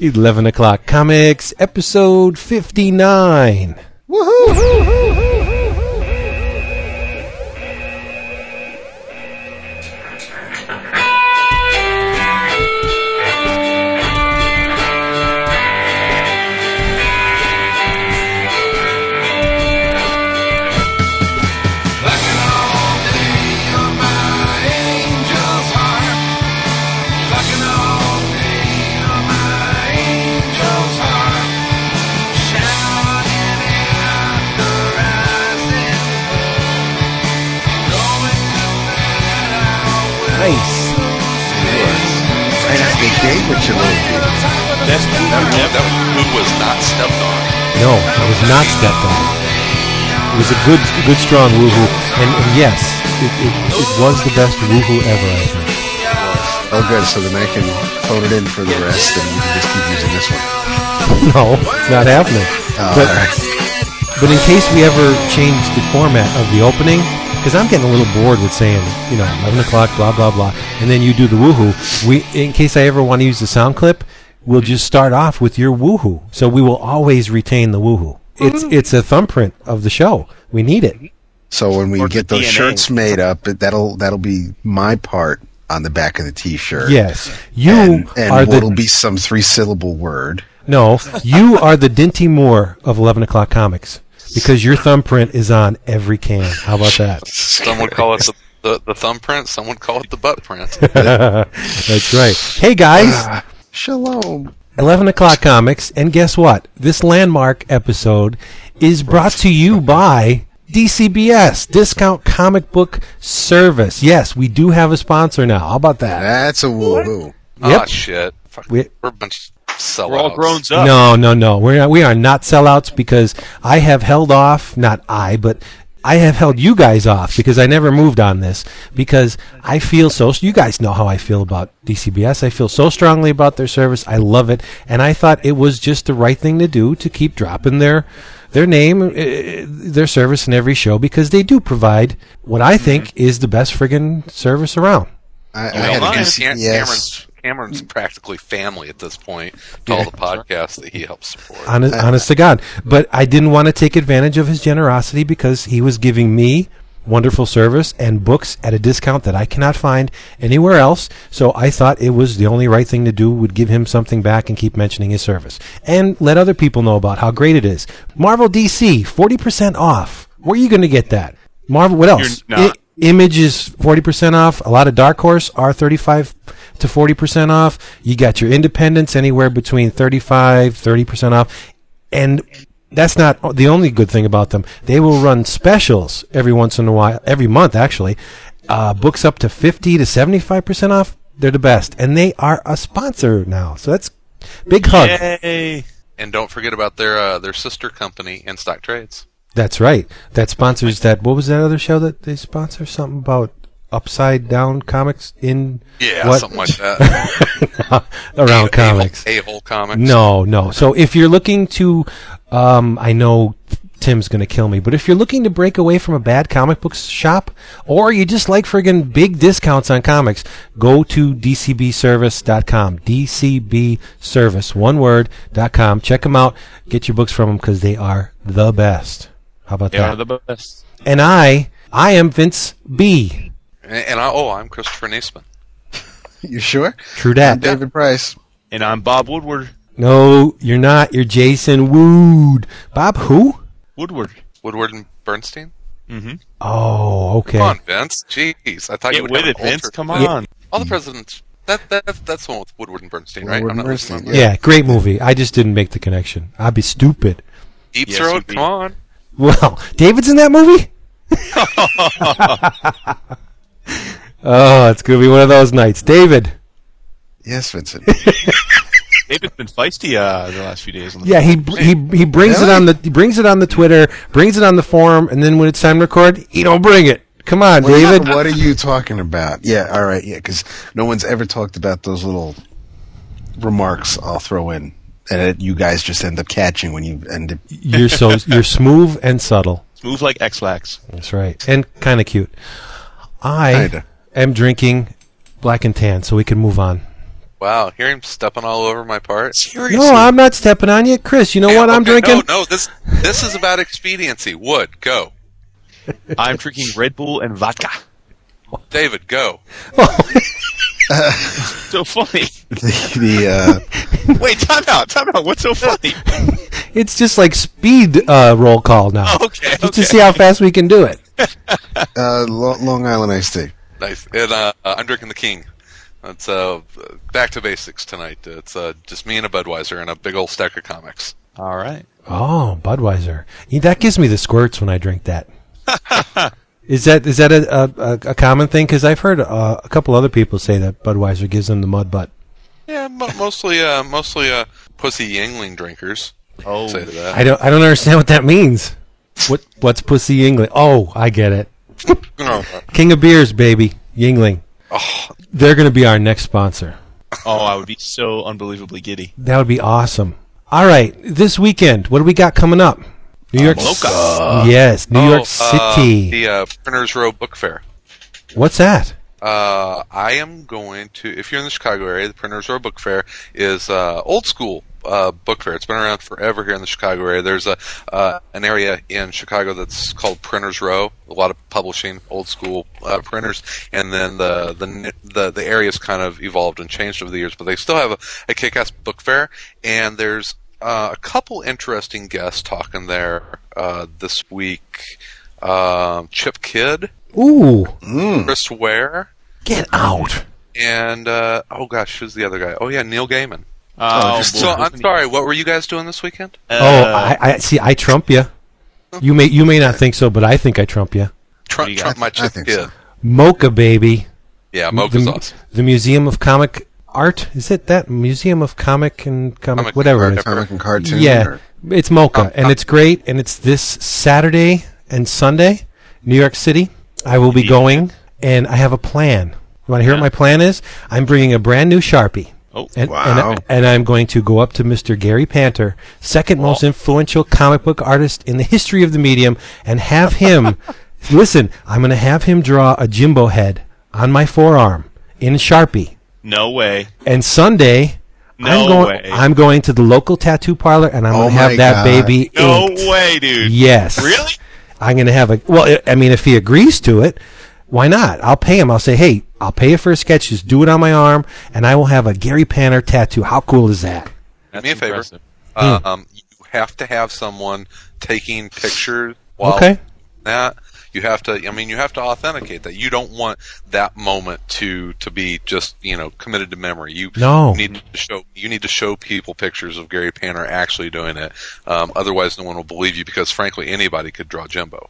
11 o'clock comics, episode 59. Nice. That's That, that who was not stepped on. No, I was not stepped on. It was a good, good strong woohoo, and, and yes, it, it, it was the best woohoo ever. I think. Oh, good. So then I can phone it in for the rest, and you can just keep using this one. No, it's not happening. Oh, But- all right. But in case we ever change the format of the opening, because I'm getting a little bored with saying, you know, 11 o'clock, blah, blah, blah, and then you do the woohoo, we, in case I ever want to use the sound clip, we'll just start off with your woohoo. So we will always retain the woohoo. It's, it's a thumbprint of the show. We need it. So when we Or get those DNA. shirts made up, that'll that'll be my part on the back of the T-shirt. Yes. You and, and are what'll the, be some three-syllable word. no, you are the Dinty Moore of 11 o'clock comics. Because your thumbprint is on every can. How about that? Some would call it the, the, the thumbprint. Some would call it the butt print. That's right. Hey guys, Ah, shalom. 11 o'clock comics, and guess what? This landmark episode is brought to you by DCBS, Discount Comic Book Service. Yes, we do have a sponsor now. How about that? That's a woohoo. Ah, Yep. shit. We- We're a bunch of sellouts. We're all grown up. No, no, no. We're not, we are not sellouts because I have held off, not I, but I have held you guys off because I never moved on this because I feel so you guys know how I feel about DCBS. I feel so strongly about their service. I love it and I thought it was just the right thing to do to keep dropping their their name, uh, their service in every show because they do provide what I think is the best friggin' service around. I, I You had know, a Cam- good, yes. Cameron's, Cameron's mm. practically family at this point to all the podcasts that he helps support. honest, honest to God. But I didn't want to take advantage of his generosity because he was giving me wonderful service and books at a discount that I cannot find anywhere else. So I thought it was the only right thing to do would give him something back and keep mentioning his service and let other people know about how great it is. Marvel DC 40% off. Where are you going to get that? Marvel what else? You're not. Image is 40% off. A lot of Dark Horse are 35 to 40% off. You got your independents anywhere between 35, 30% off. And that's not the only good thing about them. They will run specials every once in a while, every month actually. Uh, books up to 50 to 75% off. They're the best. And they are a sponsor now. So that's big hug. Yay! And don't forget about their uh, their sister company, In Stock Trades. That's right. That sponsors that. What was that other show that they sponsor? Something about upside down comics in Yeah, What? something like that. around comics. A hole comics. No, no. So if you're looking to, um, I know Tim's going to kill me, but if you're looking to break away from a bad comic book shop, or you just like friggin' big discounts on comics, go to dcbservice.com. DCBservice, one word, dot com. Check them out. Get your books from them because they are the best. How about They that? are the best. and I, I am Vince B. And, and I, oh, I'm Christopher Naismith. You sure? True I'm that. David Price. And I'm Bob Woodward. No, you're not. You're Jason Wood. Bob, who? Woodward. Woodward and Bernstein. Mm-hmm. Oh, okay. Come on, Vince. Jeez, I thought you Get would with it, Vince. alter- Come Yeah. on. All the presidents. That, that that's the one with Woodward and Bernstein, right? Woodward I'm and not Bernstein, my- Yeah, great movie. I just didn't make the connection. I'd be stupid. Deep Yes, Throat. Come on. Well, David's in that movie? oh, it's going to be one of those nights. David. Yes, Vincent. David's been feisty uh, the last few days. On the Yeah, he he he brings it on the he brings it on the Twitter, brings it on the forum, and then when it's time to record, he don't bring it. Come on, David. What are you talking about? Yeah, all right, yeah, because no one's ever talked about those little remarks I'll throw in, and it, you guys just end up catching when you end up. You're so you're smooth and subtle. Smooth like Ex-Lax. That's right, and kind of cute. I Kinda. Am drinking black and tan, so we can move on. Wow, hear him stepping all over my part. Seriously. No, I'm not stepping on you, Chris. You know Yeah, what I'm drinking? No, no, this this is about expediency. Wood, go. I'm drinking Red Bull and vodka. David, go. So funny. The, the uh, Wait, time out, time out. What's so funny? It's just like speed uh, roll call now. Okay, Just to see how fast we can do it. uh, Long Island iced tea. Nice. And uh, uh, I'm drinking the King. It's uh, back to basics tonight. It's uh, just me and a Budweiser and a big old stack of comics. All right. Oh, Budweiser. Yeah, That gives me the squirts when I drink that. is that is that a, a, a common thing? Because I've heard uh, a couple other people say that Budweiser gives them the mud butt. Yeah, mo- mostly uh, mostly uh, pussy Yuengling drinkers. Oh, Say that. I don't I don't understand what that means. What what's pussy Yuengling? Oh, I get it. No. King of beers, baby, Yuengling. Oh, They're going to be our next sponsor. oh, I would be so unbelievably giddy. That would be awesome. All right, this weekend, what do we got coming up? New York. MoCCA. yes, New oh, York uh, City. the uh, Printers Row Book Fair. What's that? Uh, I am going to. If you're in the Chicago area, the Printers Row Book Fair is uh, old school uh, book fair. It's been around forever here in the Chicago area. There's a uh, an area in Chicago that's called Printers Row. A lot of publishing, old school uh, printers, and then the the the the area's kind of evolved and changed over the years. But they still have a, a kick-ass book fair, and there's uh, a couple interesting guests talking there uh, this week. Um, Chip Kidd, Ooh, Chris Ware, get out. and uh, oh gosh, who's the other guy? Oh yeah, Neil Gaiman. Oh, So I'm sorry. What were you guys doing this weekend? Uh, oh, I, I see. I trump you. You may you may not think so, but I think I trump you. Trump, you Trump got? my I Chip think so. MoCCA baby. Yeah, MoCCA's the, awesome. the Museum of Comic Art. Is it that Museum of Comic and Comic, Comic whatever it Art. Comic and cartoon. Yeah, or- it's MoCCA, Oh, and oh. it's great, and it's this Saturday and Sunday, New York City. I will be going, and I have a plan. You want to hear Yeah. what my plan is? I'm bringing a brand new Sharpie. Oh, And, Wow. and, and I'm going to go up to Mr. Gary Panter, second most oh. influential comic book artist in the history of the medium, and have him. listen, I'm going to have him draw a Jimbo head on my forearm in Sharpie. no way. And Sunday, No I'm going. way. I'm going to the local tattoo parlor, and I'm Oh going to have my that God. baby No inked. way, dude. Yes. Really? I'm going to have a. Well, I- I mean, if he agrees to it, why not? I'll pay him. I'll say, hey, I'll pay you for a sketch. Just do it on my arm, and I will have a Gary Panter tattoo. How cool is that? That's me a favor. impressive. Uh, um, you have to have someone taking pictures while Okay. that. You have to. I mean, you have to authenticate that. You don't want that moment to to be just you know committed to memory. You No. need to show. You need to show people pictures of Gary Panter actually doing it. Um, otherwise, no one will believe you because, frankly, anybody could draw Jimbo.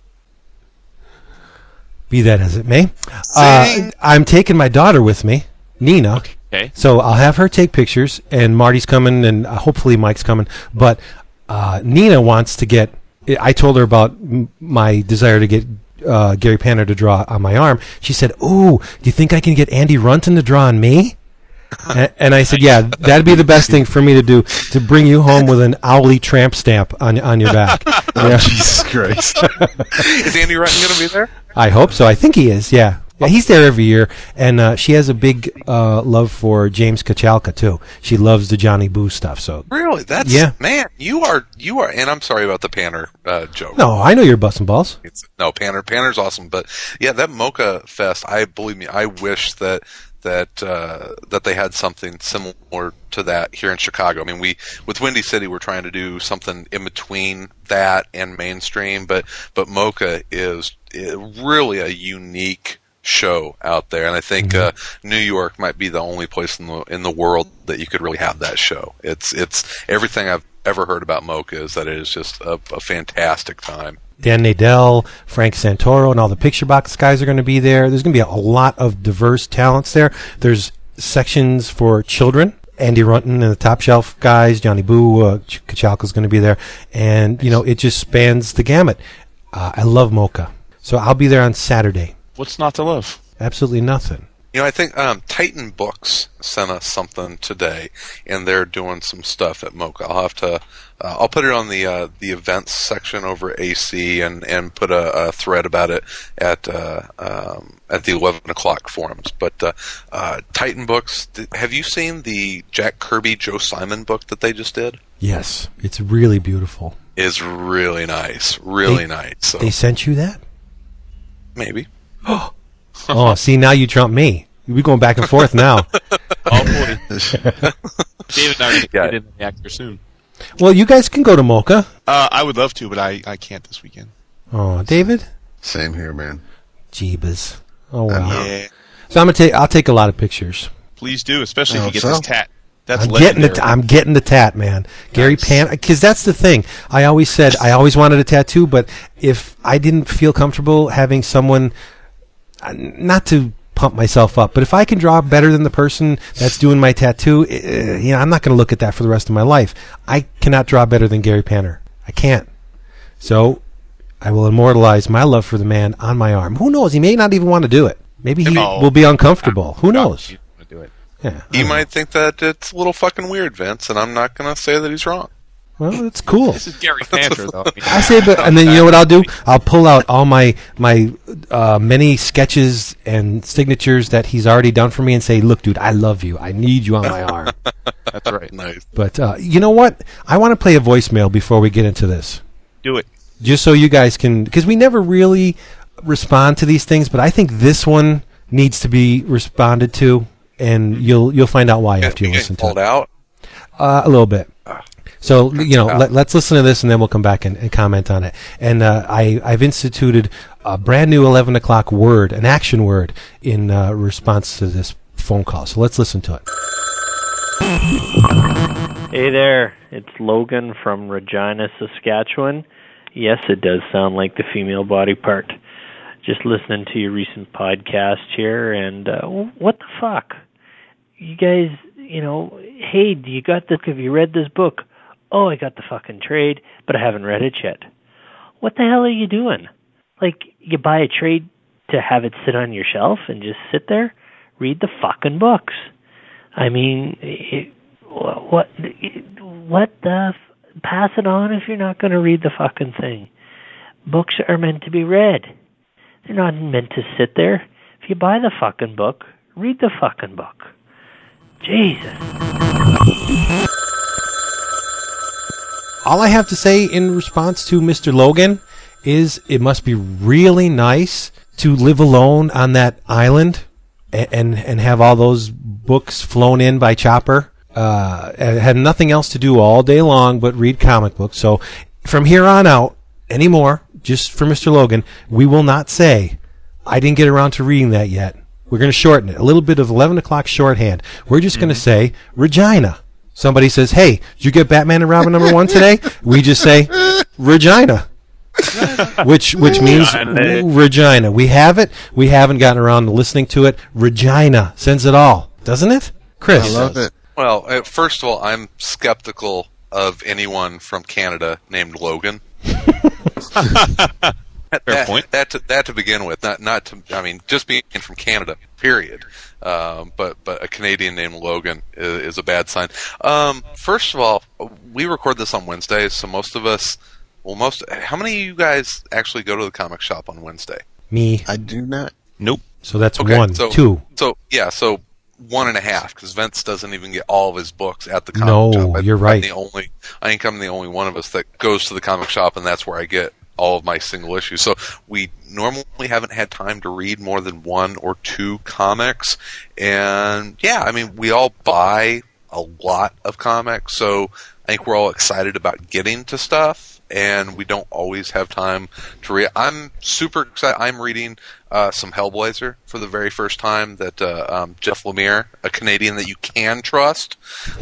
Be that as it may. Uh, I'm taking my daughter with me, Nina. Okay. So I'll have her take pictures, and Marty's coming, and uh, hopefully Mike's coming. But uh, Nina wants to get. I told her about my desire to get uh, Gary Panter to draw on my arm. She said, "Ooh, do you think I can get Andy Runton to draw on me?" A- and I said, "Yeah, that'd be the best thing for me to do to bring you home with an owly tramp stamp on on your back." Yeah. Jesus Christ. Is Andy Runton going to be there? I hope so. I think he is. Yeah. Yeah, he's there every year, and uh, she has a big uh, love for James Kochalka too. She loves the Johnny Boo stuff. So Really? That's Yeah. man. You are you are. And I'm sorry about the Panter uh, joke. no, I know you're busting balls. It's, no, Panter Panter's awesome, but yeah, that MoCCA Fest. I believe me. I wish that that uh, that they had something similar to that here in Chicago. I mean, we with Windy City, we're trying to do something in between that and mainstream, but but MoCCA is, is really a unique show out there, and I think uh, New York might be the only place in the in the world that you could really have that show. It's it's everything I've ever heard about MoCCA is that it is just a, a fantastic time. Dan Nadel, Frank Santoro, and all the PictureBox guys are going to be there. There's going to be a lot of diverse talents there. There's sections for children. Andy Runton and the top shelf guys, Johnny Boo, uh, Kochalka's going to be there, and you know it just spans the gamut. Uh, I love MoCCA, so I'll be there on Saturday. What's not to love? Absolutely nothing. You know, I think um, Titan Books sent us something today, and they're doing some stuff at MoCCA. I'll have to, uh, I'll put it on the uh, the events section over AC, and, and put a, a thread about it at uh, um, at the eleven o'clock forums. But uh, uh, Titan Books, th- have you seen the Jack Kirby Joe Simon book that they just did? Yes, it's really beautiful. It's really nice, really They- nice. So They sent you that? maybe. Oh, see, now you trump me. We're going back and forth now. Oh boy. David and I are going to get in the actor soon. Well, you guys can go to MoCCA. Uh, I would love to, but I, I can't this weekend. Oh, David? Same here, man. Jeebus. Oh, wow. Yeah. So I'm gonna take. I'll take a lot of pictures. Please do, especially if you get hope this so. tat. That's I'm getting legendary. the. I'm getting the tat, man. Gary Pan. Because that's the thing. I always said I always wanted a tattoo, but if I didn't feel comfortable having someone, not to pump myself up, but if I can draw better than the person that's doing my tattoo, uh, you know, I'm not going to look at that for the rest of my life. I cannot draw better than Gary Panter. I can't. So I will immortalize my love for the man on my arm. Who knows? He may not even want to do it. Maybe he No. will be uncomfortable. Who knows? You wanna do it. Yeah. He might think that it's a little fucking weird, Vince, and I'm not going to say that he's wrong. Well, it's cool. This is Gary Panter, though. I mean, I say, but and then you know what I'll do? I'll pull out all my my uh, many sketches and signatures that he's already done for me, and say, "Look, dude, I love you. I need you on my arm." that's right. Nice. But uh, you know what? I want to play a voicemail before we get into this, Do it. just so you guys can, because we never really respond to these things, but I think this one needs to be responded to, and you'll you'll find out why after you You listen to it. called out? Uh, a little bit. So you know, let, let's listen to this, and then we'll come back and, and comment on it. And uh, I, I've instituted a brand new eleven o'clock word, an action word, in uh, response to this phone call. So let's listen to it. Hey there, it's Logan from Regina, Saskatchewan. Yes, it does sound like the female body part. Just listening to your recent podcast here, and uh, what the fuck? You guys, you know, hey, do you got this? Have you read this book? Oh, I got the fucking trade, but I haven't read it yet. What the hell are you doing? Like, you buy a trade to have it sit on your shelf and just sit there? Read the fucking books. I mean, it, what what the pass it on if you're not going to read the fucking thing books are meant to be read they're not meant to sit there if you buy the fucking book read the fucking book jesus All I have to say in response to Mr. Logan is it must be really nice to live alone on that island and and, and have all those books flown in by Chopper. Uh, had nothing else to do all day long but read comic books. So from here on out, anymore, just for Mr. Logan, we will not say, I didn't get around to reading that yet. We're going to shorten it. A little bit of 11 o'clock shorthand. We're just going to say Regina. Somebody says, "Hey, did you get Batman and Robin number one today?" we just say Regina, which which means Regina. Regina. We have it. We haven't gotten around to listening to it. Regina sends it all, doesn't it, Chris? I love it. Well, uh, first of all, I'm skeptical of anyone from Canada named Logan. Fair that, point. That to, that to begin with, not not to. I mean, just being from Canada, period. Um, but but a Canadian named Logan is, is a bad sign. Um, first of all, we record this on Wednesdays, so most of us, well, most. How many of you guys actually go to the comic shop on Wednesday? Me. I do not. Nope. So that's Okay, one, so, two. So yeah, so one and a half because Vince doesn't even get all of his books at the comic No, shop. I, you're I'm right. the only, I think I'm the only one of us that goes to the comic shop, and that's where I get all of my single issues. So we normally haven't had time to read more than one or two comics, and yeah, I mean we all buy a lot of comics, so I think we're all excited about getting to stuff. And we don't always have time to read. I'm super excited. I'm reading uh, some Hellblazer for the very first time. That uh, um, Jeff Lemire, a Canadian that you can trust,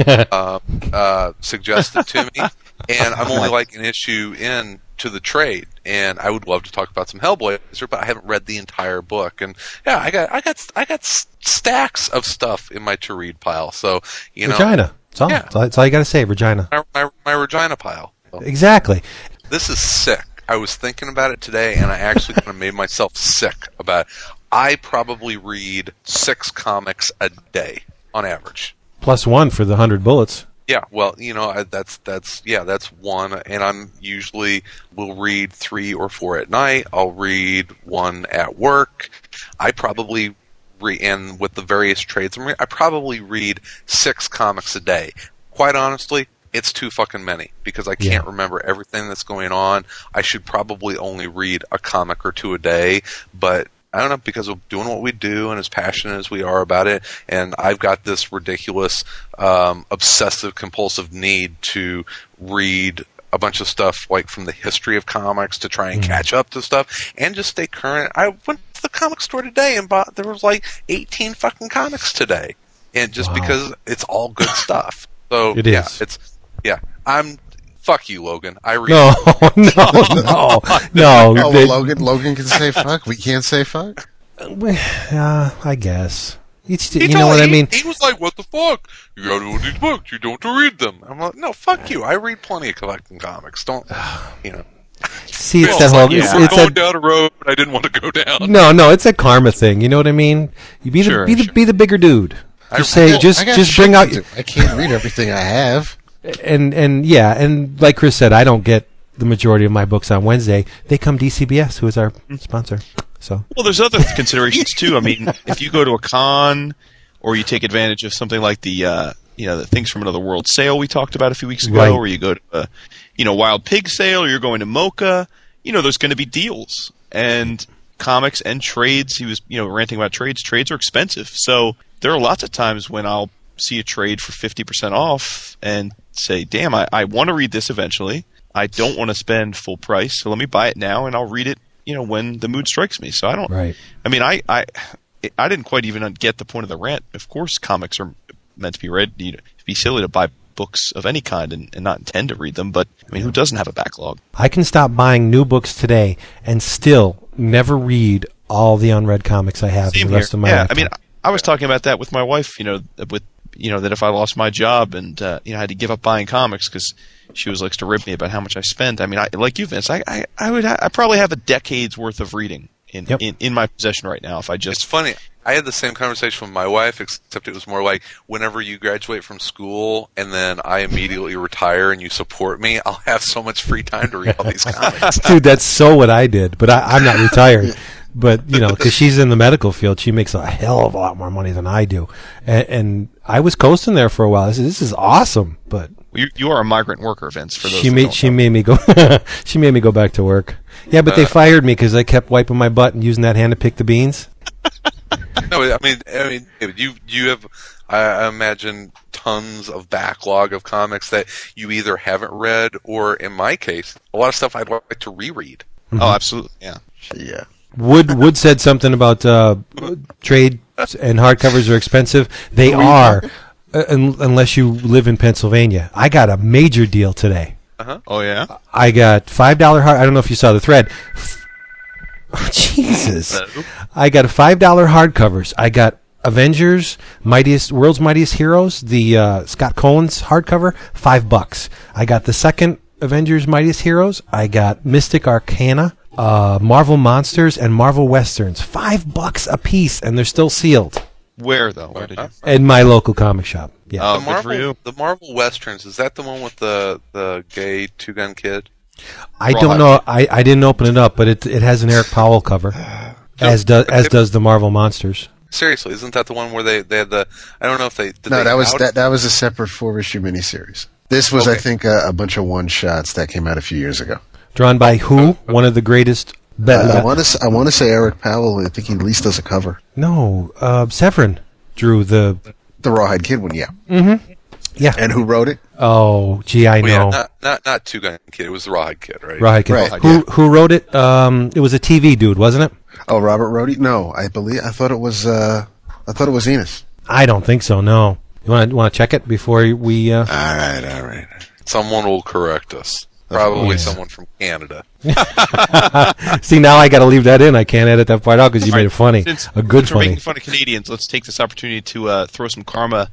uh, uh, suggested to me, and I'm only like an issue in to the trade, and I would love to talk about some Hellblazer, but I haven't read the entire book. And yeah, I got I got I got stacks of stuff in my to read pile. So you know, Regina. That's all. Yeah. That's all, you got to say, Regina. my my, my Regina pile. So, Exactly. this is sick. I was thinking about it today, and I actually kind of made myself sick about. It. I probably read six comics a day on average. Plus one for the hundred bullets. Yeah, well, you know, I, that's that's yeah, that's one, and I'm usually will read three or four at night. I'll read one at work. I probably read, and with the various trades, I'm re- I probably read six comics a day. Quite honestly, it's too fucking many because I can't Yeah. remember everything that's going on. I should probably only read a comic or two a day, but I don't know because of doing what we do and as passionate as we are about it, and I've got this ridiculous, um, obsessive compulsive need to read a bunch of stuff like from the history of comics to try and catch up to stuff and just stay current. I went to the comic store today and bought there was like 18 fucking comics today, and just Wow. because it's all good stuff. So It yeah, it's yeah. I'm fuck you, Logan. I read No, no, no, no. Oh, they- well, Logan, Logan can say fuck. We can't say fuck. uh, I guess. It's, He you know told- what I mean? He was like, "What the fuck? You got to these books. You don't read them." I'm like, "No, fuck you. I read plenty of collecting comics. Don't you know?" See, it's It's that whole. like, It's, we're it's going that, down a road I didn't want to go down. no, no, it's a karma thing. You know what I mean? You be the Sure, be the be the bigger dude. Just say, Well, just just bring out do. I can't read everything I have. And and yeah, and like Chris said, I don't get the majority of my books on Wednesday. They come DCBS, who is our sponsor. So Well, there's other considerations too. I mean, if you go to a con or you take advantage of something like the uh, you know the things from another world sale we talked about a few weeks ago, Right. or you go to a you know wild pig sale, or you're going to MoCCA, you know there's going to be deals and comics and trades. He was you know ranting about trades. Trades are expensive, so there are lots of times when I'll see a trade for fifty percent off and say, "Damn, I, I want to read this eventually. I don't want to spend full price, so let me buy it now and I'll read it." You know, when the mood strikes me. So I don't. right. I mean, I, I, I didn't quite even get the point of the rant. Of course, comics are meant to be read. You know, it'd be silly to buy books of any kind and, and not intend to read them. But I mean, who doesn't have a backlog? I can stop buying new books today and still never read all the unread comics I have in Same the rest here. of my yeah, life. I mean, I was talking about that with my wife. You know, with you know that if I lost my job and uh, you know I had to give up buying comics because she was likes to rib me about how much I spent. I mean, I, like you, Vince, I, I, I would I probably have a decade's worth of reading in, Yep. in in my possession right now if I It's just funny. I had the same conversation with my wife, except it was more like whenever you graduate from school and then I immediately retire and you support me, I'll have so much free time to read all these comics. dude, that's so what I did. But I, I'm not retired. But you know, because she's in the medical field, she makes a hell of a lot more money than I do. And, and I was coasting there for a while. I said, "This is awesome," but you, you are a migrant worker, Vince. For those she made she know. made me go. she made me go back to work. Yeah, but they Uh. fired me because I kept wiping my butt and using that hand to pick the beans. no, I mean, I mean, you you have, I I imagine, tons of backlog of comics that you either haven't read or, in my case, a lot of stuff I'd like to reread. Oh, absolutely. Yeah. Yeah. Wood Wood said something about uh, trade and hardcovers are expensive. They are, uh, un- unless you live in Pennsylvania. I got a major deal today. Uh-huh. Oh yeah. I got five dollar hard. I don't know if you saw the thread. Oh, Jesus! I got a five dollar hardcovers. I got Avengers, Mightiest World's Mightiest Heroes, the uh, Scott Kolins hardcover, five bucks. I got the second Avengers Mightiest Heroes. I got Mystic Arcana, uh, Marvel Monsters, and Marvel Westerns, five bucks a piece, and they're still sealed Where though? Where did you? in my local comic shop. Yeah, Oh, the good for you. Marvel, the Marvel westerns, is that the one with the the gay two gun kid? I don't know. I, I didn't open it up, but it it has an Eric Powell cover, as does as does the Marvel Monsters. Seriously, isn't that the one where they, they had the? I don't know if they. No, they that was out- that. That was a separate four issue miniseries. This was, I think, a, a bunch of one shots that came out a few years ago. Drawn by who? One of the greatest. Be- Uh, I want to. I want to say Eric Powell. I think he at least does a cover. no, uh, Severin drew the. The Rawhide Kid one, yeah. Mm-hmm. Yeah. And who wrote it? Oh, gee, I yeah, know. not not not two gun kid. It was the Rawhide kid, right? Rawhide Right. Right, Who yeah. who wrote it? Um, it was a TV dude, wasn't it? Oh, Robert wrote. No, I believe. I thought it was. Uh, I thought it was Ennis. I don't think so. No. You want to want to check it before we? Uh... All right, all right. Someone will correct us. Probably Yeah. someone from Canada. See, now I got to leave that in. I can't edit that part out because you made it funny, Since, a good since we're making fun of Canadians, let's take this opportunity to uh, throw some karma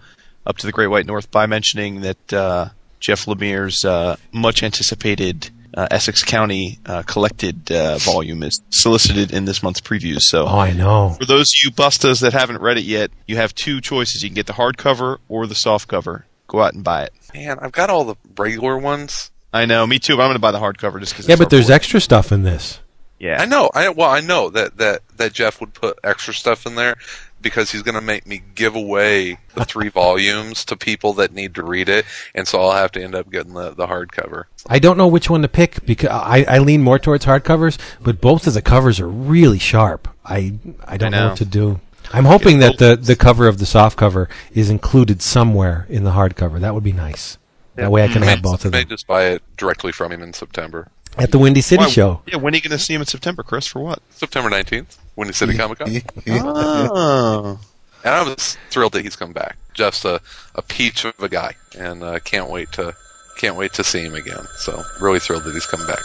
up to the Great White North by mentioning that uh, Jeff Lemire's uh, much anticipated uh, Essex County uh, collected uh, volume is solicited in this month's previews. So Oh, I know. for those of you bustas that haven't read it yet, you have two choices. You can get the hardcover or the softcover. Go out and buy it. Man, I've got all the regular ones. I know, me too. But I'm going to buy the hardcover just because. Yeah, but there's extra stuff in this. Yeah, I know. I well, I know that that that Jeff would put extra stuff in there because he's going to make me give away the three volumes to people that need to read it, and so I'll have to end up getting the the hardcover. I don't know which one to pick because I, I lean more towards hardcovers, but both of the covers are really sharp. I I don't I know. know. what to do. I'm hoping that the, the cover of the soft cover is included somewhere in the hardcover. That would be nice. That way I can have both of I may just buy it directly from him in September, at the Windy City Why- show. Yeah, when are you going to see him in September, Chris? For what? September nineteenth, Windy City Comic Con. oh, And I was thrilled that he's come back. Jeff's a, a peach of a guy, and uh, can't wait to can't wait to see him again. So really thrilled that he's come back.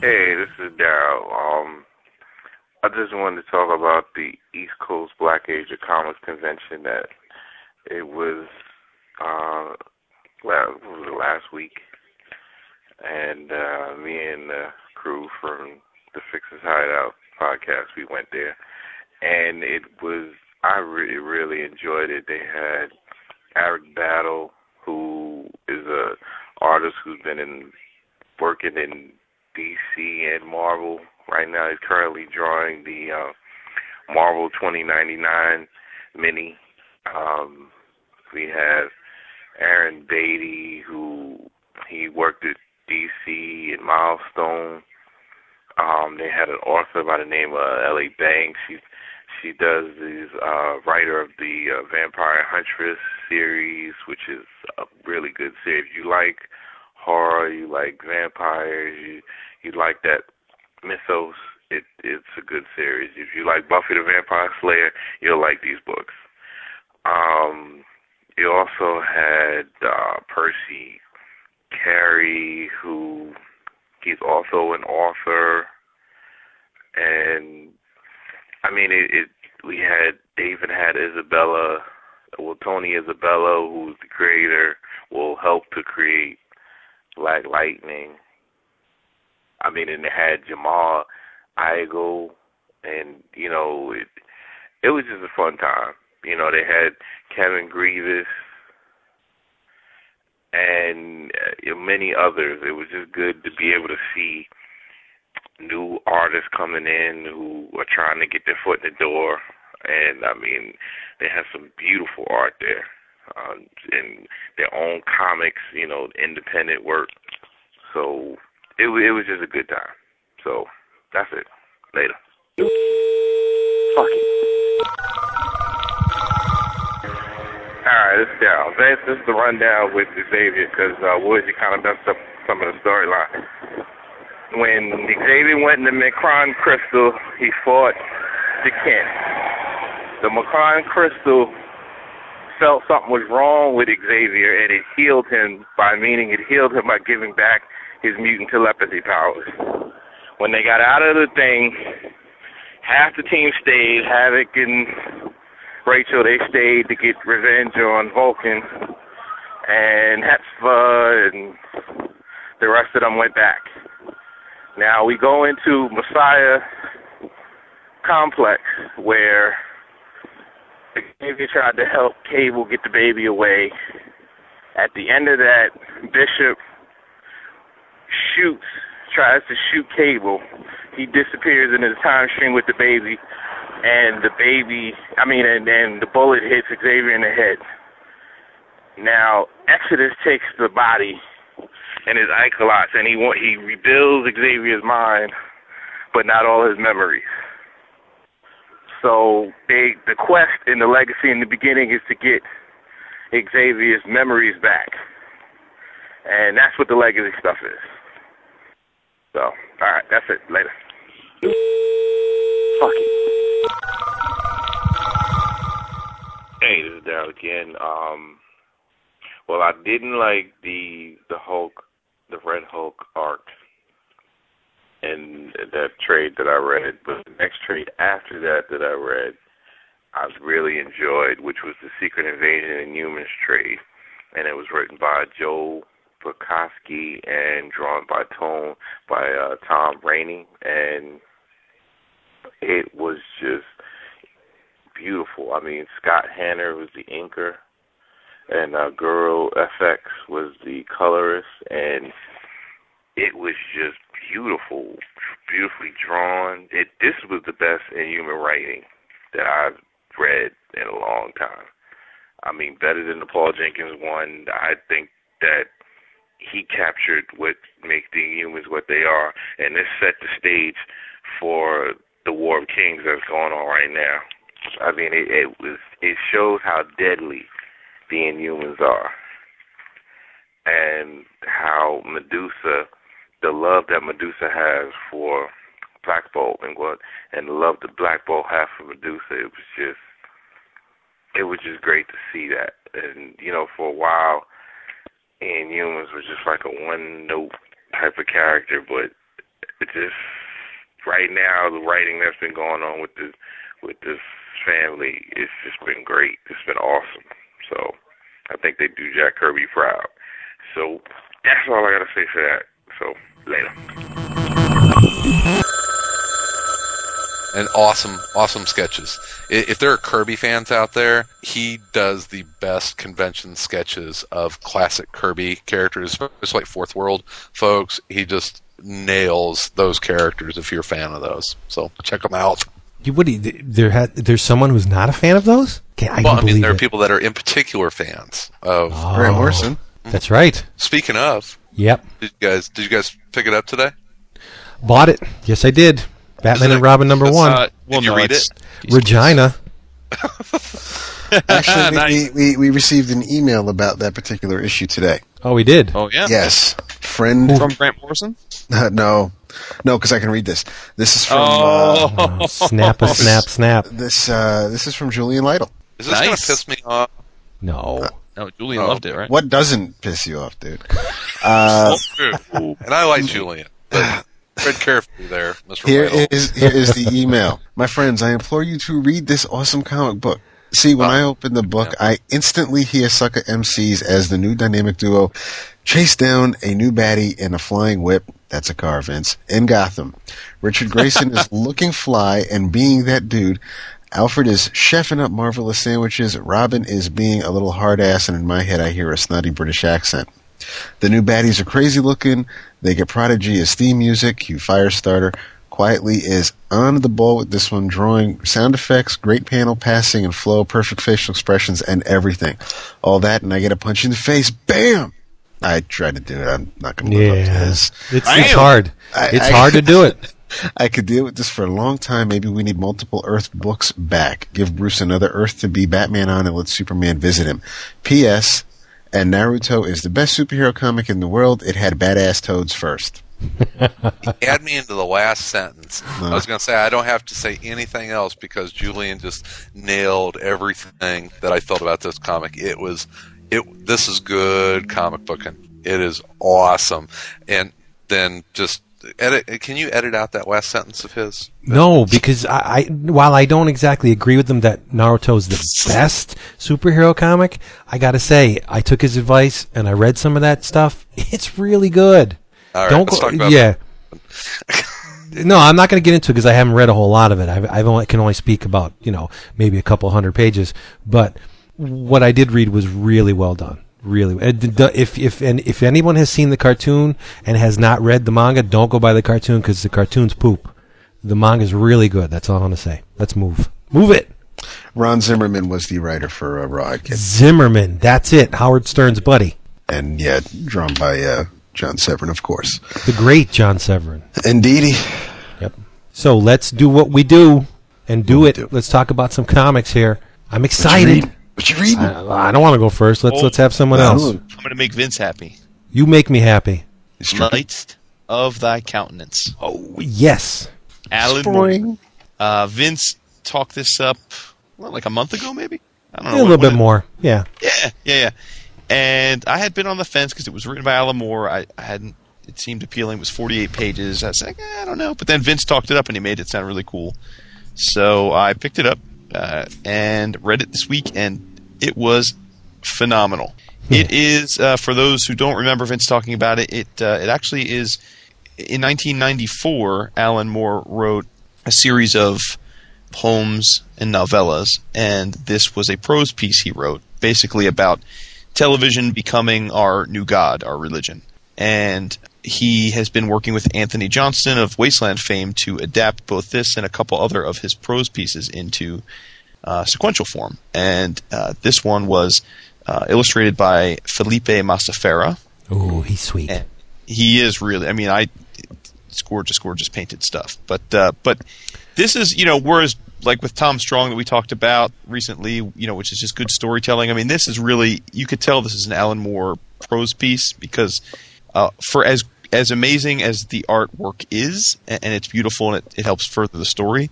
Hey, this is Daryl. Um, I just wanted to talk about the East Coast Black Age of Comics convention. That it was uh, last, was it, last week, and uh, me and the crew from the Fixers Hideout podcast, we went there, and it was I really really enjoyed it. They had Eric Battle, who is a artist who's been in working in DC and Marvel. Right now, he's currently drawing the uh, Marvel 2099 mini. Um, we have Aaron Beatty, who he worked at DC and Milestone. Um, they had an author by the name of L.A. Banks. She she does this uh, writer of the uh, Vampire Huntress series, which is a really good series. If you like horror, you like vampires, you you like that mythos, it it's a good series. If you like Buffy the Vampire Slayer, you'll like these books. Um, you also had uh, Percy Carey, who he's also an author, and I mean it. it we had David had Isabella, well Tony Isabella, who's the creator, will help to create Black Lightning. I mean, and they had Jamal Igle, and you know, it it was just a fun time. You know, they had Kevin Grevioux and uh, many others. It was just good to be able to see new artists coming in who are trying to get their foot in the door. And I mean, they have some beautiful art there, um, and their own comics. You know, independent work. So it it was just a good time. So that's it. Later. Fuck it. Right, this is Daryl. This, this is the rundown with Xavier because uh, Woodsy kind of messed up some of the storyline. When Xavier went into M'Kraan Crystal, he fought the Kent. The M'Kraan Crystal felt something was wrong with Xavier, and it healed him by meaning it healed him by giving back his mutant telepathy powers. When they got out of the thing, half the team stayed. Havoc and Rachel, they stayed to get revenge on Vulcan, and Hepzibah and the rest of them went back. Now we go into Messiah Complex, where Xavier tried to help Cable get the baby away. At the end of that, Bishop shoots, tries to shoot Cable. He disappears in his time stream with the baby, and the baby, I mean, and then the bullet hits Xavier in the head. Now, Exodus takes the body and his Icholots, and he want, he rebuilds Xavier's mind, but not all his memories. So they, the quest and the legacy in the beginning is to get Xavier's memories back, and that's what the legacy stuff is. So, all right, that's it. Later. Fuck it. Hey, this is Daryl again. Um, well, I didn't like the the Hulk, the Red Hulk arc, and that trade that I read. But the next trade after that that I read, I really enjoyed, which was the Secret Invasion Inhumans trade, and it was written by Joe Pokaski and drawn by Tone by uh, Tom Raney, and it was just beautiful. I mean, Scott Hanna was the inker, and uh, Guru-eFX was the colorist, and it was just beautiful, beautifully drawn. It this was the best Inhuman writing that I've read in a long time. I mean, better than the Paul Jenkins one. I think that he captured what makes the Inhumans what they are, and this set the stage for the War of Kings that's going on right now. I mean, it, it was it shows how deadly the Inhumans are, and how Medusa, the love that Medusa has for Black Bolt, and what and the love that Black Bolt has for Medusa. It was just it was just great to see that, and you know, for a while, Inhumans was just like a one note type of character, but it just right now the writing that's been going on with this with this family, it's just been great. It's been awesome. So I think they do Jack Kirby proud. So that's all I gotta say for that. So later. And awesome, awesome sketches. If there are Kirby fans out there, he does the best convention sketches of classic Kirby characters, especially like Fourth World folks. He just nails those characters if you're a fan of those. So check them out. You, would do there had, there's someone who's not a fan of those? Can't, I well, I mean, believe there are people that are in particular fans of. Oh, Grant Morrison. That's right. Speaking of, Yep. did you guys did you guys pick it up today? Bought it. Yes, I did. Batman and Robin number one. Uh, well, Did you no, read it's- Regina. Actually, Nice. we, we, we received an email about that particular issue today. Oh, we did. Oh yeah. Yes, friend. From Grant Morrison. Uh, no, no, because I can read this. This is from. Oh. Uh, Oh, snap a snap snap. this uh, this is from Julian Lytle. Is this gonna piss me off? No. No, Julian Oh. loved it, right? What doesn't piss you off, dude? Uh, and I like Julian, but tread carefully there. Here is here is the email. My friends, I implore you to read this awesome comic book. See, when I open the book, I instantly hear Sucker MCs as the new dynamic duo chase down a new baddie in a flying whip. That's a car, Vince. In Gotham. Richard Grayson is looking fly and being that dude. Alfred is chefing up marvelous sandwiches. Robin is being a little hard ass, and in my head, I hear a snotty British accent. The new baddies are crazy looking. They get Prodigy as theme music. Hugh Firestarter Quitely is on the ball with this one, drawing sound effects, great panel passing and flow, perfect facial expressions, and everything. All that, and I get a punch in the face. Bam! I tried to do it. I'm not going to live up to Yeah. this. It's, it's hard. I- it's I- hard to do it. I could deal with this for a long time. Maybe we need multiple Earth books back. Give Bruce another Earth to be Batman on and let Superman visit him. P.S. And Naruto is the best superhero comic in the world. It had badass toads first. Add me into the last sentence. I uh-huh. was going to say I don't have to say anything else because Julian just nailed everything that I felt about this comic. It was it. This is good comic booking. It is awesome. And then just edit. Can you edit out that last sentence of his? No, because I, I while I don't exactly agree with them that Naruto's the best superhero comic, I gotta say I took his advice and I read some of that stuff. It's really good. All don't go, yeah. no, I'm not going to get into it because I haven't read a whole lot of it. I've, I've only can only speak about you know maybe a couple hundred pages, but what I did read was really well done. Really, uh, if if and if anyone has seen the cartoon and has not read the manga, don't go by the cartoon because the cartoon's poop. The manga's really good. That's all I want to say. Let's move. Move it. Ron Zimmerman was the writer for uh, Raw. Zimmerman. That's it. Howard Stern's buddy. And yeah, drawn by uh, John Severin, of course. The great John Severin. Indeedy. Yep. So let's do what we do and do we it. do. Let's talk about some comics here. I'm excited. What you reading? I, I don't want to go first. Let's Oh. let's have someone else. I'm going to make Vince happy. You make me happy. It's true. Of thy countenance. Oh yes. Alan Moore. Spring. Uh, Vince talked this up well, like a month ago, maybe. I don't know. a little bit when- more. Yeah. Yeah, yeah, yeah. And I had been on the fence because it was written by Alan Moore. I, I hadn't. It seemed appealing. It was 48 pages. I was like, eh, I don't know. But then Vince talked it up and he made it sound really cool. So I picked it up uh, and read it this week, and it was phenomenal. It is uh, for those who don't remember Vince talking about it. It uh, it actually is in 1994. Alan Moore wrote a series of poems and novellas, and this was a prose piece he wrote, basically about television becoming our new god, our religion. And he has been working with Antony Johnston of Wasteland fame to adapt both this and a couple other of his prose pieces into uh, sequential form. And uh, this one was uh, illustrated by Felipe Massafera. Oh, he's sweet. And he is really. I mean, I it's gorgeous, gorgeous painted stuff. But uh, but this is you know whereas like with Tom Strong that we talked about recently, you know, which is just good storytelling. I mean, this is really you could tell this is an Alan Moore prose piece because uh, for as as amazing as the artwork is, and, and it's beautiful and it, it helps further the story,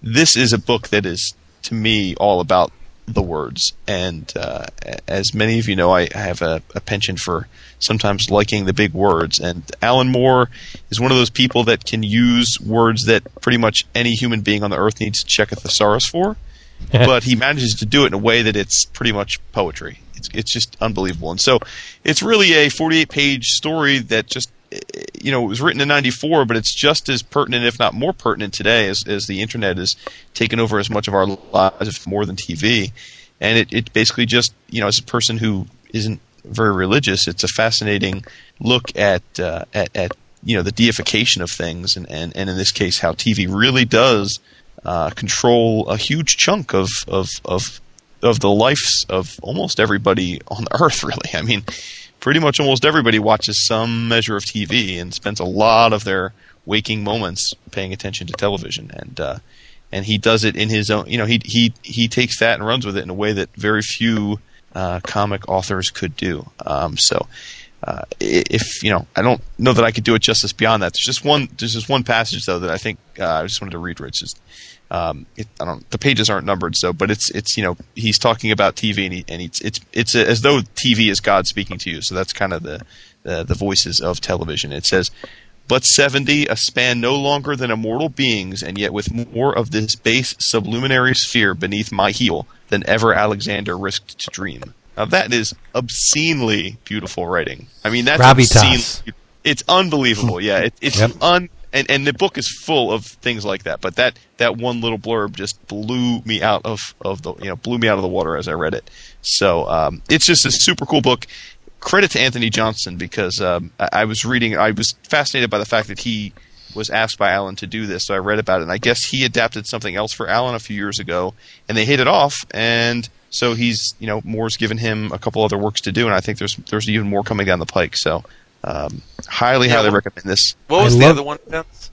this is a book that is to me all about the words. And uh, as many of you know, I, I have a, a, penchant for sometimes liking the big words. And Alan Moore is one of those people that can use words that pretty much any human being on the earth needs to check a thesaurus for. but he manages to do it in a way that it's pretty much poetry. It's it's just unbelievable. And so it's really a 48 page story that just you know, it was written in '94, but it's just as pertinent, if not more pertinent, today as, as the internet has taken over as much of our lives, if more than TV. And it, it basically just, you know, as a person who isn't very religious, it's a fascinating look at uh, at, at you know the deification of things, and, and, and in this case, how TV really does uh, control a huge chunk of of of of the lives of almost everybody on the earth. Really, I mean pretty much almost everybody watches some measure of TV and spends a lot of their waking moments paying attention to television. And uh, and he does it in his own. You know, he he he takes that and runs with it in a way that very few uh, comic authors could do. Um, so. Uh, if you know, I don't know that I could do it justice beyond that. There's just one. There's just one passage though that I think uh, I just wanted to read. Rich, just um, it, I don't. The pages aren't numbered, so but it's it's you know he's talking about TV and, he, and it's it's it's a, as though TV is God speaking to you. So that's kind of the, the the voices of television. It says, "But seventy, a span no longer than immortal beings, and yet with more of this base sublunary sphere beneath my heel than ever Alexander risked to dream." Now that is obscenely beautiful writing. I mean that's obscene. It's unbelievable. Yeah, it, it's Yep. un and and the book is full of things like that. But that that one little blurb just blew me out of of the you know blew me out of the water as I read it. So um, it's just a super cool book. Credit to Antony Johnston because um, I, I was reading. I was fascinated by the fact that he was asked by Alan to do this, so I read about it. And I guess he adapted something else for Alan a few years ago, and they hit it off. And so he's, you know, Moore's given him a couple other works to do, and I think there's there's even more coming down the pike. So, um, highly, Yeah, highly well- recommend this. What was I the love- other one, Vince?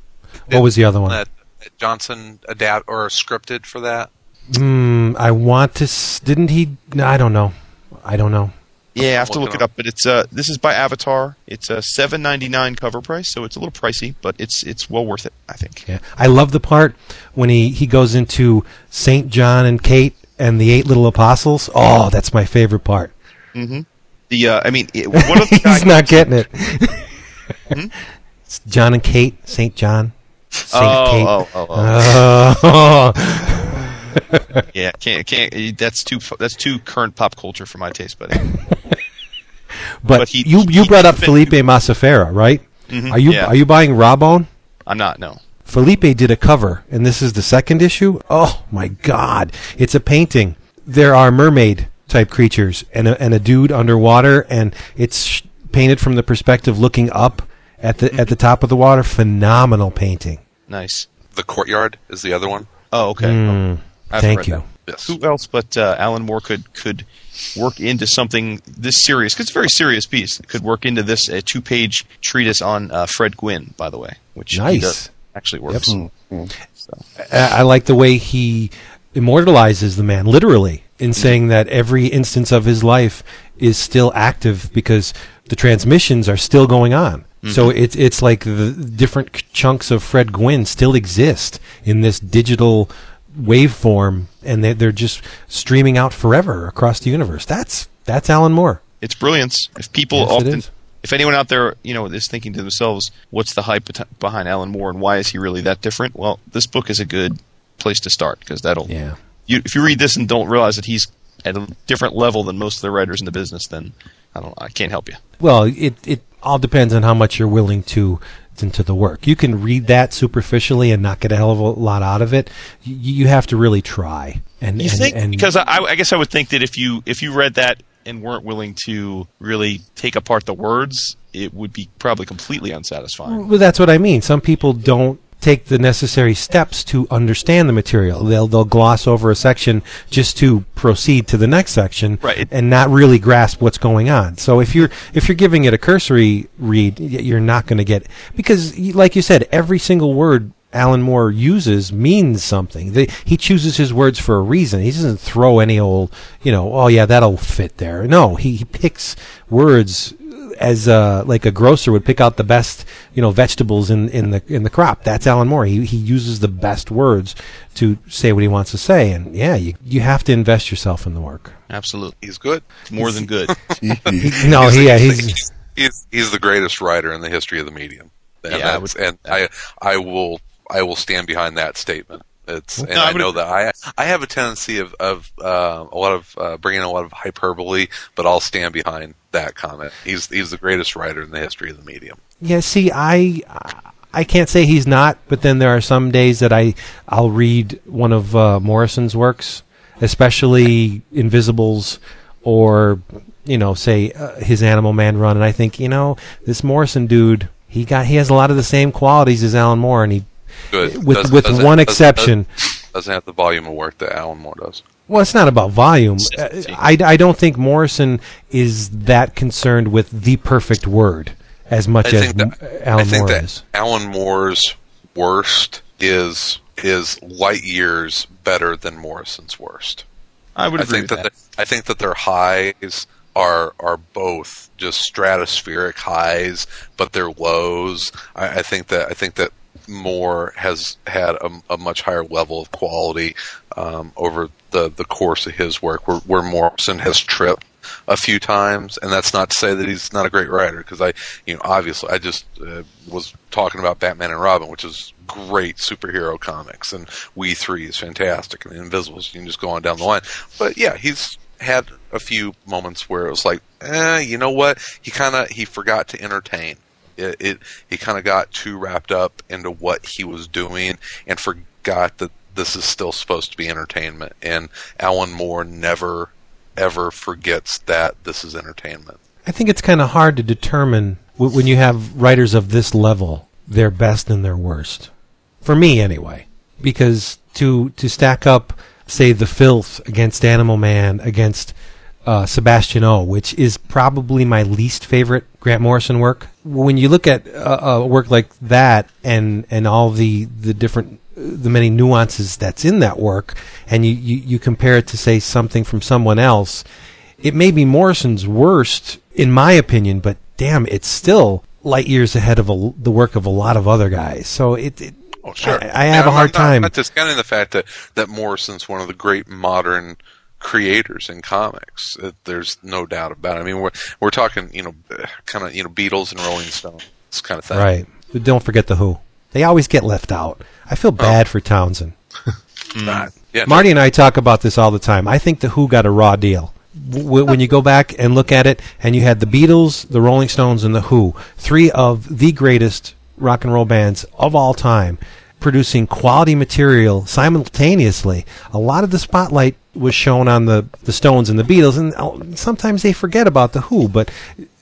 What was the other one? That Johnston adapt or scripted for that? Hmm, I want to. S- didn't he? I don't know. I don't know. Yeah, I have to Look look it it up, but it's uh this is by Avatar. It's a seven ninety nine cover price, so it's a little pricey, but it's it's well worth it, I think. Yeah, I love the part when he he goes into Saint John and Kate and the eight little apostles. Oh, that's my favorite part. The uh, I mean, it, one of the He's not getting it. It's John and Kate, Saint John, Saint oh, Kate. oh, oh, oh, Oh. yeah, can't can't. That's too that's too current pop culture for my taste, buddy. but, But he- you he- you brought up did- Felipe Massafera, right? Mhm, Are you yeah. are you buying Rawbone? I'm not. No. Felipe did a cover, and this is the second issue. Oh my God! It's a painting. There are mermaid type creatures and a, and a dude underwater, and it's painted from the perspective looking up at the at the top of the water. Phenomenal painting. Nice. The Courtyard is the other one. Oh, okay. Mm, I haven't thank you. Yes. Who else but uh, Alan Moore could could work into something this serious? Because it's a very serious piece. Could work into this a two page treatise on uh, Fred Gwynne, by the way, which Nice. does, actually works. So, I I like the way he immortalizes the man, literally, in saying that every instance of his life is still active because the transmissions are still going on. So mm-hmm. it's it's like the different chunks of Fred Gwynne still exist in this digital waveform, and they, they're just streaming out forever across the universe. That's that's Alan Moore. it's brilliance. If people Yes, often, if anyone out there, you know, is thinking to themselves, "What's the hype behind Alan Moore, and why is he really that different?" Well, this book is a good place to start because that'll Yeah. You, if you read this and don't realize that he's at a different level than most of the writers in the business, then I don't. I can't help you. Well, it it all depends on how much you're willing to into the work. You can read that superficially and not get a hell of a lot out of it. You, you have to really try. And You and, think and because I, I guess I would think that if you if you read that and weren't willing to really take apart the words, it would be probably completely unsatisfying. Well, that's what I mean. Some people don't take the necessary steps to understand the material. They'll they'll gloss over a section just to proceed to the next section Right. and not really grasp what's going on. So if you're if you're giving it a cursory read, you're not going to get because like you said every single word Alan Moore uses means something. They, he chooses his words for a reason. He doesn't throw any old, you know, oh yeah, that'll fit there. No, he, he picks words as uh, like a grocer would pick out the best, you know, vegetables in, in the in the crop. That's Alan Moore. He he uses the best words to say what he wants to say. And yeah, you you have to invest yourself in the work. Absolutely, He's good. more than good. No, he, yeah, he's, he's he's he's the greatest writer in the history of the medium. And, Yeah, I that's- and I I will I will stand behind that statement. It's and I, know that I I have a tendency of of uh, a lot of uh, bringing a lot of hyperbole, but I'll stand behind that comment. He's he's the greatest writer in the history of the medium. Yeah, see, I I can't say he's not, but then there are some days that I I'll read one of uh, Morrison's works, especially Invisibles, or you know, say uh, his Animal Man run, and I think you know this Morrison dude, he got he has a lot of the same qualities as Alan Moore, and he Good. with Doesn't- with doesn't- one doesn't- exception. Doesn't have the volume of work that Alan Moore does. Well, it's not about volume. I, I don't think Morrison is that concerned with the perfect word as much as think that M- Alan I think Moore that is. Alan Moore's worst is is light years better than Morrison's worst. I would I agree think with that, that. the- I think that their highs are are both just stratospheric highs, but their lows. I, I think that I think that Moore has had a, a much higher level of quality um, over the the course of his work, where, where Morrison has tripped a few times, and that's not to say that he's not a great writer, because I, you know, obviously I just uh, was talking about Batman and Robin, which is great superhero comics, and We Three is fantastic, and the Invisibles, you can just go on down the line. But yeah, he's had a few moments where it was like, eh, you know what? He kind of he forgot to entertain. It, it he kind of got too wrapped up into what he was doing and forgot that this is still supposed to be entertainment. And Alan Moore never ever forgets that this is entertainment. I think it's kind of hard to determine w- when you have writers of this level their best and their worst. For me, anyway, because to to stack up, say, the filth against Animal Man against uh, Sebastian O, which is probably my least favorite Grant Morrison work. When you look at uh, a work like that and and all the the different the many nuances that's in that work, and you, you, you compare it to say something from someone else, it may be Morrison's worst in my opinion, but damn, it's still light years ahead of a, the work of a lot of other guys. So it, it Oh, sure. I, I have And a I'm hard not, time. Not discounting the fact that that Morrison's one of the great modern creators in comics. Uh, There's no doubt about it. I mean, we're we're talking, you know, kind of, you know, Beatles and Rolling Stones kind of thing. Right. But don't forget the Who. They always get left out. I feel bad for Townshend. Right. Yeah. Marty and I talk about this all the time. I think the Who got a raw deal. W- when you go back and look at it, and you had the Beatles, the Rolling Stones, and the Who, three of the greatest rock and roll bands of all time, producing quality material simultaneously. A lot of the spotlight was shown on the, the Stones and the Beatles, and uh, sometimes they forget about the Who, but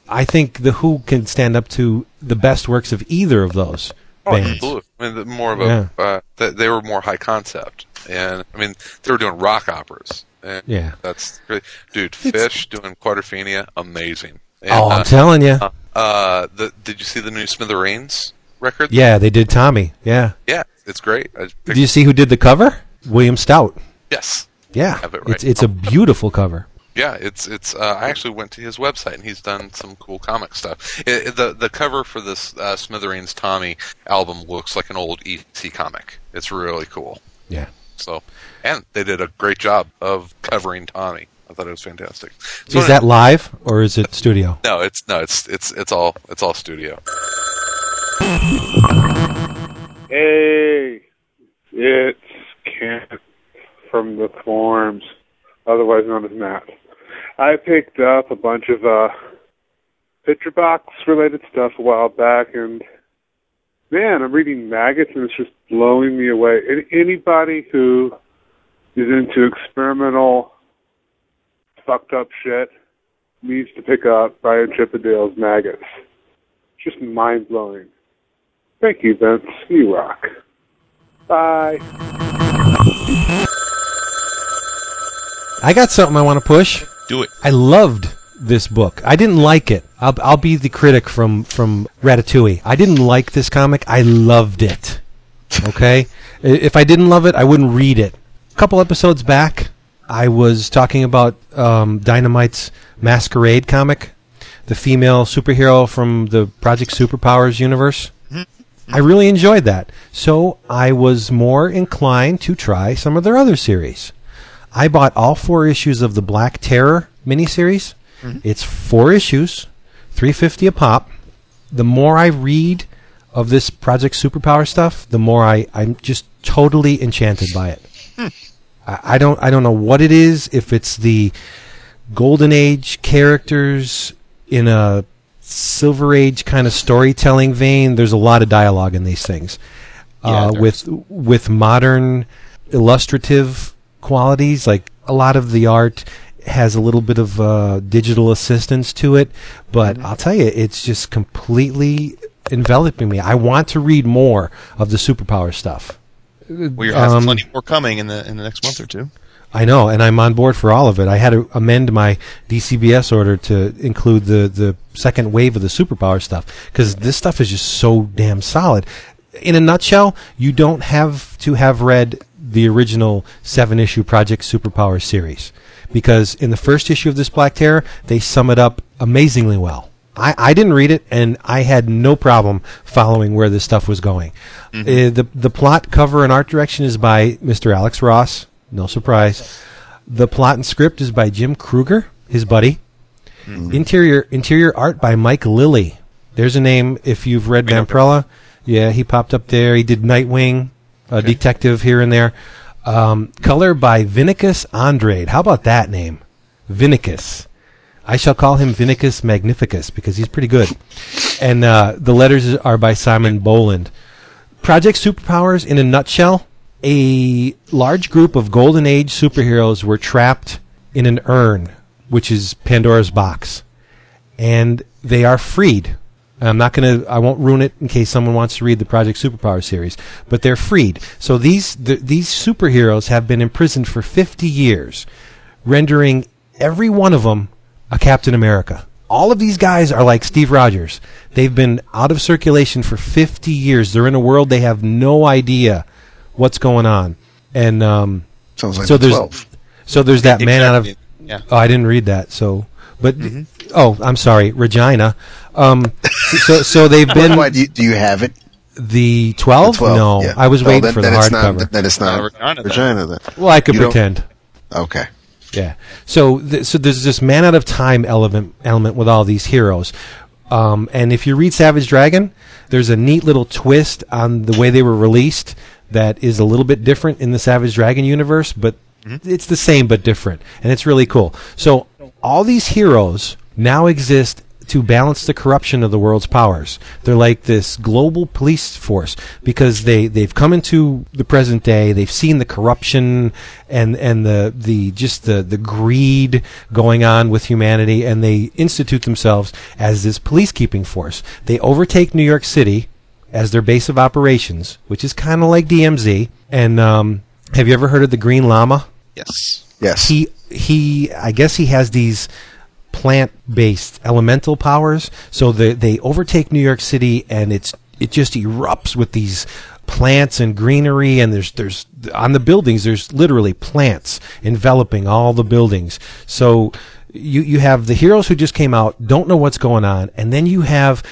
I think the Who can stand up to the best works of either of those Oh, bands. absolutely. I mean, the- more of a Yeah. uh, th- they were more high concept, and I mean, they were doing rock operas. And Yeah. that's great, dude. It's- Phish doing Quadrophenia, amazing. And, Oh, I'm uh, telling you. uh, uh, the, did you see the new Smithereens record? Yeah, they did Tommy. Yeah. yeah, it's great. Did you see who did the cover? William Stout. yes, Yeah, Have it right. it's it's a beautiful cover. Yeah, it's it's. Uh, I actually went to his website and he's done some cool comic stuff. It, it- the the cover for this uh, Smithereens Tommy album looks like an old EC comic. It's really cool. Yeah. So, and they did a great job of covering Tommy. I thought it was fantastic. So Is that live or is it studio? no? It's no. It's it's it's all it's all studio. Hey, it's Kent from the forums. otherwise known as Matt. I picked up a bunch of uh, PictureBox related stuff a while back, and man, I'm reading Maggots, and it's just blowing me away. And anybody who is into experimental, fucked up shit needs to pick up Brian Chippendale's Maggots. Just mind blowing. Thank you, Vince. You rock. Bye. I got something I want to push. Do it. I loved this book. I didn't like it. I'll, I'll be the critic from from Ratatouille. I didn't like this comic. I loved it. Okay, if I didn't love it, I wouldn't read it. A couple episodes back, I was talking about um, Dynamite's Masquerade comic, the female superhero from the Project Superpowers universe. I really enjoyed that. So I was more inclined to try some of their other series. I bought all four issues of the Black Terror miniseries. It's four issues, three fifty a pop. The more I read of this Project Superpower stuff, the more I, I'm just totally enchanted by it. I, I don't I don't know what it is. If it's the Golden Age characters in a Silver Age kind of storytelling vein, there's a lot of dialogue in these things. Yeah, uh, with with modern illustrative qualities, like a lot of the art has a little bit of uh, digital assistance to it, but I'll tell you, it's just completely enveloping me. I want to read more of the superpower stuff. Well, you have Um, plenty more coming in the in the next month or two. I know, and I'm on board for all of it. I had to amend my DCBS order to include the, the second wave of the superpower stuff because this stuff is just so damn solid. In a nutshell, you don't have to have read the original seven issue Project Superpower series because in the first issue of this Black Terror, they sum it up amazingly well. I, I didn't read it, and I had no problem following where this stuff was going. Uh, the the plot, cover, and art direction is by Mr. Alex Ross. No surprise. The plot and script is by Jim Krueger, his buddy. Interior interior art by Mike Lilly. There's a name if you've read We know him. Vampirella. Yeah, he popped up there. He did Nightwing, a detective here and there. Um, color by Vinicus Andrade. How about that name? Vinicus. I shall call him Vinicus Magnificus because he's pretty good. And uh, the letters are by Simon Bowland. Project Superpowers in a nutshell a large group of Golden Age superheroes were trapped in an urn, which is Pandora's box. And they are freed. I'm not going to, I won't ruin it in case someone wants to read the Project Superpower series, but they're freed. So these, th- these superheroes have been imprisoned for 50 years, rendering every one of them a Captain America. All of these guys are like Steve Rogers. They've been out of circulation for 50 years. They're in a world they have no idea what's going on. And um, Sounds like so the there's 12. so there's that man out of yeah. Oh, I didn't read that. So, but oh, I'm sorry, Regina. Um, so so they've been Why, do, you, do you have it? the 12? The 12? No, yeah. I was Oh, waiting then, for the then it's not, hardcover. Then it's not Regina then. Regina then. well, I could You pretend. Okay. Yeah. So th- so there's this man out of time element element with all these heroes. Um, and if you read Savage Dragon, there's a neat little twist on the way they were released that is a little bit different in the Savage Dragon universe, but it's the same but different, and it's really cool. So all these heroes now exist to balance the corruption of the world's powers. They're like this global police force because they, they've come into the present day, they've seen the corruption and, and the, the, just the, the greed going on with humanity and they institute themselves as this police keeping force. They overtake New York City as their base of operations, which is kind of like DMZ. And, um, have you ever heard of the Green Lama? Yes. Yes. he he I guess he has these plant based elemental powers. So they they overtake New York City and it's it just erupts with these plants and greenery and there's there's on the buildings there's literally plants enveloping all the buildings. So you you have the heroes who just came out don't know what's going on and then you have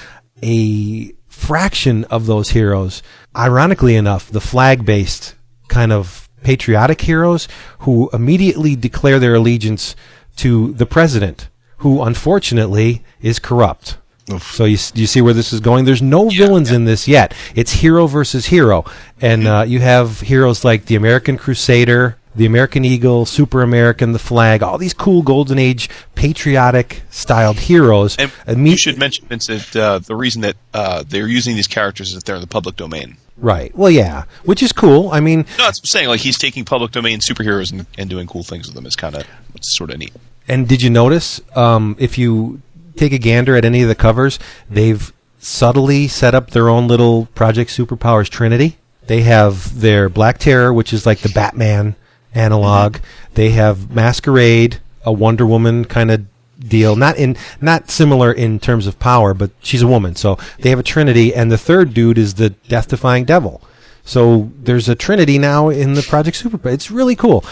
a fraction of those heroes ironically enough the flag based kind of patriotic heroes who immediately declare their allegiance to the president, who unfortunately is corrupt. So you you see where this is going. There's no villains in this yet. It's hero versus hero, and uh, you have heroes like the American Crusader, the American Eagle, Super American, the flag, all these cool Golden Age patriotic styled heroes. And Imme- you should mention, Vincent, uh, the reason that uh, they're using these characters is that they're in the public domain. right. Well, yeah, which is cool. I mean, No, that's what I'm saying. Like he's taking public domain superheroes and, and doing cool things with them is kind of it's sort of neat. And did you notice um, if you take a gander at any of the covers, they've subtly set up their own little Project Superpowers Trinity. They have their Black Terror, which is like the Batman analog. They have Masquerade, a Wonder Woman kind of deal. Not in not similar in terms of power, but she's a woman. So they have a Trinity, and the third dude is the Death-defying Devil. So there's a Trinity now in the Project Super. It's really cool.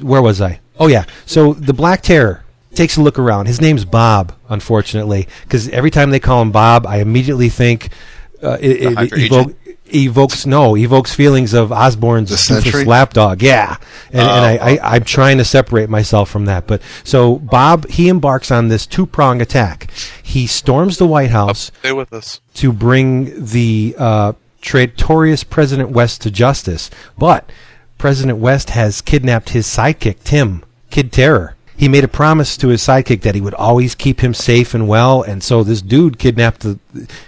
Where was I? Oh yeah. So the Black Terror takes a look around. His name's Bob, unfortunately, because every time they call him Bob, I immediately think uh, it, it evoke, evokes no evokes feelings of Osborn's toothless lapdog. Yeah, and, and I, Oh. I I'm trying to separate myself from that. But so Bob he embarks on this two prong attack. He storms the White House Stay with us. to bring the uh, traitorous President West to justice. But President West has kidnapped his sidekick, Tim, Kid Terror. He made a promise to his sidekick that he would always keep him safe and well, and so this dude kidnapped the,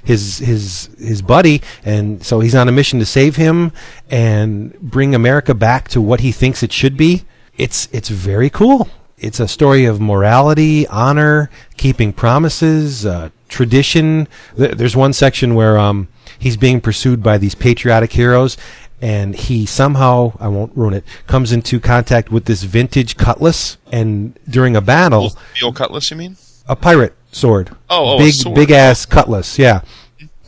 his his his buddy, and so he's on a mission to save him and bring America back to what he thinks it should be. It's it's very cool. It's a story of morality, honor, keeping promises, uh, tradition. There's one section where um, he's being pursued by these patriotic heroes, and he somehow, I won't ruin it, comes into contact with this vintage cutlass, and during a battle, The old cutlass, you mean? a pirate sword. Oh, oh, big big ass cutlass. Yeah.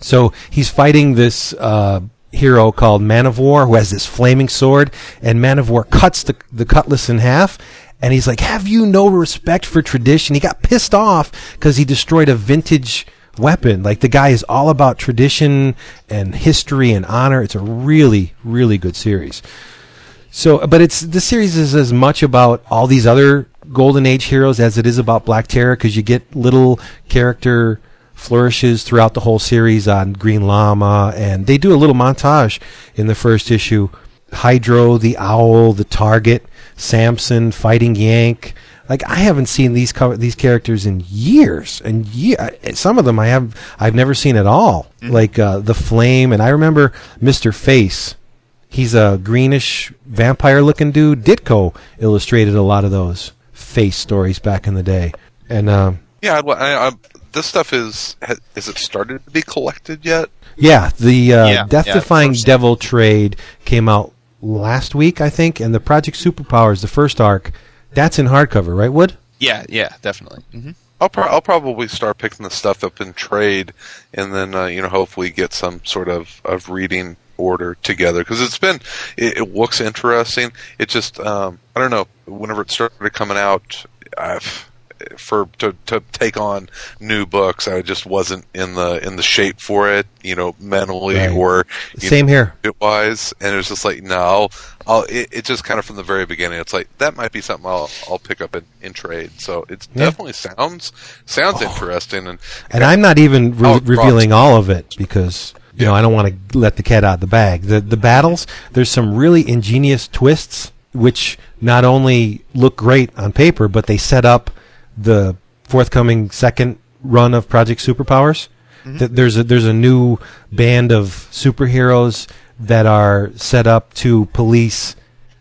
So he's fighting this uh, hero called Man of War who has this flaming sword, and Man of War cuts the the cutlass in half. And he's like, "Have you no respect for tradition?" He got pissed off because he destroyed a vintage weapon. Like the guy is all about tradition and history and honor. It's a really, really good series. So, but it's the series is as much about all these other Golden Age heroes as it is about Black Terror because you get little character flourishes throughout the whole series on Green Lama, and they do a little montage in the first issue. Hydro, the Owl, the Target, Samson, Fighting Yank. Like I haven't seen these co- these characters in years, and ye- uh, some of them I have I've never seen at all. Like uh, the Flame, and I remember Mister Face. He's a greenish vampire-looking dude. Ditko illustrated a lot of those face stories back in the day, and um, Yeah, I, I, I, this stuff is is it started to be collected yet? yeah, the uh, Yeah, Death-defying yeah, first- Devil trade came out last week, I think, and the Project Superpowers, the first arc, that's in hardcover, right? Wood? Yeah, yeah, definitely. hmm I'll pro- I'll probably start picking the stuff up in trade, and then uh, you know hopefully get some sort of, of reading order together because it's been it, it looks interesting. It just um, I don't know whenever it started coming out. I've, for to to take on new books, I just wasn't in the in the shape for it, you know, mentally Right. or you Same here. it wise, and it was just like no, I'll, it, it just kind of from the very beginning. It's like that might be something I'll I'll pick up in, in trade. So it Yeah. definitely sounds sounds oh. interesting, and And I'm not even re- Oh, revealing all of it because you know I don't want to let the cat out of the bag. The the battles, there's some really ingenious twists which not only look great on paper, but they set up the forthcoming second run of Project Superpowers. Mm-hmm. Th- There's a there's a new band of superheroes that are set up to police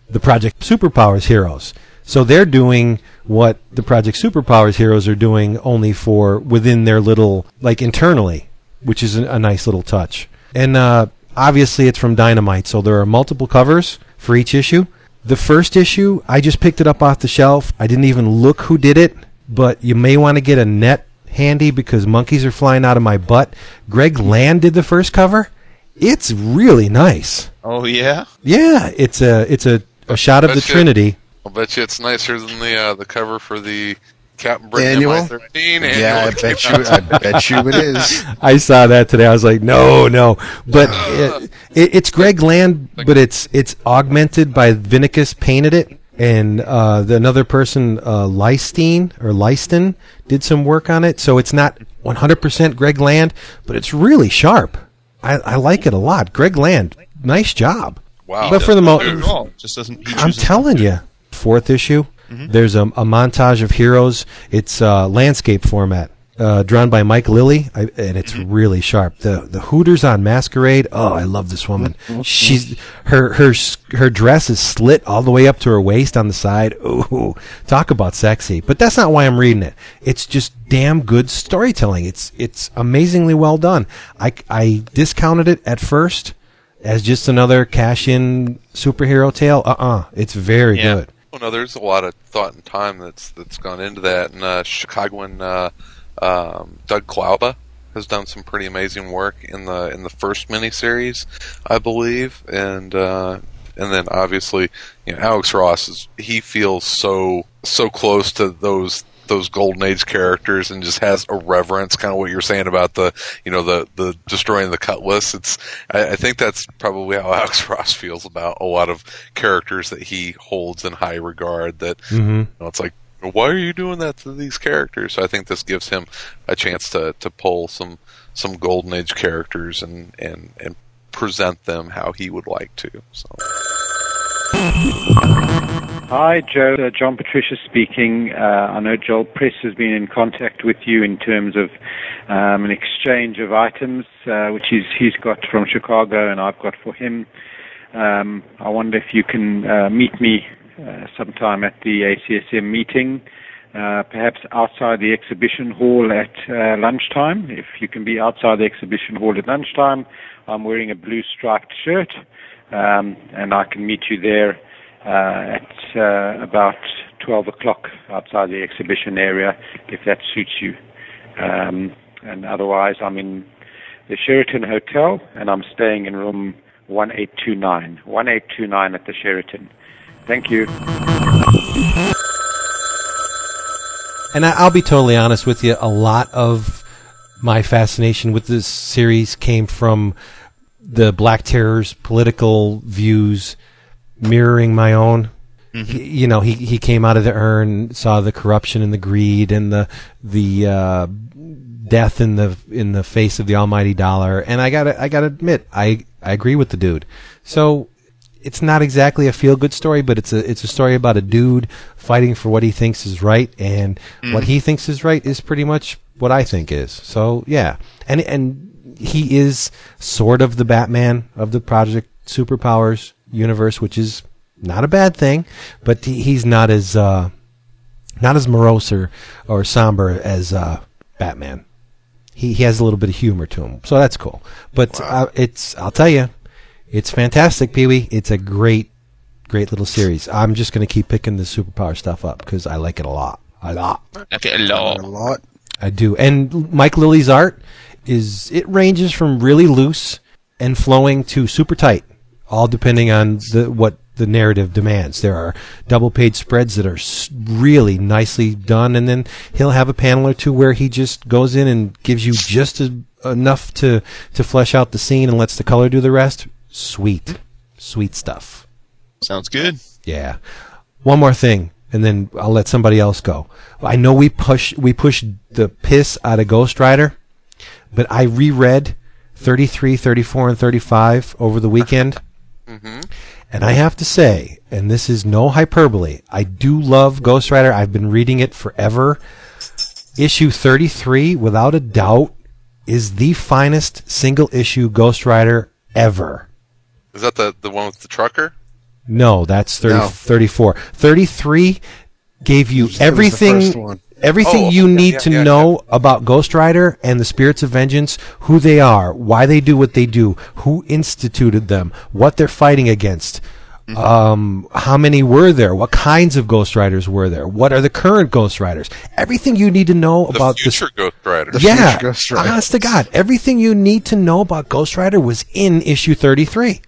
the Project Superpowers heroes. So they're doing what the Project Superpowers heroes are doing only for within their little like internally, which is a, nice little touch. And uh, obviously it's from Dynamite, so there are multiple covers for each issue. The first issue, I just picked it up off the shelf. I didn't even look who did it, but you may want to get a net handy because monkeys are flying out of my butt. Greg Land did the first cover. It's really nice. Oh yeah. Yeah, it's a it's a, a shot of the That's it. Trinity. I'll bet you it's nicer than the uh, the cover for the Captain Britain Annual? MI13 annual. Yeah, I bet you. I bet you it is. I saw that today. I was like, no, no. But it, it, it's Greg Land, but it's it's augmented by Vinicus painted it, and uh, the, another person, uh, Leistein or Leiston, did some work on it. So it's not 100% Greg Land, but it's really sharp. I, I like it a lot. Greg Land, nice job. Wow. But for the most. Just doesn't. I'm telling you, fourth issue. There's a, a montage of heroes. It's uh, landscape format, uh, drawn by Mike Lilly, I, and it's really sharp. The the Hooters on Masquerade. Oh, I love this woman. She's her her her dress is slit all the way up to her waist on the side. Ooh, talk about sexy. But that's not why I'm reading it. It's just damn good storytelling. It's it's amazingly well done. I I discounted it at first as just another cash in superhero tale. Uh uh It's very Yeah. good. Well, no, there's a lot of thought and time that's that's gone into that, and uh, Chicagoan uh, um, Doug Klauba has done some pretty amazing work in the in the first miniseries, I believe, and uh, and then obviously, you know, Alex Ross is he feels so so close to those those golden age characters and just has a reverence kind of what you're saying about the you know the the destroying the cutlass it's I, I think that's probably how alex ross feels about a lot of characters that he holds in high regard that Mm-hmm. you know, it's like why are you doing that to these characters so i think this gives him a chance to to pull some some golden age characters and and and present them how he would like to so Hi, Joe. Uh, John Patricia speaking. Uh, I know Joel Press has been in contact with you in terms of um, an exchange of items, uh, which he's, he's got from Chicago and I've got for him. Um, I wonder if you can uh, meet me sometime at the ACSM meeting, uh, perhaps outside the exhibition hall at uh, lunchtime. If you can be outside the exhibition hall at lunchtime, I'm wearing a blue striped shirt, um, and I can meet you there uh, at uh, about 12 o'clock outside the exhibition area, if that suits you. Um, and otherwise, I'm in the Sheraton Hotel, and I'm staying in room 1829. 1829 at the Sheraton. Thank you. And I, I'll be totally honest with you. A lot of my fascination with this series came from the Black Terror's political views mirroring my own. He, you know, he he came out of the urn, saw the corruption and the greed and the the uh, death in the in the face of the almighty dollar. And I gotta I gotta admit, I I agree with the dude. So it's not exactly a feel good story, but it's a it's a story about a dude fighting for what he thinks is right, and what he thinks is right is pretty much what I think is. So yeah, and and he is sort of the Batman of the Project Superpowers universe, which is not a bad thing, but he, he's not as uh, not as morose or, or somber as uh, Batman. He he has a little bit of humor to him, so that's cool. But uh, it's I'll tell you, it's fantastic, Pee Wee. It's a great, great little series. I'm just going to keep picking the superpower stuff up because I like it a lot. A lot. Okay, hello. A lot. I do. And Mike Lilly's art is it ranges from really loose and flowing to super tight, all depending on the what the narrative demands. There are double page spreads that are really nicely done, and then he'll have a panel or two where he just goes in and gives you just as, enough to to flesh out the scene and lets the color do the rest. Sweet, sweet stuff. Sounds good. Yeah. One more thing, and then I'll let somebody else go. I know we push we pushed the piss out of Ghost Rider, but I reread 33, 34, and 35 over the weekend. Mm-hmm. And I have to say, and this is no hyperbole, I do love Ghost Rider. I've been reading it forever. Issue 33, without a doubt, is the finest single issue Ghost Rider ever. Is that the the one with the trucker No, that's 30, No. 34. 33 gave you It was the everything everything Oh, you yeah, need yeah, to yeah, know about Ghost Rider and the Spirits of Vengeance, who they are, why they do what they do, who instituted them, what they're fighting against. Mm-hmm. Um, how many were there? What kinds of Ghost Riders were there? What are the current Ghost Riders? Everything you need to know the about this future ghost rider yeah, future Ghost Rider. honest to God, everything you need to know about Ghost Rider was in issue 33.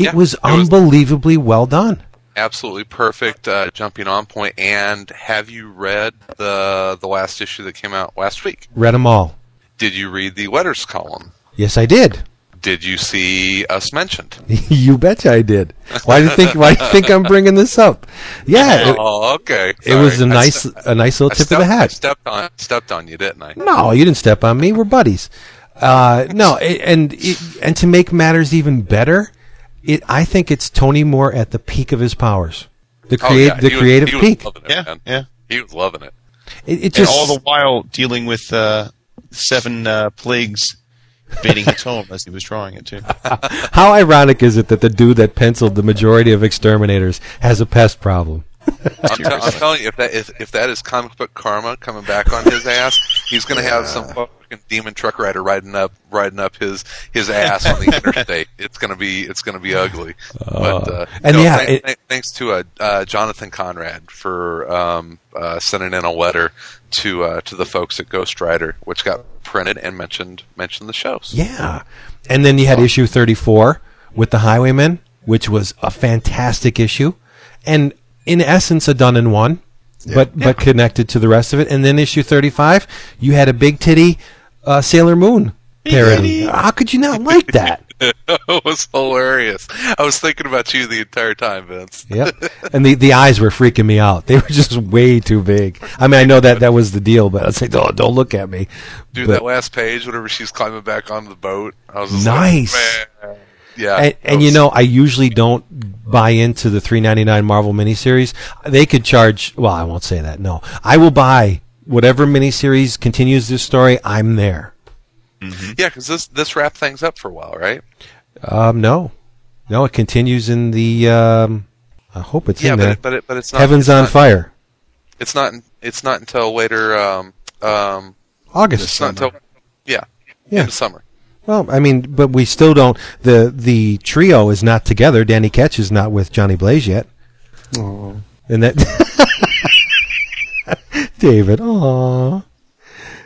It Yeah, was it was- unbelievably well done. absolutely perfect uh, jumping on point. and have you read the the last issue that came out last week Read them all. did you read the letters column Yes, I did. did you see us mentioned you betcha I did. Why do you think? Why do you think I'm bringing this up? Yeah, it, oh okay it was a nice, ste- a nice I little tip stepped, of the I hat. stepped on stepped on you didn't i No, you didn't step on me. We're buddies. Uh, no, it, and it, and to make matters even better, it I think it's Tony Moore at the peak of his powers. The Oh, yeah, the he was- creative he was peak. loving it, Yeah, man. yeah. He was loving it. It, it And just all the while dealing with uh, seven uh, plagues invading his home as he was drawing it too. how ironic is it that the dude that penciled the majority of exterminators has a pest problem? I'm, te- I'm telling you, if that if, if that is comic book karma coming back on his ass, he's going to have some fucking demon truck rider riding up riding up his his ass on the interstate. It's going to be it's going to be ugly. but uh, and no, yeah, thank- it- thank- thanks to uh, uh, Jonathan Conrad for um, uh, sending in a letter to uh, to the folks at Ghost Rider, which got printed and mentioned mentioned the shows. Yeah. And then you had issue 34 with the Highwaymen, which was a fantastic issue. And in essence, a done in one, but, but connected to the rest of it. And then issue 35, you had a big titty uh, Sailor Moon parody. How could you not like that? it was hilarious. I was thinking about you the entire time, Vince. yep. And the, the eyes were freaking me out. They were just way too big. I mean, I know that that was the deal, but I was like, don't, don't look at me. Dude, But- that last page, whenever she's climbing back onto the boat, I was just Nice. like, man. Yeah. and, that and you know, I usually don't buy into the 3.99 Marvel miniseries. They could charge. Well, I won't say that. No, I will buy whatever miniseries continues this story. I'm there. yeah, because this this wrapped things up for a while, right? Um, no, no, it continues in the. Um, I hope it's yeah, in but there. it, but it, but it's not. Heaven's it's on not, fire. It's not. It's not until later. Um, um, August. it's not until. Yeah. Yeah. In the summer. Well, I mean, but we still don't. The the trio is not together. Danny Ketch is not with Johnny Blaze yet. Oh. And that. David, aw.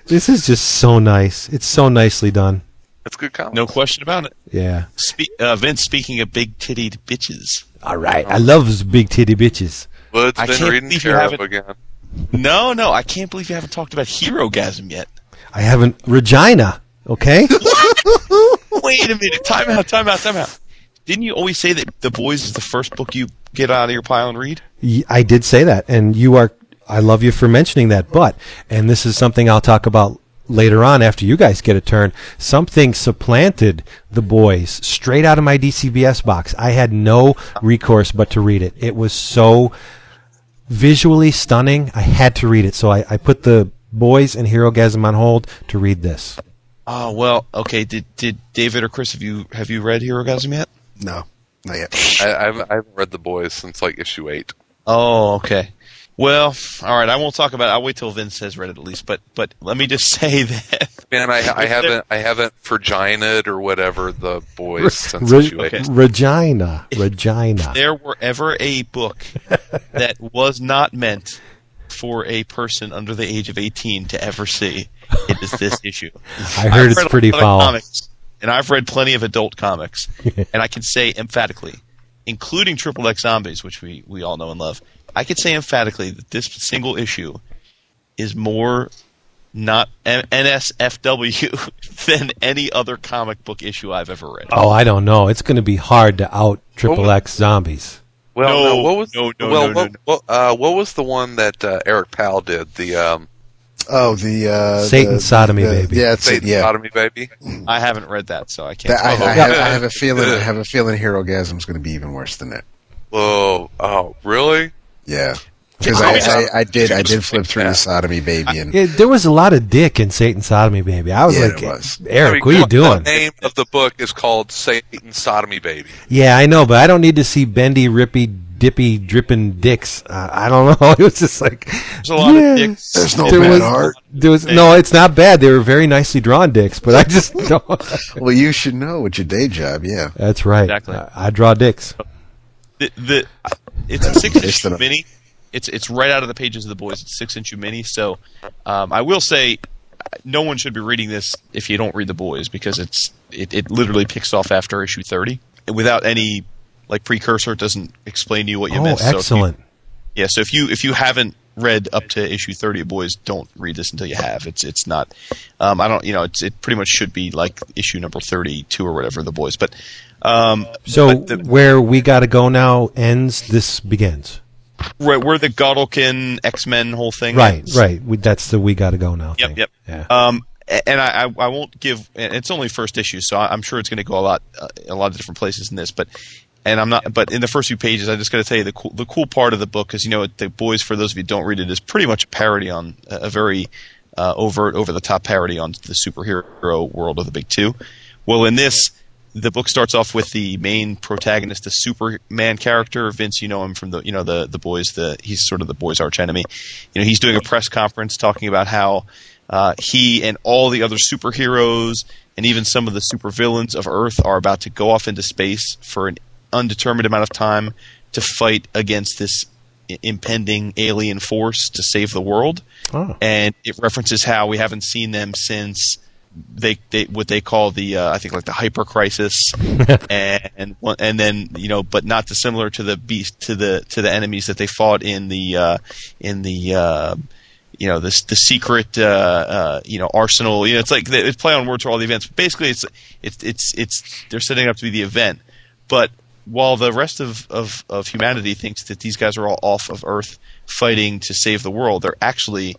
This is just so nice. It's so nicely done. It's good comic. No question about it. Yeah. Spe- uh, Vince, speaking of big tittied bitches. All right. I love those big titty bitches. Wood's I been can't reading believe you haven't- again. No, no, I can't believe you haven't talked about Herogasm yet. I haven't. Regina. Okay. Wait a minute. Time out, time out, time out. Didn't you always say that The Boys is the first book you get out of your pile and read? I did say that, and you are. I love you for mentioning that. But, and this is something I'll talk about later on after you guys get a turn. Something supplanted the boys straight out of my DCBS box. I had no recourse but to read it. It was so visually stunning. I had to read it, so I, I put the boys and Herogasm on hold to read this. Oh well, okay. Did did David or Chris have you have you read Herogasm yet? No, not yet. I, I, haven't, I haven't read The Boys since like issue eight. Oh, okay. Well, all right. I won't talk about. it. I'll wait till Vince has read it at least. But but let me just say that Man, I, I haven't I haven't virgined or whatever The Boys since Re- issue eight. Okay. Regina. Regina. there were ever a book that was not meant for a person under the age of 18 to ever see, it is this issue. I heard I've it's read pretty lot foul. Comics, and I've read plenty of adult comics, and I can say emphatically, including Triple X Zombies, which we, we all know and love, I can say emphatically that this single issue is more not N- NSFW than any other comic book issue I've ever read. Oh, I don't know. It's going to be hard to out Triple X zombies. Well, No, no, what was no, no, well, no, what, no, what, uh, what was the one that uh, Eric Powell did? The um, Oh, the uh, Satan the- sodomy the- baby. Yeah, it's Satan yeah. Sodomy Baby. I haven't read that, so I can't. That, I. I, have, I have a feeling. I have a feeling. Herogasm's going to be even worse than that. Whoa! Oh, really? Yeah, because I, I, I did. I did flip through that. the sodomy baby, and Yeah, there was a lot of dick in Satan sodomy baby. I was Yeah, like, it was. I Eric, mean, what are you doing? the name of the book is called Satan Sodomy Baby. Yeah, I know, but I don't need to see bendy, rippy, dippy, dripping dicks. Uh, I don't know. It was just like There's a lot yeah. of dicks. There's no There bad was- art. There was no. It's not bad. They were very nicely drawn dicks, but I just don't. Well, you should know with your day job. Yeah, That's right. Exactly. I, I draw dicks. the, the it's a six Based issue on a- mini. It's it's right out of the pages of the boys. It's a six issue mini. So um, I will say, no one should be reading this if you don't read the boys because it's it, it literally picks off after issue thirty without any like precursor. It doesn't explain to you what you Oh, missed. So you- excellent. yeah. So if you if you haven't read up to issue thirty of boys, don't read this until you have. It's it's not. Um, I don't. You know, it's it pretty much should be like issue number thirty two or whatever the boys. But um, So but the, where we got to go now ends. This begins. right where the Godolkin X Men whole thing. Right. ends. Right. We, that's the we got to go now. Yep, thing. yep. Yeah. Um, and I, I, I won't give. It's only first issue, so I'm sure it's going to go a lot, uh, a lot of different places in this. But and I'm not. But in the first few pages, I just got to tell you the cool, the cool part of the book is you know the boys. For those of you who don't read it, is pretty much a parody on a very uh, overt, over the top parody on the superhero world of the big two. Well, in this, the book starts off with the main protagonist, the Superman character, Vince. You know him from the you know the the boys. The he's sort of the boys' arch enemy. You know he's doing a press conference talking about how uh, he and all the other superheroes and even some of the supervillains of Earth are about to go off into space for an undetermined amount of time to fight against this impending alien force to save the world. Oh. And it references how we haven't seen them since they, they what they call the uh, I think like the hyper crisis, and and and then you know, but not dissimilar to the beast to the to the enemies that they fought in the uh, in the. Uh, you know this the secret uh, uh, you know arsenal. You know it's like they- it's play on words for all the events. But basically, it's it's it's it's they're setting up to be the event. But while the rest of, of, of humanity thinks that these guys are all off of Earth fighting to save the world, they're actually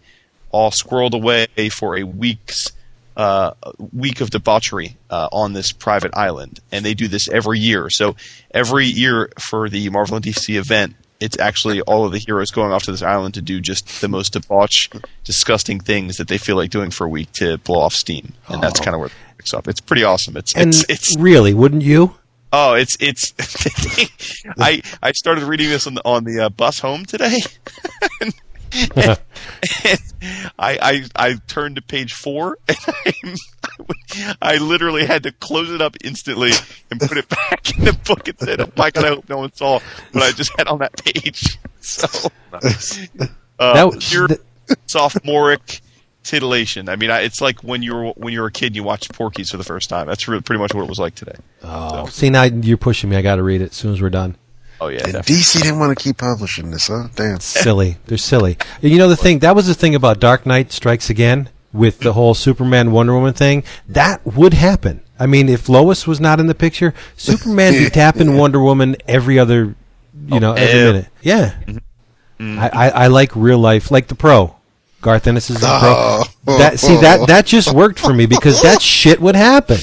all squirreled away for a week's uh, week of debauchery uh, on this private island, and they do this every year. So every year for the Marvel and DC event, it's actually all of the heroes going off to this island to do just the most debauched, disgusting things that they feel like doing for a week to blow off steam, and that's kind of where it picks up. It's pretty awesome. It's And it's it's really, wouldn't you? Oh it's it's. I I started reading this on the on the uh, bus home today. And I, I I turned to page four and I, I literally had to close it up instantly and put it back in the book and said, "Oh my god, I hope no one saw what I just had on that page." So, uh, That- pure th- sophomoric titillation. I mean, I, it's like when you were when you were a kid and you watched Porky's for the first time. That's really, pretty much what it was like today. Oh, see now you're pushing me. I got to read it as soon as we're done. Oh yeah, And. DC didn't want to keep publishing this, huh? Damn. silly. They're silly. And You know the thing that was the thing about Dark Knight Strikes Again with the whole Superman Wonder Woman thing. That would happen. I mean, if Lois was not in the picture, Superman be tapping Wonder Woman every other, you oh, know, every ev- minute. Yeah. Mm-hmm. I, I, I like real life, like the Pro. Garth Ennis is the Oh. Pro. That see that that just worked for me because that shit would happen.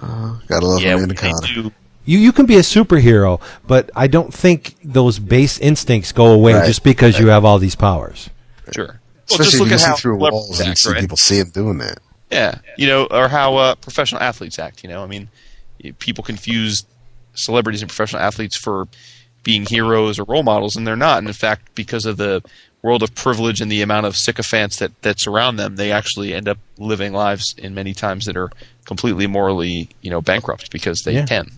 Gotta love yeah, Amanda Conner. You you can be a superhero, but I don't think those base instincts go away Right. just because you have all these powers. Sure. Well, Especially just if look you at see how through celebrities walls and see right? people see him doing that. Yeah, you know, or how uh, professional athletes act. You know, I mean, people confuse celebrities and professional athletes for being heroes or role models, and they're not. And in fact, because of the world of privilege and the amount of sycophants that that surround them, they actually end up living lives in many times that are completely morally, you know, bankrupt because they Yeah. can.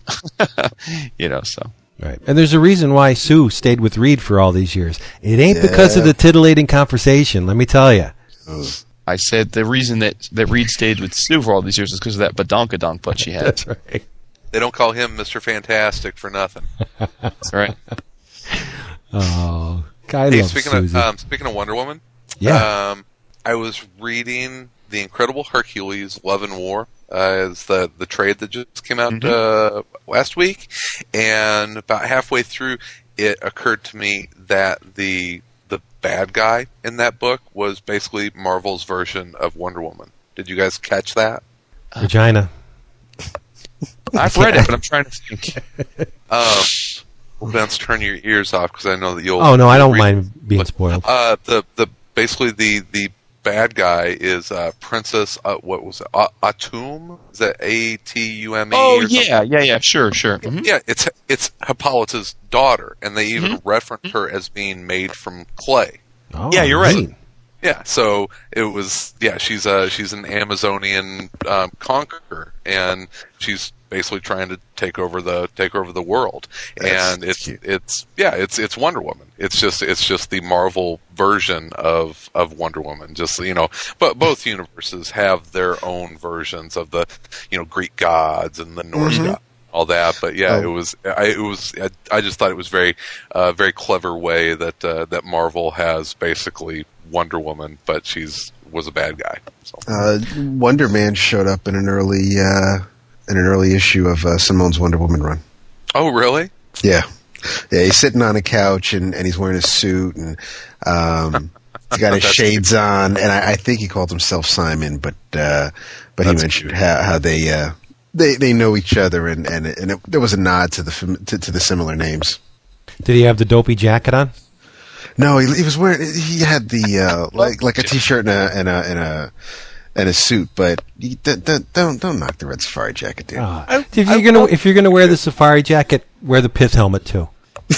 you know, so Right. And there's a reason why Sue stayed with Reed for all these years. It ain't because of the titillating conversation, let me tell you. I said the reason that that Reed stayed with Sue for all these years is because of that badonkadonk butt she had. right. They don't call him Mr. Fantastic for nothing. That's right. Oh, I Hey, love speaking Susie. of um, speaking of Wonder Woman, yeah. um, I was reading the Incredible Hercules: Love and War. Uh, is the the trade that just came out uh, last week, and about halfway through, it occurred to me that the the bad guy in that book was basically Marvel's version of Wonder Woman. Did you guys catch that? Vagina. I've read it, but I'm trying to think. Um, well, Vince, turn your ears off because I know that you'll. Oh, no, I don't read- mind being spoiled. Uh, the the basically the the bad guy is uh, Princess. Uh, what was it? Uh, Atum? Is that A T U M E? Oh or something? yeah, yeah, yeah. Sure, sure. Mhm. Yeah, it's it's Hippolyta's daughter, and they even Mm-hmm. reference her as being made from clay. Oh, yeah, you're right. neat. Yeah, so it was. Yeah, she's a she's an Amazonian um, conqueror, and she's basically trying to take over the take over the world. That's and it's cute. it's yeah, it's it's Wonder Woman. It's just it's just the Marvel version of of Wonder Woman. Just you know, but both universes have their own versions of the you know Greek gods and the Norse gods. All that, but yeah, Oh. it was. I, it was. I, I just thought it was very, uh, very clever way that uh, that Marvel has basically Wonder Woman, but she's was a bad guy. So. Uh, Wonder Man showed up in an early uh, in an early issue of uh, Simone's Wonder Woman run. Oh, really? Yeah, yeah. He's sitting on a couch and, and he's wearing a suit and um, he's got his shades on. And I, I think he called himself Simon, but uh, but he That's mentioned how, how they uh, they they know each other, and and and it, there was a nod to the to, to the similar names. Did he have the dopey jacket on? No, he, he was wearing. He had the uh, like like a t-shirt and a and a and a, and a suit, but you, don't, don't don't don't knock the red safari jacket, dude. Ah. if you're gonna if you're gonna wear the safari jacket, wear the pith helmet too.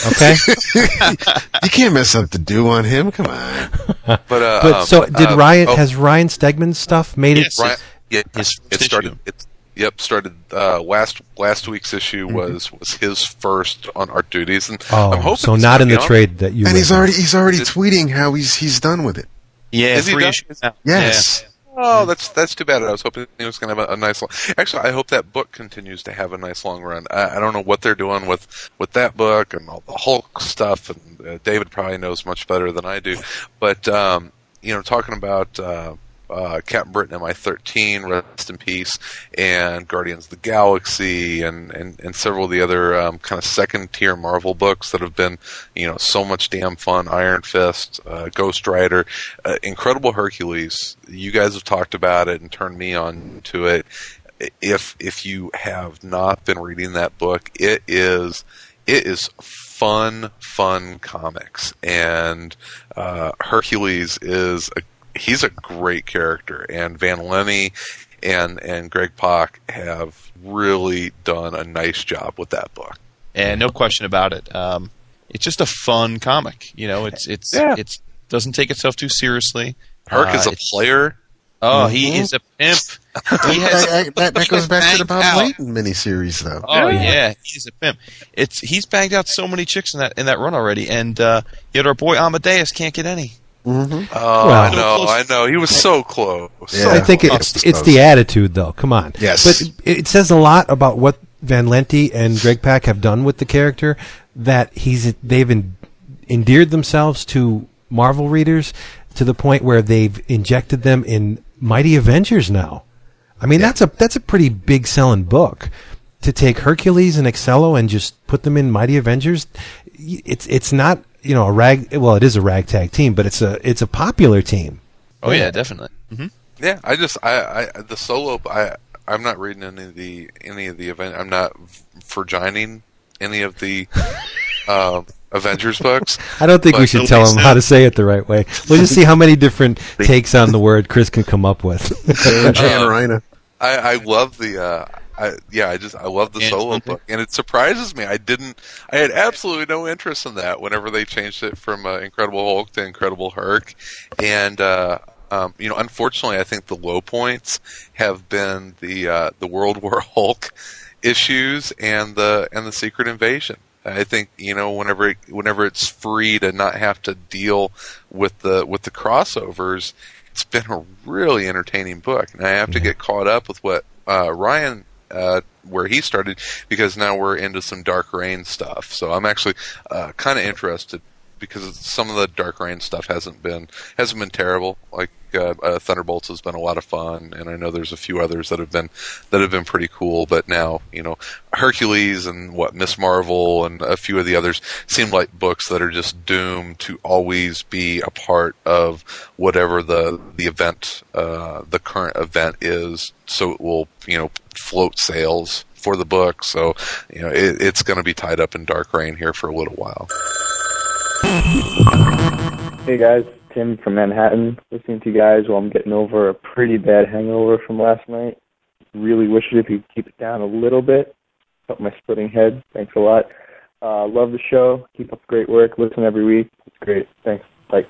Okay. you can't mess up the do on him. Come on. But uh, but um, so did uh, Ryan? oh, has Ryan Stegman's stuff made Yes. it? Ryan, yeah, His it started. It, yep, started uh, last last week's issue Mm-hmm. was was his first on art duties, and Oh, I'm hoping so not in the on- trade that you. And he's read. already he's already Did- tweeting how he's he's done with it. Yeah, Is he three issues now. Yes. Oh, that's that's too bad. I was hoping it was going to have a, a nice. Long, actually, I hope that book continues to have a nice long run. I, I don't know what they're doing with with that book and all the Hulk stuff, and uh, David probably knows much better than I do. But um, you know, talking about uh, uh, Captain Britain MI13, Rest in Peace, and Guardians of the Galaxy, and and, and several of the other um, kind of second tier Marvel books that have been you know so much damn fun. Iron Fist, uh, Ghost Rider, uh, Incredible Hercules. You guys have talked about it and turned me on to it. If if you have not been reading that book, it is it is fun, fun comics, and uh, Hercules is a he's a great character, and Van Lente and and Greg Pak have really done a nice job with that book. and no question about it. Um, it's just a fun comic. You know, it's it's Yeah. it's doesn't take itself too seriously. Herc Uh, is a player. Oh, he is a pimp. He has I- I- that, that goes back to the Bob out. Layton miniseries, though. Oh yeah, he's a pimp. It's he's banged out so many chicks in that in that run already, and uh, yet our boy Amadeus can't get any. Mm-hmm. Oh, Well- I know, I know. He was so close. Yeah. I think it's it's it's the attitude, though. Come on. Yes. But it, it says a lot about what Van Lente and Greg Pak have done with the character that he's they've en- endeared themselves to Marvel readers to the point where they've injected them in Mighty Avengers now. I mean, that's a that's a pretty big selling book to take Hercules and Excello and just put them in Mighty Avengers. It's it's not you know a rag well it is a ragtag team, but it's a it's a popular team. Oh yeah, definitely. hmm Yeah, I just I, I the solo I I'm not reading any of the any of the event. I'm not for virgining any of the um, Avengers books. I don't think we should tell be him how to say it the right way. We'll just see how many different takes on the word Chris can come up with. Jan Reina. I, I love the uh, I yeah I just I love the solo something. book and it surprises me. I didn't I had absolutely no interest in that whenever they changed it from uh, Incredible Hulk to Incredible Herc, and uh, um, you know unfortunately I think the low points have been the uh, the World War Hulk issues and the and the Secret Invasion. I think you know whenever it, whenever it's free to not have to deal with the with the crossovers, it's been a really entertaining book, and I have to get caught up with what uh, Ryan uh, where he started because now we're into some Dark Reign stuff. So I'm actually uh, kind of interested because some of the Dark Reign stuff hasn't been hasn't been terrible. Like uh, uh, Thunderbolts has been a lot of fun, and I know there's a few others that have been that have been pretty cool. But now you know Hercules and what Miss Marvel and a few of the others seem like books that are just doomed to always be a part of whatever the the event uh, the current event is. So it will you know float sales for the book. So you know it, it's going to be tied up in Dark Reign here for a little while. Hey guys, Tim from Manhattan. Listening to you guys while I'm getting over a pretty bad hangover from last night. Really wish if you keep it down a little bit. Help my splitting head. Thanks a lot. Uh, love the show. Keep up the great work. Listen every week. It's great. Thanks. Bye.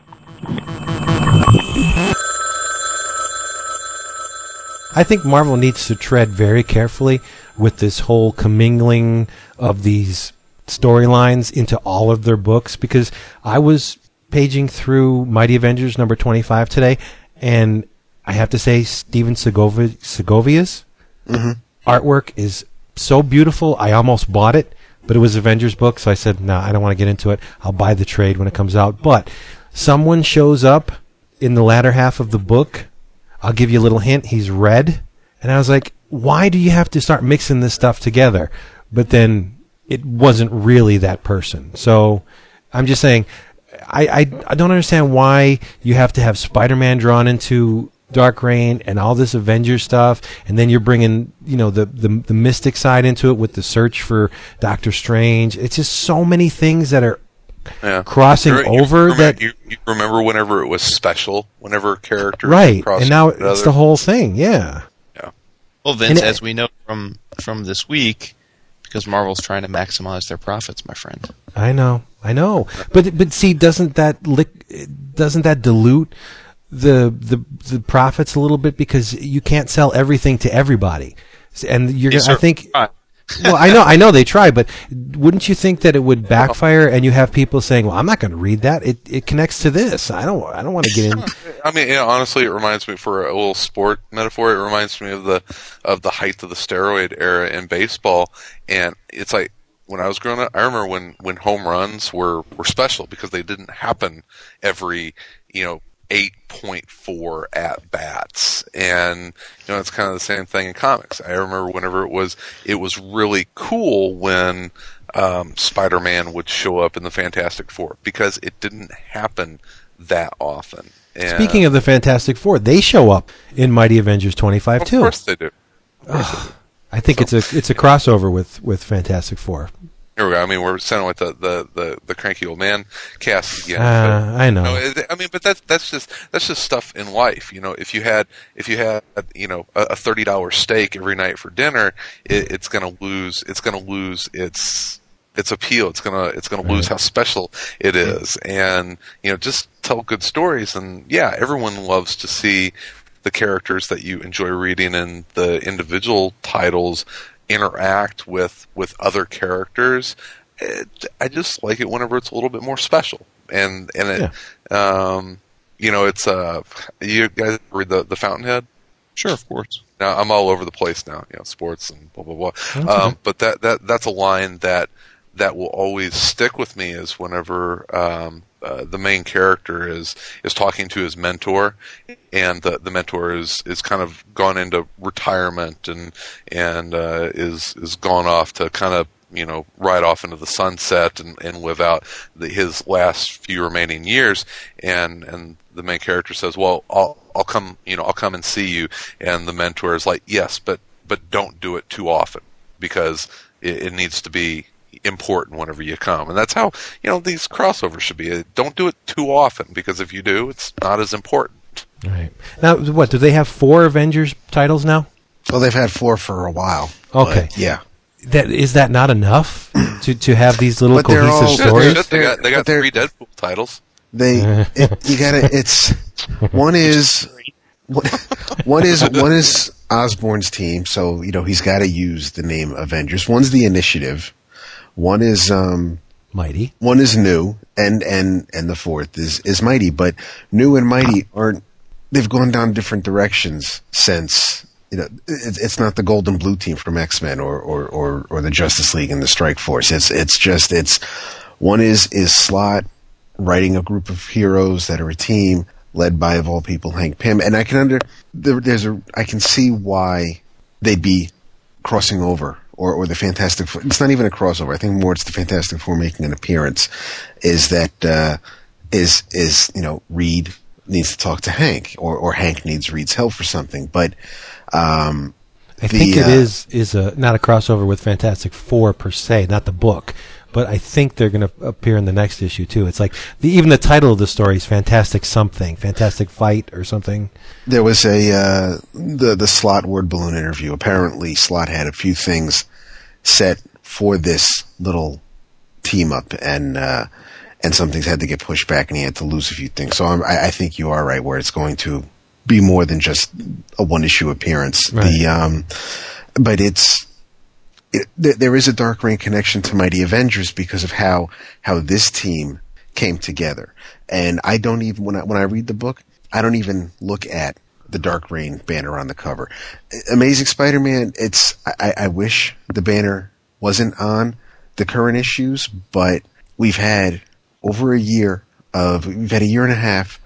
I think Marvel needs to tread very carefully with this whole commingling of these storylines into all of their books because I was paging through Mighty Avengers number 25 today and I have to say Stephen Segovia, Segovia's mm-hmm. artwork is so beautiful. I almost bought it, but it was Avengers book, so I said, "No, I don't want to get into it. I'll buy the trade when it comes out." But someone shows up in the latter half of the book. I'll give you a little hint. He's red, and I was like, "Why do you have to start mixing this stuff together?" But then it wasn't really that person. So I'm just saying, I, I, I don't understand why you have to have Spider-Man drawn into Dark Reign and all this Avengers stuff, and then you're bringing you know the, the the mystic side into it with the search for Doctor Strange. It's just so many things that are Yeah. crossing You- you over remember, that you, you remember whenever it was special, whenever characters right, and now over with it's the whole thing. Yeah, Yeah. Well, Vince, it- as we know from from this week, because Marvel's trying to maximize their profits, my friend. I know, I know, but but see, doesn't that lick, doesn't that dilute the the the profits a little bit because you can't sell everything to everybody, and you're Yes, I think. Well, I know, I know they try, but wouldn't you think that it would backfire and you have people saying, "Well, I'm not going to read that. It it connects to this. I don't I don't want to get in." I mean, yeah, honestly, it reminds me for a little sport metaphor. It reminds me of the of the height of the steroid era in baseball, and it's like when I was growing up. I remember when when home runs were were special because they didn't happen every you know. 8.4 at bats and you know it's kind of the same thing in comics i remember whenever it was it was really cool when um, spider-man would show up in the fantastic four because it didn't happen that often and Speaking of the Fantastic Four, they show up in Mighty Avengers 25 of too. course they do. I think it's a it's a crossover with with Fantastic Four. Here we go. I mean, we're sounding with the, the, the, the cranky old man cast again. Uh, I know. No, it- I mean, but that's that's just that's just stuff in life. You know, if you had if you had you know a, thirty dollar steak every night for dinner, it, it's going to lose it's going to lose its its appeal. It's gonna it's gonna lose how special it is. And you know, just tell good stories. And yeah, everyone loves to see the characters that you enjoy reading and the individual titles interact with with other characters. It, I just like it whenever it's a little bit more special. And and it, um, you know, it's uh, you guys read the the Fountainhead. Sure, of course. Now I'm all over the place now, you know, sports and blah blah blah. Okay. Um, but that that that's a line that that will always stick with me is whenever um, uh, the main character is is talking to his mentor, and the the mentor is is kind of gone into retirement and and uh, is is gone off to kind of you know ride off into the sunset and, and live out the, his last few remaining years. And and the main character says well I'll I'll come you know I'll come and see you. And the mentor is like yes but but don't do it too often because it, it needs to be important whenever you come and that's how you know these crossovers should be uh, don't do it too often because if you do it's not as important Right. Now, what do they have? Four Avengers titles now. Well, they've had four for a while. Okay. yeah. That is that not enough to to have these little But they're cohesive all- stories? Shit, they got they But got they're- three Deadpool titles They, it, you gotta, it's, one is, one is, one is Osborn's team, so, you know, he's gotta use the name Avengers. One's the initiative. One is, um, Mighty. one is new, and, and, and the fourth is, is mighty, but new and mighty aren't, they've gone down different directions since, you know, it's, not the golden blue team from X-Men or, or, or, or the Justice League and the Strike Force. It's, it's just, it's, one is, is Slott writing a group of heroes that are a team led by, of all people, Hank Pym. And I can under, there, there's a, I can see why they'd be crossing over or, or the Fantastic Four. It's not even a crossover. I think more it's the Fantastic Four making an appearance is that, uh, is, is, you know, Reed needs to talk to Hank or, or Hank needs Reed's help for something. But, um, I the, think it uh, is is a not a crossover with Fantastic Four per se, not the book, but I think they're going to appear in the next issue too. It's like the, even the title of the story is Fantastic something, Fantastic Fight or something. There was a uh, the the Slott word balloon interview. Apparently, Slott had a few things set for this little team up, and uh, and some things had to get pushed back, and he had to lose a few things. So I'm, I, I think you are right, where it's going to be more than just a one issue appearance. Right. The um, but it's it, there, is a Dark Reign connection to Mighty Avengers because of how how this team came together. And I don't even when I when I read the book, I don't even look at the Dark Reign banner on the cover. Amazing Spider-Man. It's I, I wish the banner wasn't on the current issues, but we've had over a year of we've had a year and a half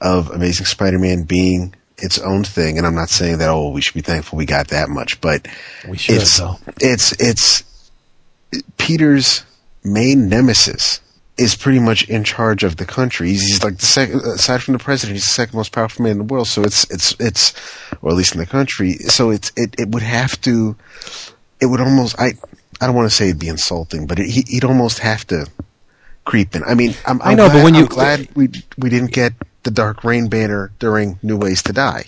of Amazing Spider-Man being its own thing, and I'm not saying that oh we should be thankful we got that much, but We should it's though. it's it's Peter's main nemesis is pretty much in charge of the country. He's, he's like the second, aside from the president, he's the second most powerful man in the world. So it's it's it's, or at least in the country. So it's it it would have to, it would almost I I don't want to say it'd be insulting, but it, he, he'd almost have to creep in. I mean, I'm, I'm I know, glad, but when you- I'm glad we we didn't get the Dark Reign banner during New Ways to Die.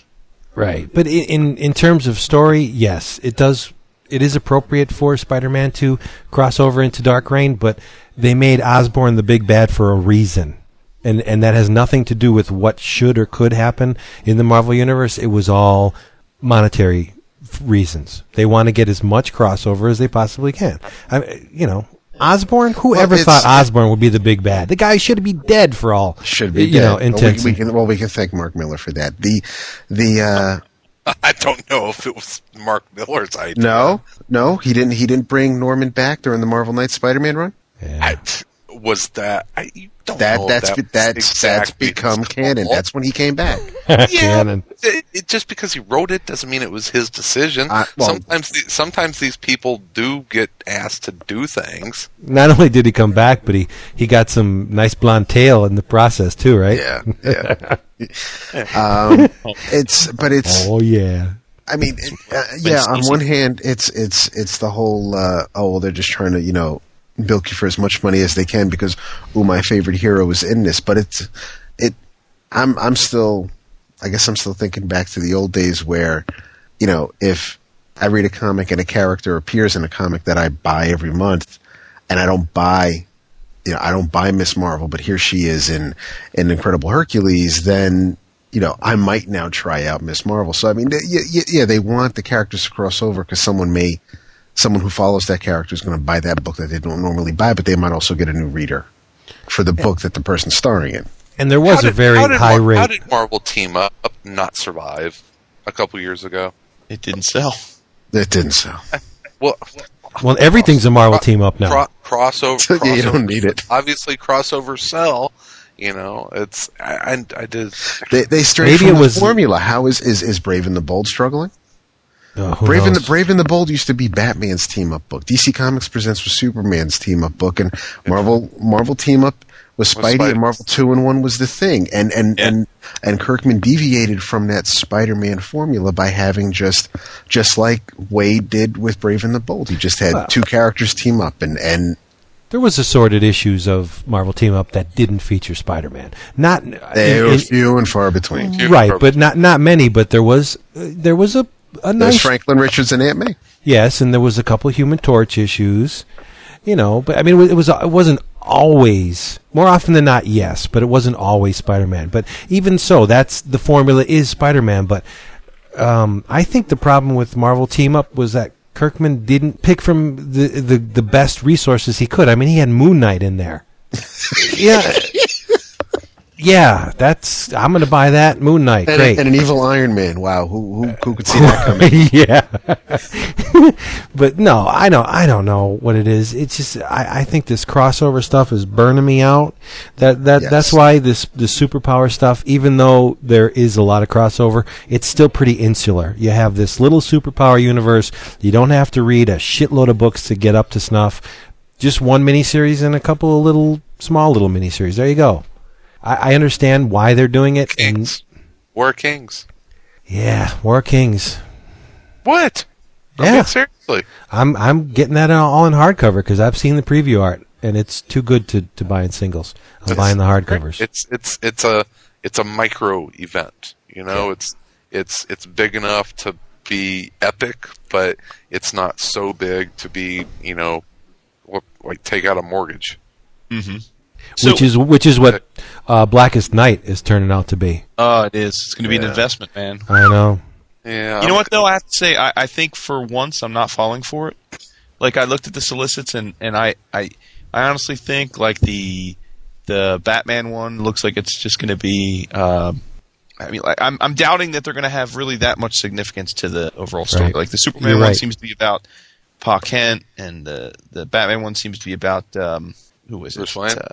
Right. But in in terms of story, yes, it does. It is appropriate for Spider-Man to cross over into Dark Reign, but they made Osborn the big bad for a reason, and and that has nothing to do with what should or could happen in the Marvel universe. It was all monetary reasons. They want to get as much crossover as they possibly can. I, you know. Osborn, whoever it's- thought Osborn would be the big bad? The guy should be dead for all Should be you know dead. Well, we, we can well we can thank Mark Millar for that. The the uh, I don't know if it was Mark Millar's idea. no no he didn't he didn't bring Norman back during the Marvel Knights Spider-Man run. I, was that I you don't That know that's that be- was that's that's become his canon. call. That's when he came back. yeah, Canon. It, it, just because he wrote it doesn't mean it was his decision. Uh, well- sometimes, the, sometimes these people do get asked to do things. Not only did he come back, but he, he got some nice blonde tail in the process too, right? Yeah, yeah. um, it's but it's Oh yeah. I mean, it, uh, yeah. On one hand, it's it's it's the whole uh, oh well, they're just trying to you know bilk you for as much money as they can because oh my favorite hero is in this. But it's it. I'm I'm still, I guess I'm still thinking back to the old days where, you know, if I read a comic and a character appears in a comic that I buy every month, and I don't buy. You know, I don't buy Miss Marvel, but here she is in in Incredible Hercules. Then you know, I might now try out Miss Marvel. So I mean, they, yeah, yeah, they want the characters to cross over because someone may, someone who follows that character is going to buy that book that they don't normally buy, but they might also get a new reader for the book that the person's starring in. And there was How a did- very high Mar- rate. How did Marvel team up not survive a couple years ago? It didn't sell. It didn't sell. Well, well, everything's a Marvel Cro- team up now. cro- crossover. Yeah, you don't need it. Obviously, crossover sell. You know, it's I, I, I did. They they strayed Maybe from it the was- formula. How is is is Brave and the Bold struggling? Who Brave and the? Brave and the Bold used to be Batman's team up book. DC Comics presents was Superman's team up book, and Marvel Marvel team up was Spidey, Spidey. and Marvel two and one was the thing. And and Yeah. and and Kirkman deviated from that Spider-Man formula by having just just like Waid did with Brave and the Bold. He just had Well. two characters team up, and and There was assorted issues of Marvel team up that didn't feature Spider-Man. Not they in- were few and far between. Right, but not not many. But there was uh, there was a a There's nice Franklin Richards and Aunt May. yes, and there was a couple Human Torch issues. You know, but I mean, it was it wasn't always more often than not, yes, but it wasn't always Spider-Man. But even so, that's the formula is Spider-Man. But um, I think the problem with Marvel Team Up was that Kirkman didn't pick from the, the the best resources he could. I mean, he had Moon Knight in there. yeah. Yeah, that's. I'm going to buy that Moon Knight. And, Great. and an evil Iron Man. Wow, who who, who could see that coming? yeah. but no, I don't. I don't know what it is. It's just I, I think this crossover stuff is burning me out. That that Yes. that's why this the superpower stuff, even though there is a lot of crossover, it's still pretty insular. You have this little superpower universe. You don't have to read a shitload of books to get up to snuff. Just one miniseries and a couple of little small little miniseries. There you go. I, I understand why they're doing it. And Kings. War Kings. yeah, War Kings. What? I Yeah. mean, seriously. I'm I'm getting that all in hardcover because I've seen the preview art and it's too good to, to buy in singles. I'm buying the hardcovers. It's it's it's a it's a micro event. You know, it's it's it's big enough to be epic, but it's not so big to be you know, like take out a mortgage. Mm-hmm. Which is which is what uh, Blackest Night is turning out to be. Oh, it is. It's going to be an investment, man. I know. Yeah. You know what though? I have to say, I, I think for once I'm not falling for it. Like I looked at the solicits and, and I, I I honestly think like the the Batman one looks like it's just going to be. Um, I mean, like I'm I'm doubting that they're going to have really that much significance to the overall story. Right. Like the Superman You're one right. seems to be about Pa Kent, and the the Batman one seems to be about um, who is it? Bruce Wayne? Uh,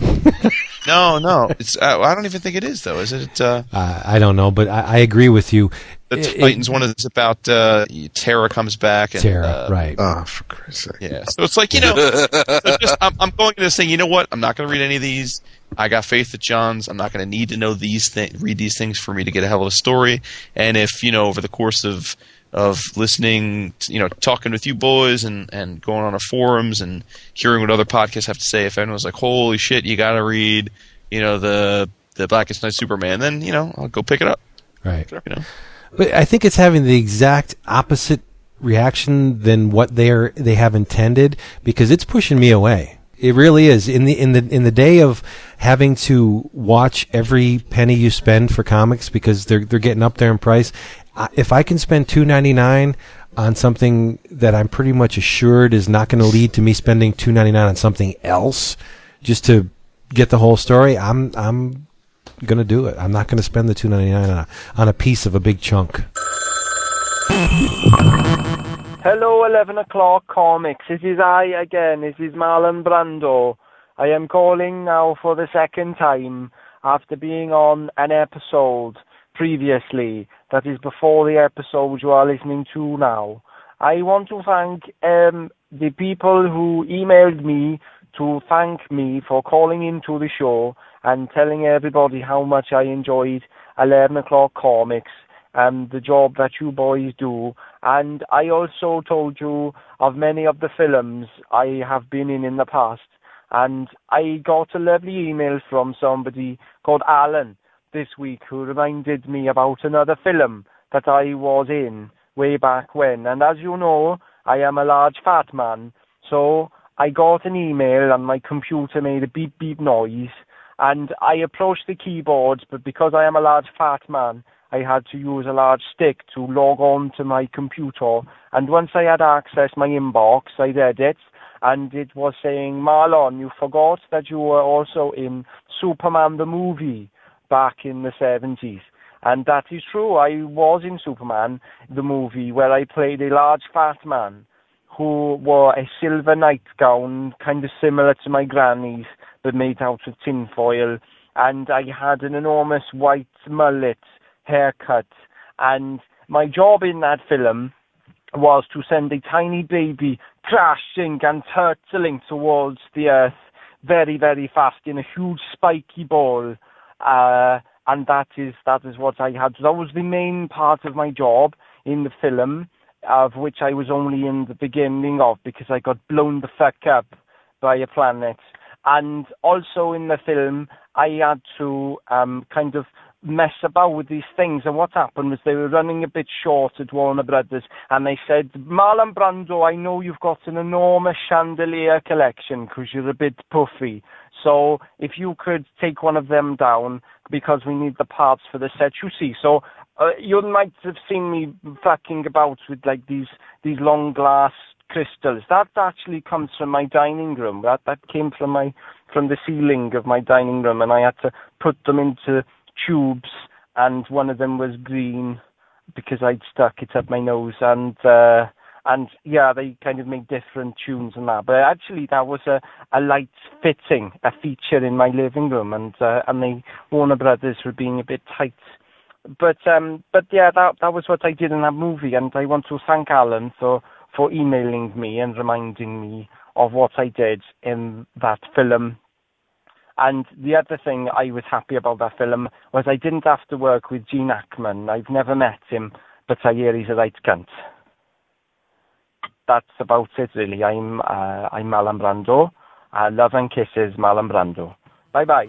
no, no, it's uh, I don't even think it is though. Is it? Uh, Uh, I don't know, but I, I agree with you. The it- Titans one is about uh, Terra comes back. And, Terra, uh, right? Oh, for Christ's sake. Yeah. So it's like you know, so just, I'm, I'm going into this saying, you know what? I'm not going to read any of these. I got faith that Johns. I'm not going to need to know these things, read these things for me to get a hell of a story. And if you know, over the course of of listening, to, you know, talking with you boys and and going on our forums and hearing what other podcasts have to say, if anyone's like, holy shit, you got to read, you know, the the Blackest Night Superman, then you know, I'll go pick it up. Right. You know. But I think it's having the exact opposite reaction than what they are they have intended because it's pushing me away. It really is. In the in the in the day of having to watch every penny you spend for comics because they're they're getting up there in price. If I can spend two ninety nine on something that I'm pretty much assured is not going to lead to me spending two ninety nine on something else just to get the whole story, I'm I'm gonna do it. I'm not gonna spend the two ninety nine on a, on a piece of a big chunk. Hello, 11 o'clock comics. This is I again. This is Marlon Brando. I am calling now for the second time after being on an episode previously. That is before the episode you are listening to now. I want to thank um, the people who emailed me to thank me for calling into the show and telling everybody how much I enjoyed 11 o'clock comics and the job that you boys do. And I also told you of many of the films I have been in in the past. And I got a lovely email from somebody called Alan this week who reminded me about another film that I was in way back when. And as you know, I am a large fat man. So I got an email and my computer made a beep beep noise. And I approached the keyboard, but because I am a large fat man, I had to use a large stick to log on to my computer. And once I had access my inbox, I read it, and it was saying, Marlon, you forgot that you were also in Superman the movie back in the 70s. And that is true. I was in Superman the movie where I played a large fat man who wore a silver nightgown, kind of similar to my granny's, but made out of tinfoil. And I had an enormous white mullet haircut. And my job in that film was to send a tiny baby crashing and hurtling towards the earth very, very fast in a huge spiky ball. Uh, and that is that is what I had. That was the main part of my job in the film, of which I was only in the beginning of because I got blown the fuck up by a planet. And also in the film, I had to um, kind of mess about with these things. And what happened was they were running a bit short at Warner Brothers, and they said, Marlon Brando, I know you've got an enormous chandelier collection because you're a bit puffy. So if you could take one of them down because we need the parts for the set, you see. So uh, you might have seen me fucking about with like these these long glass crystals. That actually comes from my dining room. That that came from my from the ceiling of my dining room, and I had to put them into tubes, and one of them was green because I'd stuck it up my nose, and uh, and yeah, they kind of make different tunes and that. But actually, that was a a light fitting, a feature in my living room, and uh, and the Warner Brothers were being a bit tight. But um, but yeah, that that was what I did in that movie, and I want to thank Alan for for emailing me and reminding me of what I did in that film. And the other thing I was happy about that film was I didn't have to work with Gene Hackman. I've never met him, but I hear he's a right cunt. That's about it, really. I'm uh, I'm Marlon Brando. Uh, love and kisses, Marlon Brando. Bye bye.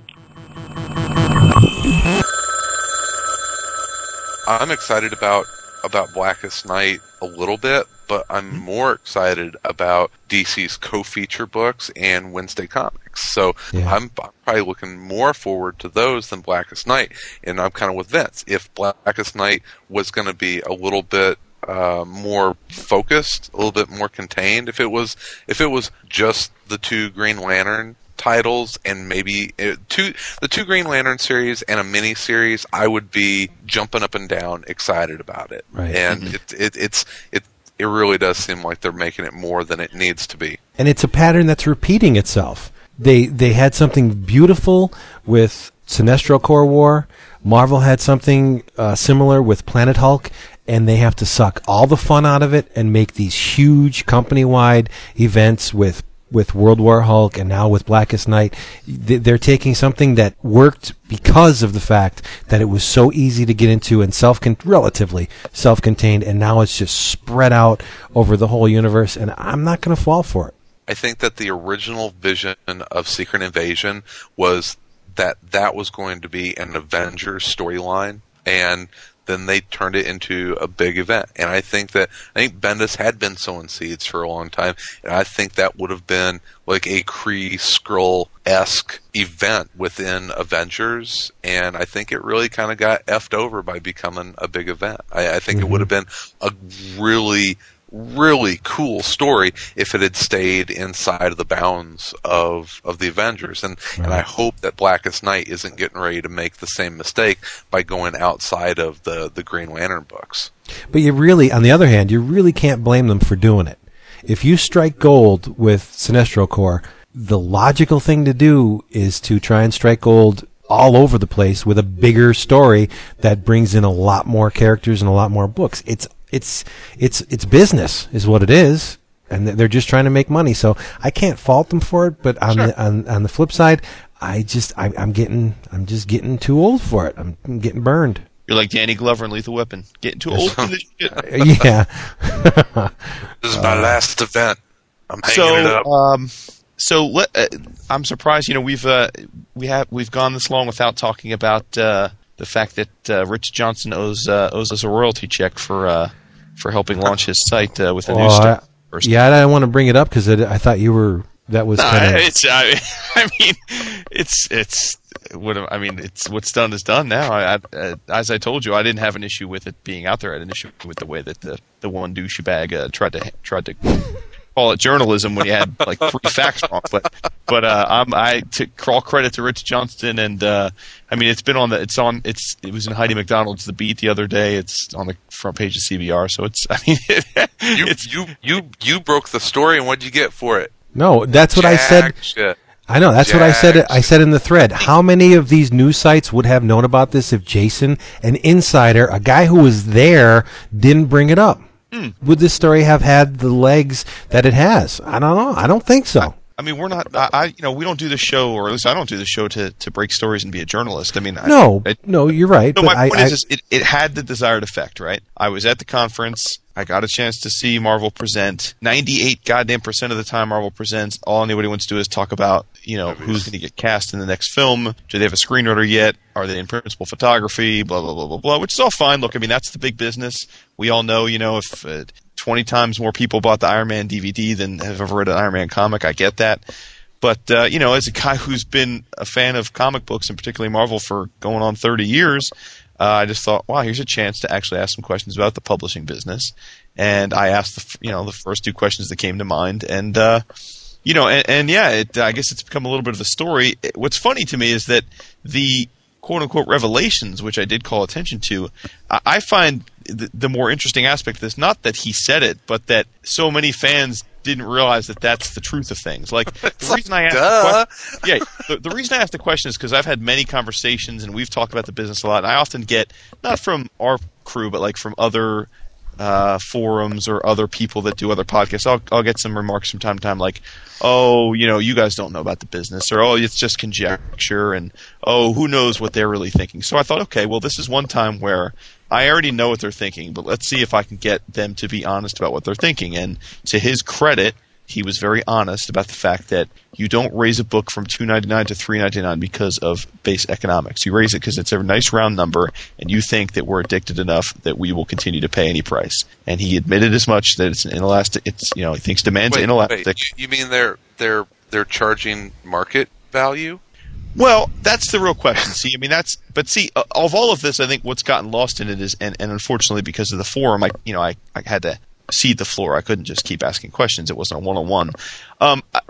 I'm excited about about Blackest Night a little bit, but I'm more excited about DC's co-feature books and Wednesday Comics. So Yeah. I'm, I'm probably looking more forward to those than Blackest Night. And I'm kind of with Vince. If Blackest Night was going to be a little bit uh, more focused, a little bit more contained, if it was if it was just the two Green Lantern titles and maybe uh, two the two Green Lantern series and a mini series, I would be jumping up and down, excited about it. Right. And it, it it's it it really does seem like they're making it more than it needs to be. and it's a pattern that's repeating itself. They they had something beautiful with Sinestro Corps War. Marvel had something uh, similar with Planet Hulk, and they have to suck all the fun out of it and make these huge company-wide events with with World War Hulk and now with Blackest Night. They're taking something that worked because of the fact that it was so easy to get into and self relatively self-contained, and now it's just spread out over the whole universe. And I'm not going to fall for it. I think that the original vision of Secret Invasion was that that was going to be an Avengers storyline, and then they turned it into a big event. And I think that I think Bendis had been sowing seeds for a long time, and I think that would have been like a Kree Skrull esque event within Avengers. And I think it really kind of got effed over by becoming a big event. I, I think it mm-hmm. would have been a really really cool story if it had stayed inside of the bounds of of the Avengers and and I hope that Blackest Night isn't getting ready to make the same mistake by going outside of the the Green Lantern books. But you really, on the other hand, you really can't blame them for doing it. If you strike gold with Sinestro Corps, the logical thing to do is to try and strike gold all over the place with a bigger story that brings in a lot more characters and a lot more books. It's it's it's it's business is what it is and they're just trying to make money so i can't fault them for it but on the on, on the flip side i just I, i'm getting i'm just getting too old for it i'm, I'm getting burned You're like Danny Glover in Lethal Weapon, getting too old for this shit. yeah This is my last event. I'm hanging so it up. um so let, uh, I'm surprised. You know, we've uh, we have we've gone this long without talking about uh, the fact that uh, Rich Johnston owes uh, owes us a royalty check for uh, for helping launch his site uh, with a new Well, I, stuff. first. yeah i didn't want to bring it up because i thought you were that was No, kind of it's I, I mean it's it's what I mean it's what's done is done now. I, I, as I told you, I didn't have an issue with it being out there. I had an issue with the way that the the one douchebag uh, tried to tried to call it journalism when you had like three facts wrong. But but uh, I'm I to all credit to Rich Johnston and uh, I mean it's been on the it's on it's it was in Heidi MacDonald's The Beat the other day. It's on the front page of CBR. So it's I mean You it's you you you broke the story, and what'd you get for it? no that's what i said shit. I know that's what I said. I said in the thread. How many of these news sites would have known about this if Jason, an insider, a guy who was there, didn't bring it up? Hmm. Would this story have had the legs that it has? I don't know. I don't think so. I mean, we're not. I, I, you know, we don't do the show, or at least I don't do the show to, to break stories and be a journalist. I mean, I- No, I, no, you're right. no, but my I, point I, is, is it, it had the desired effect, right? I was at the conference. I got a chance to see Marvel present. Ninety-eight goddamn percent of the time, Marvel presents. All anybody wants to do is talk about, you know, who's going to get cast in the next film. Do they have a screenwriter yet? Are they in principal photography? Blah blah blah blah blah. Which is all fine. Look, I mean, that's the big business. We all know, you know, if uh, twenty times more people bought the Iron Man DVD than have ever read an Iron Man comic, I get that. But uh, you know, as a guy who's been a fan of comic books and particularly Marvel for going on 30 years, uh, I just thought, wow, here's a chance to actually ask some questions about the publishing business. And I asked the you know the first two questions that came to mind, and uh, you know, and, and yeah, it, I guess it's become a little bit of a story. What's funny to me is that the quote unquote revelations, which I did call attention to, I, I find the, the more interesting aspect of this, not that he said it, but that so many fans didn't realize that that's the truth of things. Like the reason I asked, the question, yeah, the, the reason I asked the question is because I've had many conversations and we've talked about the business a lot, and I often get not from our crew, but like from other uh, forums or other people that do other podcasts. I'll I'll get some remarks from time to time like, oh, you know, you guys don't know about the business, or oh, it's just conjecture, and oh, who knows what they're really thinking. So I thought, okay, well, this is one time where I already know what they're thinking, but let's see if I can get them to be honest about what they're thinking. And to his credit, he was very honest about the fact that you don't raise a book from two ninety nine to three ninety nine because of base economics. You raise it because it's a nice round number, and you think that we're addicted enough that we will continue to pay any price. And he admitted as much that it's an inelastic. It's you know he thinks demand's Wait, inelastic. wait, you, you mean they're they're they're charging market value? Well, that's the real question. See, I mean, that's but see, uh, of all of this, I think what's gotten lost in it is, and, and unfortunately because of the forum, I you know I, I had to cede the floor. I couldn't just keep asking questions. It wasn't a one on one.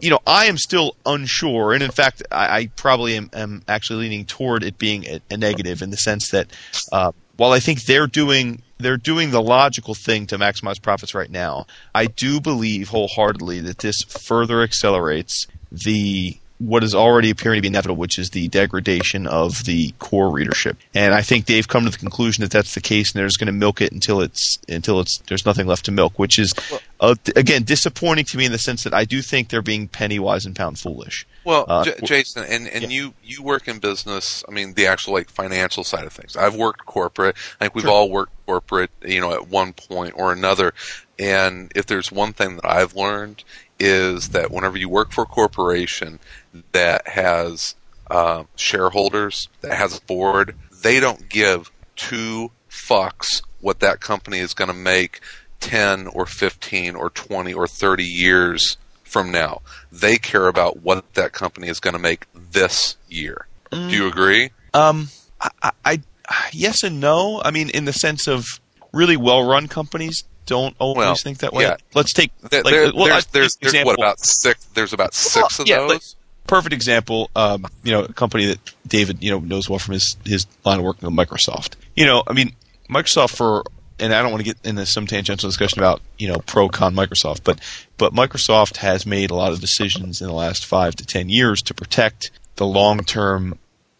You know, I am still unsure, and in fact, I, I probably am, am actually leaning toward it being a, a negative in the sense that uh, while I think they're doing they're doing the logical thing to maximize profits right now, I do believe wholeheartedly that this further accelerates the what is already appearing to be inevitable, which is the degradation of the core readership. And I think they've come to the conclusion that that's the case, and they're just going to milk it until it's until it's there's nothing left to milk, which is uh, again disappointing to me in the sense that I do think they're being penny wise and pound foolish. Well, Uh, J- Jason, and, and you you work in business. I mean, the actual like financial side of things. I've worked corporate. I think we've all worked corporate, you know, at one point or another. And if there's one thing that I've learned is that whenever you work for a corporation that has uh, shareholders, that has a board, they don't give two fucks what that company is going to make 10 or 15 or 20 or 30 years from now. They care about what that company is going to make this year. Do you agree? Um, I, I, yes and no. I mean, in the sense of really well-run companies don't always Well, think that way. yeah. Let's take There, like, there- well, there's, there's, there's what about six? There's about six of yeah, those. Perfect example. Um, you know, a company that David you know knows well from his his line of with Microsoft. You know, I mean, Microsoft for and I don't want to get into some tangential discussion about you know pro con Microsoft, but but Microsoft has made a lot of decisions in the last five to ten years to protect the long term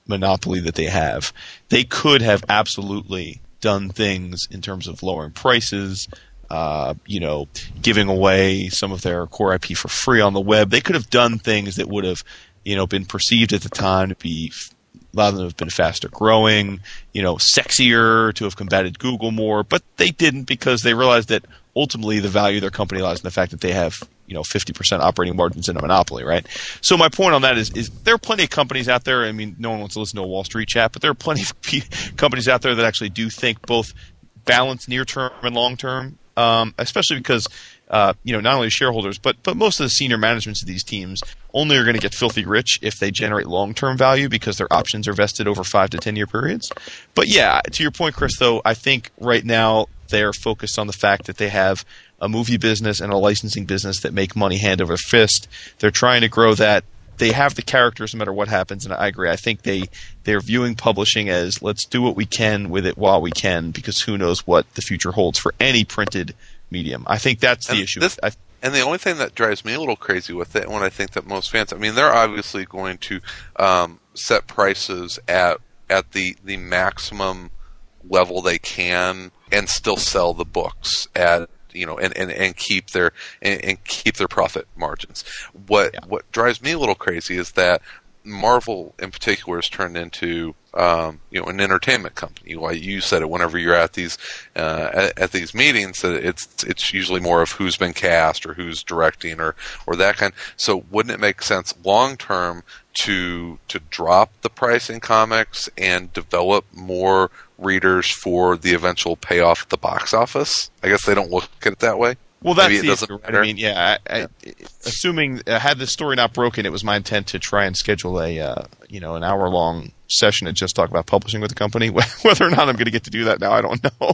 monopoly that they have. They could have absolutely done things in terms of lowering prices, uh, you know, giving away some of their core IP for free on the web. They could have done things that would have, you know, been perceived at the time to be a lot of them have been faster growing, you know, sexier to have combated Google more, but they didn't because they realized that ultimately the value of their company lies in the fact that they have, you know, 50% operating margins in a monopoly, right? So my point on that is, is there are plenty of companies out there. I mean, no one wants to listen to a Wall Street chat, but there are plenty of companies out there that actually do think both balance near term and long term, um, especially because uh, you know not only shareholders but but most of the senior managements of these teams only are going to get filthy rich if they generate long term value because their options are vested over five to ten year periods. But yeah, to your point, Chris, though, I think right now they're focused on the fact that they have a movie business and a licensing business that make money hand over fist. They're trying to grow that they have the characters no matter what happens, and I agree. I think they they're viewing publishing as let's do what we can with it while we can, because who knows what the future holds for any printed medium. I think that's the And issue. this- I, And the only thing that drives me a little crazy with it, when I think that most fans, I mean, they're obviously going to um, set prices at at the the maximum level they can, and still sell the books at you know, and, and, and keep their and, and keep their profit margins. What what drives me a little crazy is that Marvel, in particular, has turned into um, you know an entertainment company. Like you said it, whenever you're at these uh, at, at these meetings, that it's it's usually more of who's been cast or who's directing or or that kind. So wouldn't it make sense long term to to drop the price in comics and develop more readers for the eventual payoff at the box office? I guess they don't look at it that way. Well, that's Maybe the issue, matter. I mean, yeah. I, I, assuming uh, had this story not broken, it was my intent to try and schedule a uh, you know an hour long session and just talk about publishing with the company. Whether or not I'm going to get to do that now, I don't know.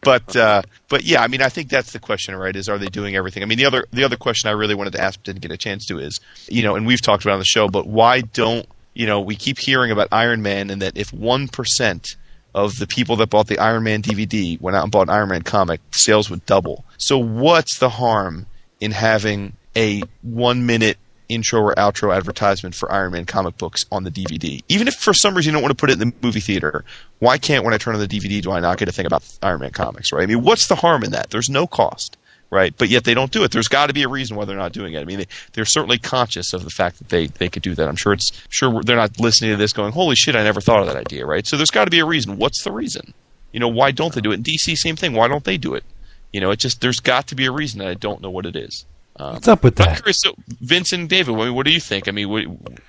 but uh, but yeah, I mean, I think that's the question, right? Is are they doing everything? I mean, the other the other question I really wanted to ask, didn't get a chance to, is you know, and we've talked about it on the show, but why don't you know we keep hearing about Iron Man and that if one percent of the people that bought the Iron Man DVD went out and bought an Iron Man comic, sales would double. So what's the harm in having a one minute intro or outro advertisement for Iron Man comic books on the DVD? Even if for some reason you don't want to put it in the movie theater, why can't when I turn on the DVD do I not get a thing about Iron Man comics, right? I mean, what's the harm in that? There's no cost. Right, but yet they don't do it. There's got to be a reason why they're not doing it. I mean, they, they're certainly conscious of the fact that they, they could do that. I'm sure it's sure they're not listening to this going, "Holy shit, I never thought of that idea." Right? So there's got to be a reason. What's the reason? You know, why don't they do it? In DC, same thing. Why don't they do it? You know, it just there's got to be a reason, and I don't know what it is. Um, What's up with but I'm that? curious, so Vince and David, I mean, what do you think? I mean, what,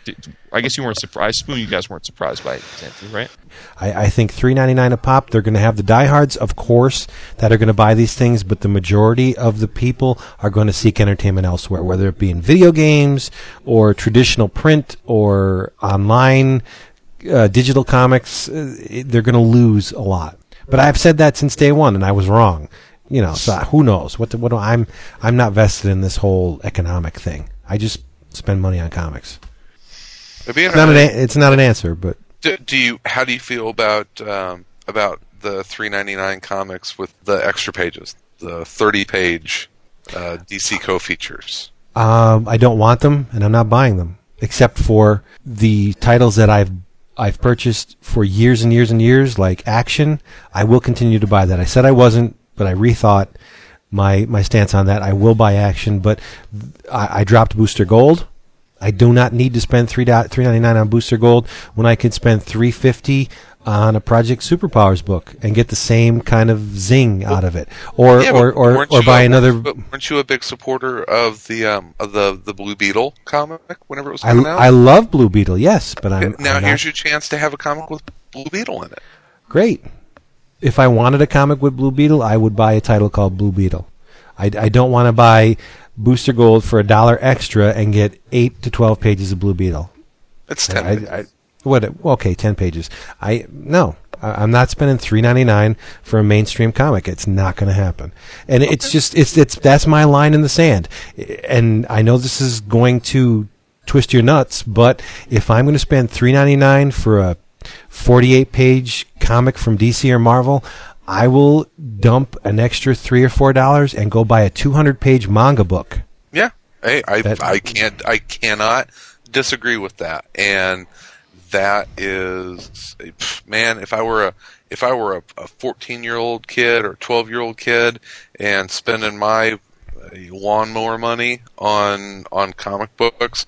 did, I guess you weren't surprised. Assume you guys weren't surprised by it, right? I, I think three ninety nine a pop. They're going to have the diehards, of course, that are going to buy these things, but the majority of the people are going to seek entertainment elsewhere, whether it be in video games or traditional print or online uh, digital comics. Uh, they're going to lose a lot. But I've said that since day one, and I was wrong. You know, so who knows? What? The, what? do- I'm I'm not vested in this whole economic thing. I just spend money on comics. It'd be It's not an. It's not an answer, but Do, do you? How do you feel about um, about the three ninety nine comics with the extra pages, the thirty page uh, DC co features? Um, I don't want them, and I'm not buying them. except for the titles that I've I've purchased for years and years and years, like Action. I will continue to buy that. I said I wasn't, but I rethought my my stance on that. I will buy Action, but I, I dropped Booster Gold. I do not need to spend three three ninety nine on Booster Gold when I could spend three fifty on a Project Superpowers book and get the same kind of zing out of it, or Yeah, or or, or buy a- another. But weren't you a big supporter of the um of the the Blue Beetle comic whenever it was I, coming out? I love Blue Beetle, yes, but I'm now I'm not- here's your chance to have a comic with Blue Beetle in it. Great. If I wanted a comic with Blue Beetle, I would buy a title called Blue Beetle. I, I don't want to buy Booster Gold for a dollar extra and get eight to twelve pages of Blue Beetle. It's ten. I. I, what? Okay, ten pages. I no. I'm not spending three ninety nine for a mainstream comic. It's not going to happen. And it's just it's it's that's my line in the sand. And I know this is going to twist your nuts, but if I'm going to spend three ninety nine for a forty eight page comic from DC or Marvel. I will dump an extra three or four dollars and go buy a 200 page manga book. Yeah, hey, I That- I can't I cannot disagree with that, and that is man. If I were a if I were a 14 year old kid or 12 year old kid and spending my uh, lawnmower money on on comic books.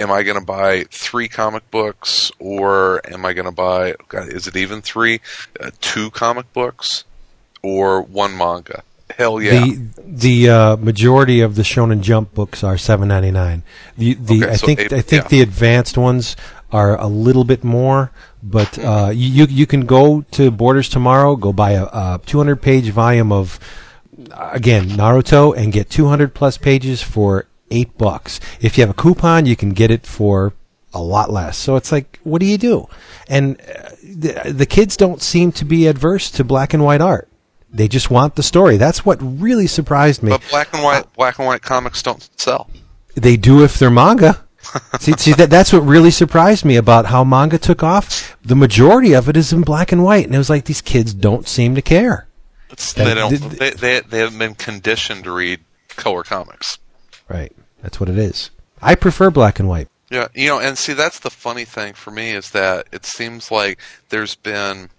Am I going to buy three comic books, or am I going to buy? God, is it even three? Uh, two comic books, or one manga? Hell yeah! The the uh, majority of the Shonen Jump books are seven ninety nine. The the Okay, I so think eight- I think yeah. the advanced ones are a little bit more, but uh, you you can go to Borders tomorrow, go buy a, a two hundred page volume of again Naruto, and get two hundred plus pages for eight bucks. If you have a coupon, you can get it for a lot less. So it's like, what do you do? And uh, the, the kids don't seem to be adverse to black and white art. They just want the story. That's what really surprised me. But black and white black and white comics don't sell. They do if they're manga. see, see that that's what really surprised me about how manga took off. The majority of it is in black and white, and it was like these kids don't seem to care. That- they don't. They, they they haven't been conditioned to read color comics. Right. That's what it is. I prefer black and white. Yeah, you know, and see that's the funny thing for me is that it seems like there's been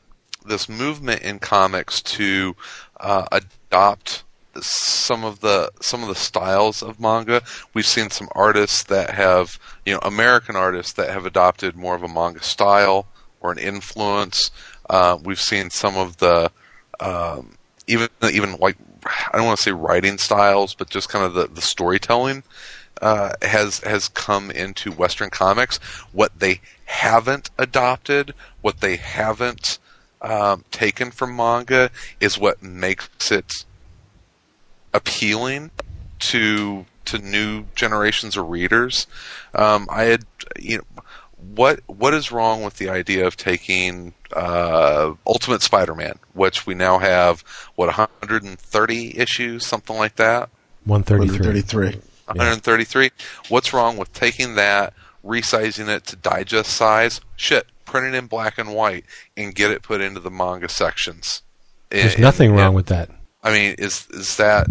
this movement in comics to uh, adopt some of the some of the styles of manga. We've seen some artists that have, you know, American artists that have adopted more of a manga style or an influence. Uh, we've seen some of the um, even even like I don't want to say writing styles, but just kind of the, the storytelling uh, has has come into Western comics. What they haven't adopted, what they haven't um, taken from manga, is what makes it appealing to to new generations of readers. Um, I had you know what what is wrong with the idea of taking uh, Ultimate Spider-Man, which we now have what 130 issues, something like that. 133. 33. 133. What's wrong with taking that, resizing it to digest size? Shit, print it in black and white and get it put into the manga sections. There's And- nothing and- wrong with that. I mean, is is that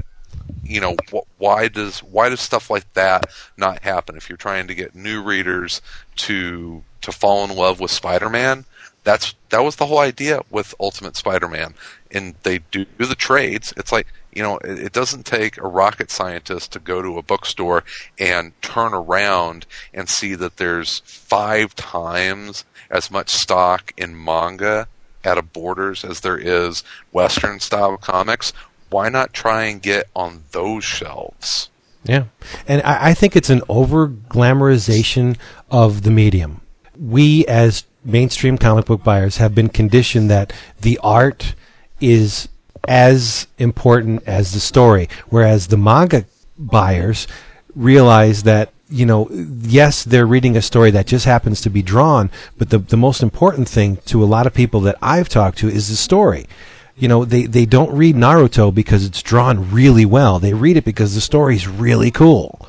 you know wh- why does why does stuff like that not happen? If you're trying to get new readers to to fall in love with Spider-Man, that's that was the whole idea with Ultimate Spider-Man. And they do the trades. It's like you know, it, it doesn't take a rocket scientist to go to a bookstore and turn around and see that there's five times as much stock in manga at a Borders as there is Western style comics. Why not try and get on those shelves? Yeah. And I, I think it's an over glamorization of the medium. We, as mainstream comic book buyers, have been conditioned that the art is as important as the story, whereas the manga buyers realize that you know yes they're reading a story that just happens to be drawn but the the most important thing to a lot of people that I've talked to is the story. You know they they don't read Naruto because it's drawn really well. They read it because the story's really cool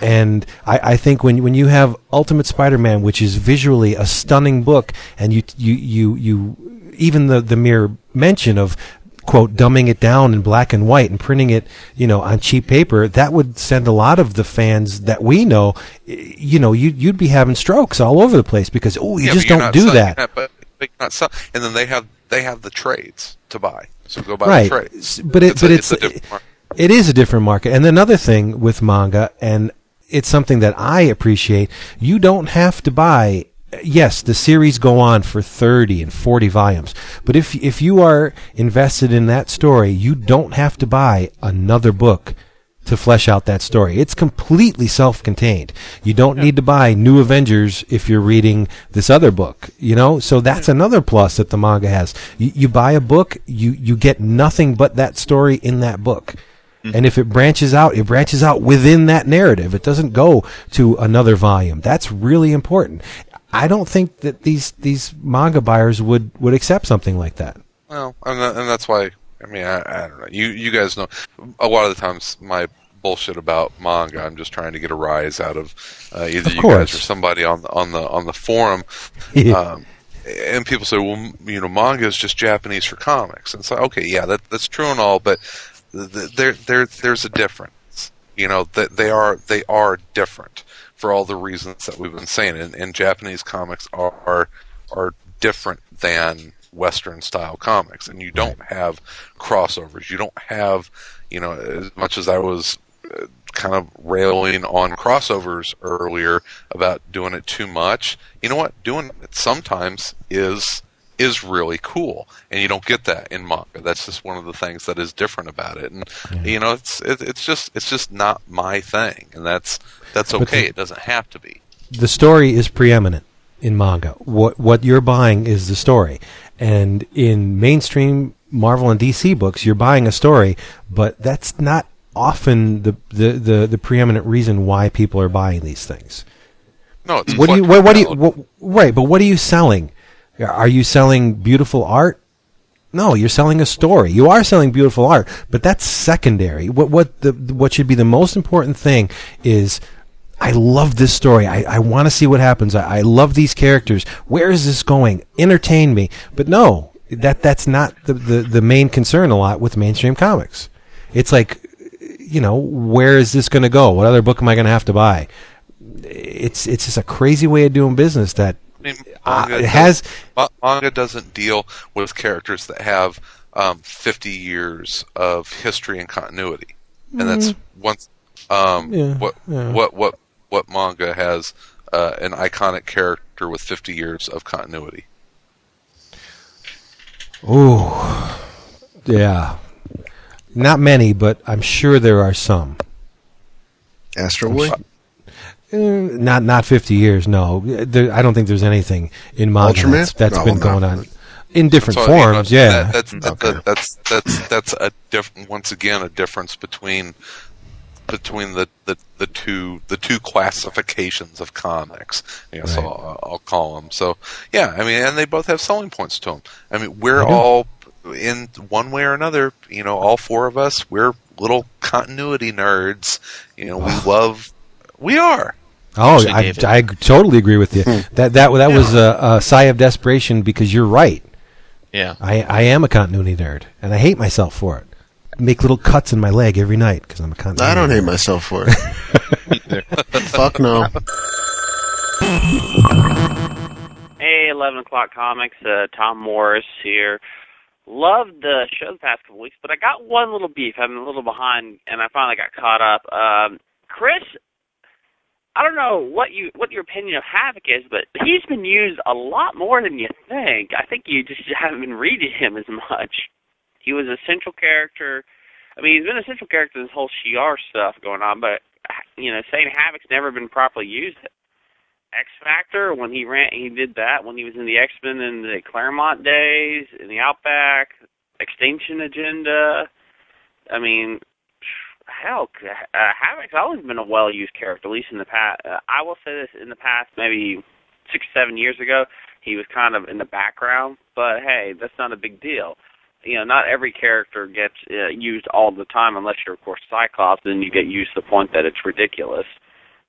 and I, I think when when you have Ultimate Spider-Man, which is visually a stunning book, and you you you you even the the mere mention of quote dumbing it down in black and white and printing it you know on cheap paper that would send a lot of the fans that we know you know you you'd be having strokes all over the place because oh you Yeah, just don't do selling that but, but not sell- and then they have they have the trades to buy. So go buy right the trades. But it It's but a- it's, it's a it is a different market and another thing with manga and it's something that I appreciate you don't have to buy yes the series go on for 30 and 40 volumes but if if you are invested in that story you don't have to buy another book to flesh out that story. It's completely self-contained. You don't need to buy New Avengers if you're reading this other book, you know? So that's another plus that the manga has. You, you buy a book, you, you get nothing but that story in that book. And if it branches out, it branches out within that narrative. It doesn't go to another volume. That's really important. I don't think that these, these manga buyers would, would accept something like that. Well, and, and that's why. I mean, I, I don't know. You you guys know. A lot of the times, my bullshit about manga. I'm just trying to get a rise out of uh, either Of you guys or somebody on the on the on the forum. um, and people say, well, you know, manga is just Japanese for comics. And it's like, okay, yeah, that that's true and all, but there there there's a difference. You know, that they are they are different for all the reasons that we've been saying. And, and Japanese comics are, are are different than Western style comics, and you don't have crossovers. You don't have, you know, as much as I was uh, kind of railing on crossovers earlier about doing it too much. You know what? Doing it sometimes is is really cool, and you don't get that in manga. That's just one of the things that is different about it, and you know, it's it, it's just it's just not my thing, and that's that's okay. the- it doesn't have to be. the story is preeminent in manga. What what you're buying is the story, and in mainstream Marvel and DC books, you're buying a story, but that's not often the the the, the preeminent reason why people are buying these things. No, it's What do you what, what do you what, right? But what are you selling? Are you selling beautiful art? No, you're selling a story. You are selling beautiful art, but that's secondary. What what the what should be the most important thing is I love this story. I, I want to see what happens. I, I love these characters. Where is this going? Entertain me. But no, that that's not the, the, the main concern a lot with mainstream comics. It's like, you know, where is this going to go? What other book am I going to have to buy? It's it's just a crazy way of doing business that Uh, manga it has- ma- manga doesn't deal with characters that have um, 50 years of history and continuity, and that's once um, Mm. Yeah, what yeah. what what what manga has uh, an iconic character with 50 years of continuity. Ooh, yeah, not many, but I'm sure there are some. Astro Boy. Uh, not not 50 years. No, there, I don't think there's anything in manga Ultraman? that's, that's No, been not- going on in different So, you know, forms. yeah, that, that's Okay. that, that's that's that's a diff- once again a difference between between the, the, the two the two classifications of comics. I guess Right. I'll, I'll call them. So yeah, I mean, and they both have selling points to them. I mean, we're They do. all in one way or another. You know, all four of us, we're little continuity nerds. You know, we love. We are. Oh, I, I totally agree with you. That that that was a, a sigh of desperation because you're right. Yeah. I, I am a continuity nerd, and I hate myself for it. I make little cuts in my leg every night because I'm a continuity. I don't hate myself for it. Fuck no. Hey, 11 o'clock comics. Uh, Tom Morris here. Loved the show the past couple weeks, but I got one little beef. I'm a little behind, and I finally got caught up. Um, Chris, I don't know what you what your opinion of Havoc is, but he's been used a lot more than you think. I think you just haven't been reading him as much. He was a central character. I mean, he's been a central character in this whole Shi'ar stuff going on, but you know, saying Havoc's never been properly used. X Factor when he ran, he did that when he was in the X Men in the Claremont days, in the Outback, X-Tinction Agenda. I mean, hell, uh, Havoc's always been a well-used character, at least in the past. Uh, I will say this: in the past, maybe six, seven years ago, he was kind of in the background. But hey, that's not a big deal. You know, not every character gets uh, used all the time, unless you're, of course, Cyclops. Then you get used to the point that it's ridiculous.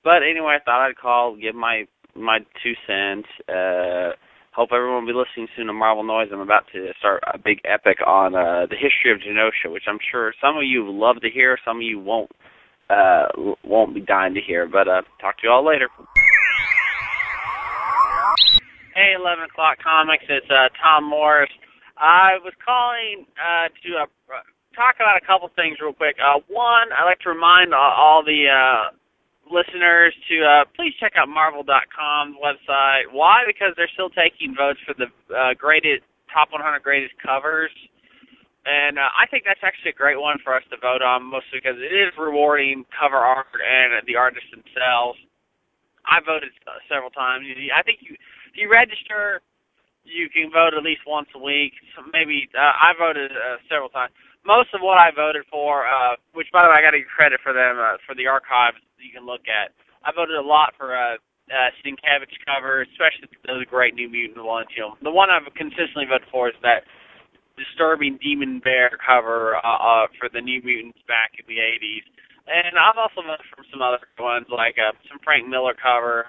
But anyway, I thought I'd call, give my my two cents. Uh, hope everyone will be listening soon to Marvel Noise. I'm about to start a big epic on uh, the history of Genosha, which I'm sure some of you love to hear, some of you won't uh, won't be dying to hear. But uh, talk to you all later. Hey, 11 o'clock comics. It's uh, Tom Morris. I was calling uh, to uh, talk about a couple things real quick. Uh, one, I'd like to remind all, all the uh, listeners to uh, please check out Marvel.com's website. Why? Because they're still taking votes for the uh, graded top 100 greatest covers, and uh, I think that's actually a great one for us to vote on, mostly because it is rewarding cover art and the artists themselves. I voted uh, several times. I think you, if you register, you can vote at least once a week. So maybe uh, I voted uh, several times most of what I voted for, uh, which by the way I got to give credit for them uh, for the archives you can look at. I voted a lot for uh, uh, Sienkiewicz cover, especially the great New Mutant Millennium. The one I've consistently voted for is that disturbing Demon Bear cover uh, uh, for the New Mutants back in the 80s. And I've also voted for some other ones like uh, some Frank Miller cover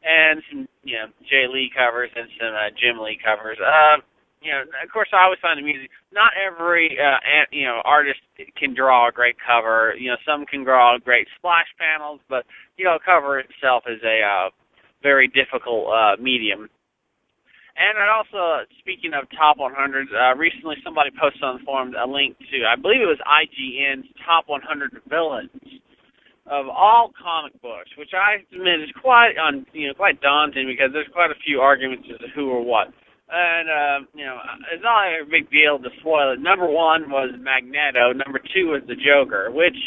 and some you know Jae Lee covers and some uh, Jim Lee covers. Uh, you know, of course, I always find the music. Not every uh, you know artist can draw a great cover. You know, some can draw great splash panels, but you know, cover itself is a uh, very difficult uh, medium. And I'd also, speaking of top 100s, uh, recently somebody posted on the forum a link to, I believe it was IGN's top 100 villains of all comic books, which I admit is quite on, you know, quite daunting because there's quite a few arguments as to who or what and uh, you know, it's not a big deal to spoil it. Number one was Magneto. Number two was the Joker, which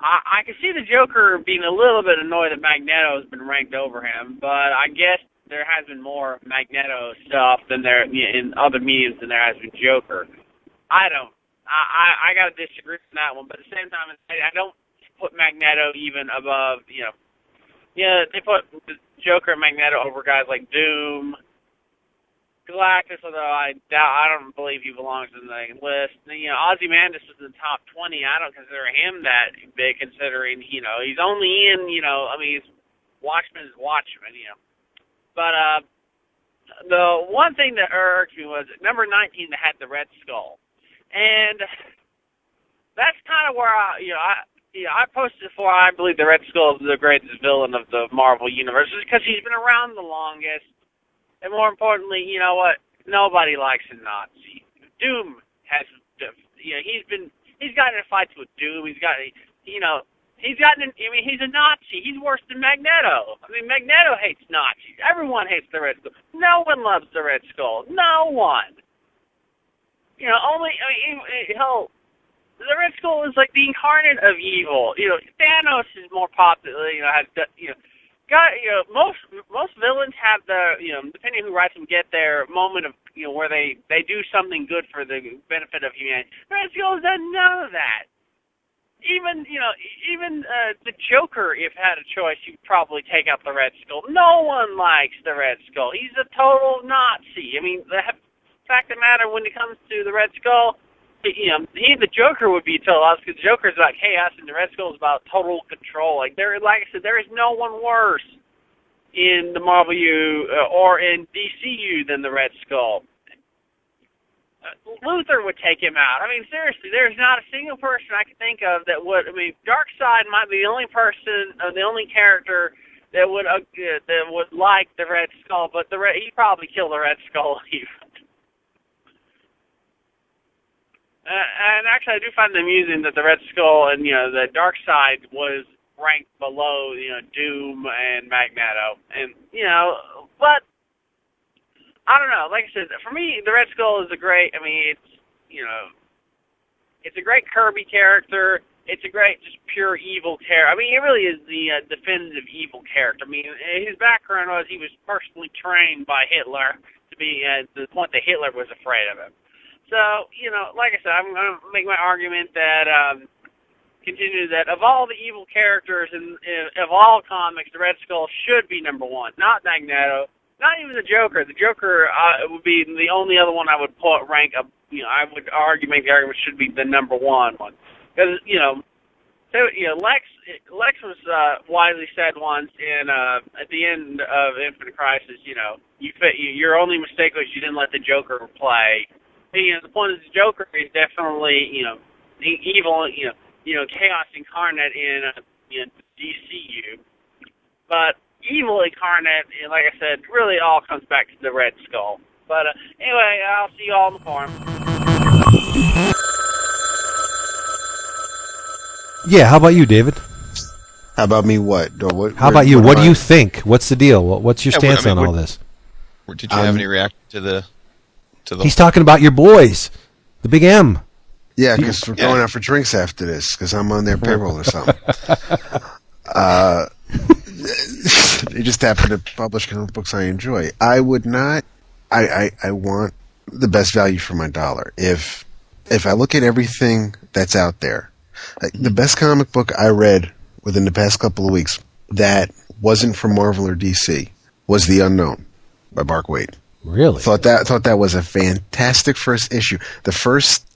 I, I can see the Joker being a little bit annoyed that Magneto has been ranked over him, but I guess there has been more Magneto stuff than there in other mediums than there has been Joker. I don't. I I, I got to disagree on that one, but at the same time, I don't put Magneto even above. You know, yeah, they put Joker and Magneto over guys like Doom Galactus, although I doubt, I don't believe he belongs in the list. You know, Ozymandias is in the top 20. I don't consider him that big, considering you know he's only in you know, I mean, he's Watchmen is Watchmen, you know. But uh, the one thing that irked me was number 19 that had the Red Skull, and that's kind of where I, you know, I. Yeah, I posted before. I believe the Red Skull is the greatest villain of the Marvel universe, because he's been around the longest and more importantly, you know what? Nobody likes a Nazi. Doom has, you know, he's been, he's gotten in fights with Doom. He's got, you know, he's gotten, in, I mean, he's a Nazi. He's worse than Magneto. I mean, Magneto hates Nazis. Everyone hates the Red Skull. No one loves the Red Skull. No one. You know, only, I mean, hell, the Red Skull is like the incarnate of evil. You know, Thanos is more popular. You know, has you know got you know most most villains have the you know depending who writes them get their moment of you know where they they do something good for the benefit of humanity. Skull does none of that. Even you know even uh, the Joker, if had a choice, you'd probably take out the Red Skull. No one likes the Red Skull. He's a total Nazi. I mean the fact of the matter when it comes to the Red Skull you know, he the Joker would be total us because the Joker's about chaos and the Red Skull is about total control. Like there, like I said, there is no one worse in the Marvel U uh, or in DCU than the Red Skull. Uh, Luthor would take him out. I mean, seriously, there's not a single person I can think of that would. I mean, Darkseid might be the only person, uh, the only character that would uh, that would like the Red Skull, but the Red, he'd probably kill the Red Skull even. Uh, and actually, I do find it amusing that the Red Skull and you know the Darkseid was ranked below you know Doom and Magneto, and you know, but I don't know. Like I said, for me, the Red Skull is a great. I mean, it's you know, it's a great Kirby character. It's a great, just pure evil character. I mean, he really is the uh, definitive evil character. I mean, his background was he was personally trained by Hitler to be uh, to the point that Hitler was afraid of him. So, you know, like I said, I'm going to make my argument that, um, continue that of all the evil characters in, in of all comics, the Red Skull should be number one, not Magneto, not even the Joker. The Joker uh, would be the only other one I would put rank up. You know, I would argue make the argument should be the number one one because you know So you know, Lex Lex was uh, wisely said once in uh, at the end of Infinite Crisis. You know, you fit you, your only mistake was you didn't let the Joker play. And, you know, the point is the Joker is definitely you know e- evil. You know, you know, chaos incarnate in uh, you know, DCU. But evil incarnate, you know, like I said, really all comes back to the Red Skull. But uh, anyway, I'll see you all on the forum. Yeah, how about you, David? How about me? What? Or what How about you? what What do I- you think? What's the deal? What's your Yeah, well, I stance mean, on all this? Did you have Um, any reaction to the to the? He's talking about your boys, the Big M. Yeah, because we're Yeah. going out for drinks after this because I'm on their payroll or something. uh, they just happen to publish comic books I enjoy. I would not. I, I I want the best value for my dollar. If if I look at everything that's out there, like, the best comic book I read within the past couple of weeks that wasn't from Marvel or DC was The Unknown by Mark Waid. Really? Thought that thought that was a fantastic first issue. The first,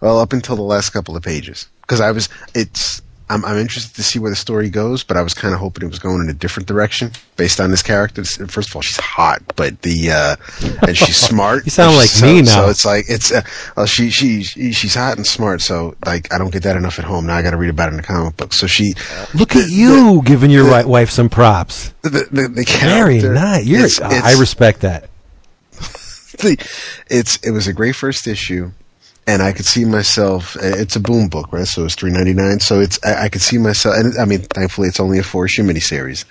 well, up until the last couple of pages, because I was it's. I'm, I'm interested to see where the story goes, but I was kind of hoping it was going in a different direction based on this character. First of all, she's hot, but the uh, and she's smart. You sound like so, me now. So it's like it's uh, well, she she she- she's hot and smart. So like I don't get that enough at home. Now I got to read about it in the comic book. So she Look at you giving your wi- wife some props. the the, the Very character, nice. You're, it's- I respect that. It's it was a great first issue, and I could see myself. It's a boom book, right? So it's three ninety nine. So it's I, I could see myself, and I mean, thankfully, it's only a four issue miniseries.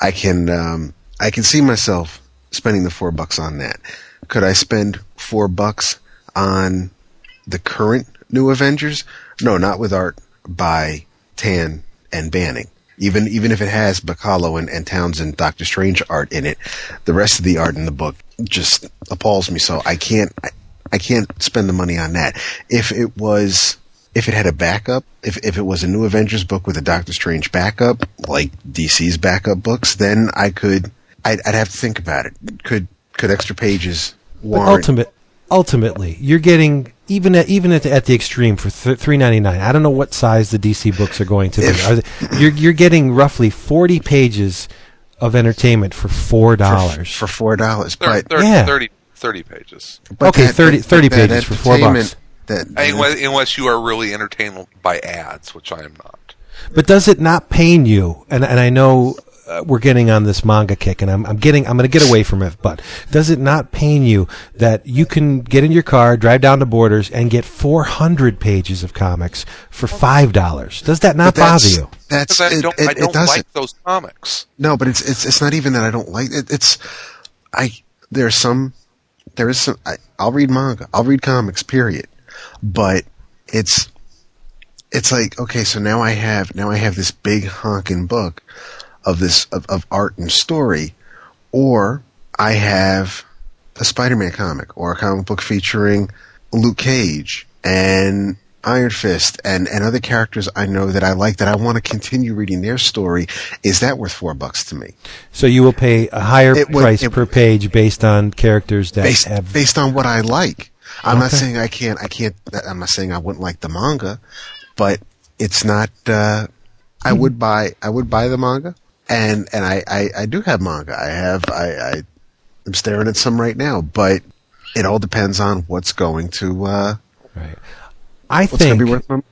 I can um, I can see myself spending the four bucks on that. Could I spend four bucks on the current new Avengers? No, not with art by Tan and Banning. Even even if it has Bachalo and, and Townsend Doctor Strange art in it, the rest of the art in the book just appalls me. So I can't I, I can't spend the money on that. If it was if it had a backup, if if it was a new Avengers book with a Doctor Strange backup, like DC's backup books, then I could I'd, I'd have to think about it. Could could extra pages But warrant? ultimate, ultimately, you're getting even at, even at, at the extreme for th- three ninety nine. I don't know what size the DC books are going to be. Are they, you're you're getting roughly forty pages of entertainment for four dollars. for four dollars, They're, but they're Yeah. 30, 30 pages. but Okay, that- 30 that- 30 that pages for four bucks. entertainment- That, unless, unless you are really entertained by ads, which I am not. But does it not pain you? And and I know uh, we're getting on this manga kick, and I'm I'm getting I'm going to get away from it. But does it not pain you that you can get in your car, drive down to Borders, and get 400 pages of comics for five dollars? Does that not bother you? That's I don't, it, I don't doesn't. like those comics. No, but it's it's it's not even that I don't like it. It's I there's some there is some I, I'll read manga. I'll read comics. Period. But it's it's like okay, so now I have now I have this big honking book of this of, of art and story, or I have a Spider-Man comic or a comic book featuring Luke Cage and Iron Fist and, and other characters I know that I like that I want to continue reading their story. Is that worth four bucks to me? So you will pay a higher It would- price it- per page based on characters that Based have. based on what I like. I'm not saying I can't I can't I'm not saying I wouldn't like the manga, but it's not uh I Hmm. would buy I would buy the manga and and I, I, I do have manga. I have I, I I'm staring at some right now, but it all depends on what's going to uh Right. I think be worth my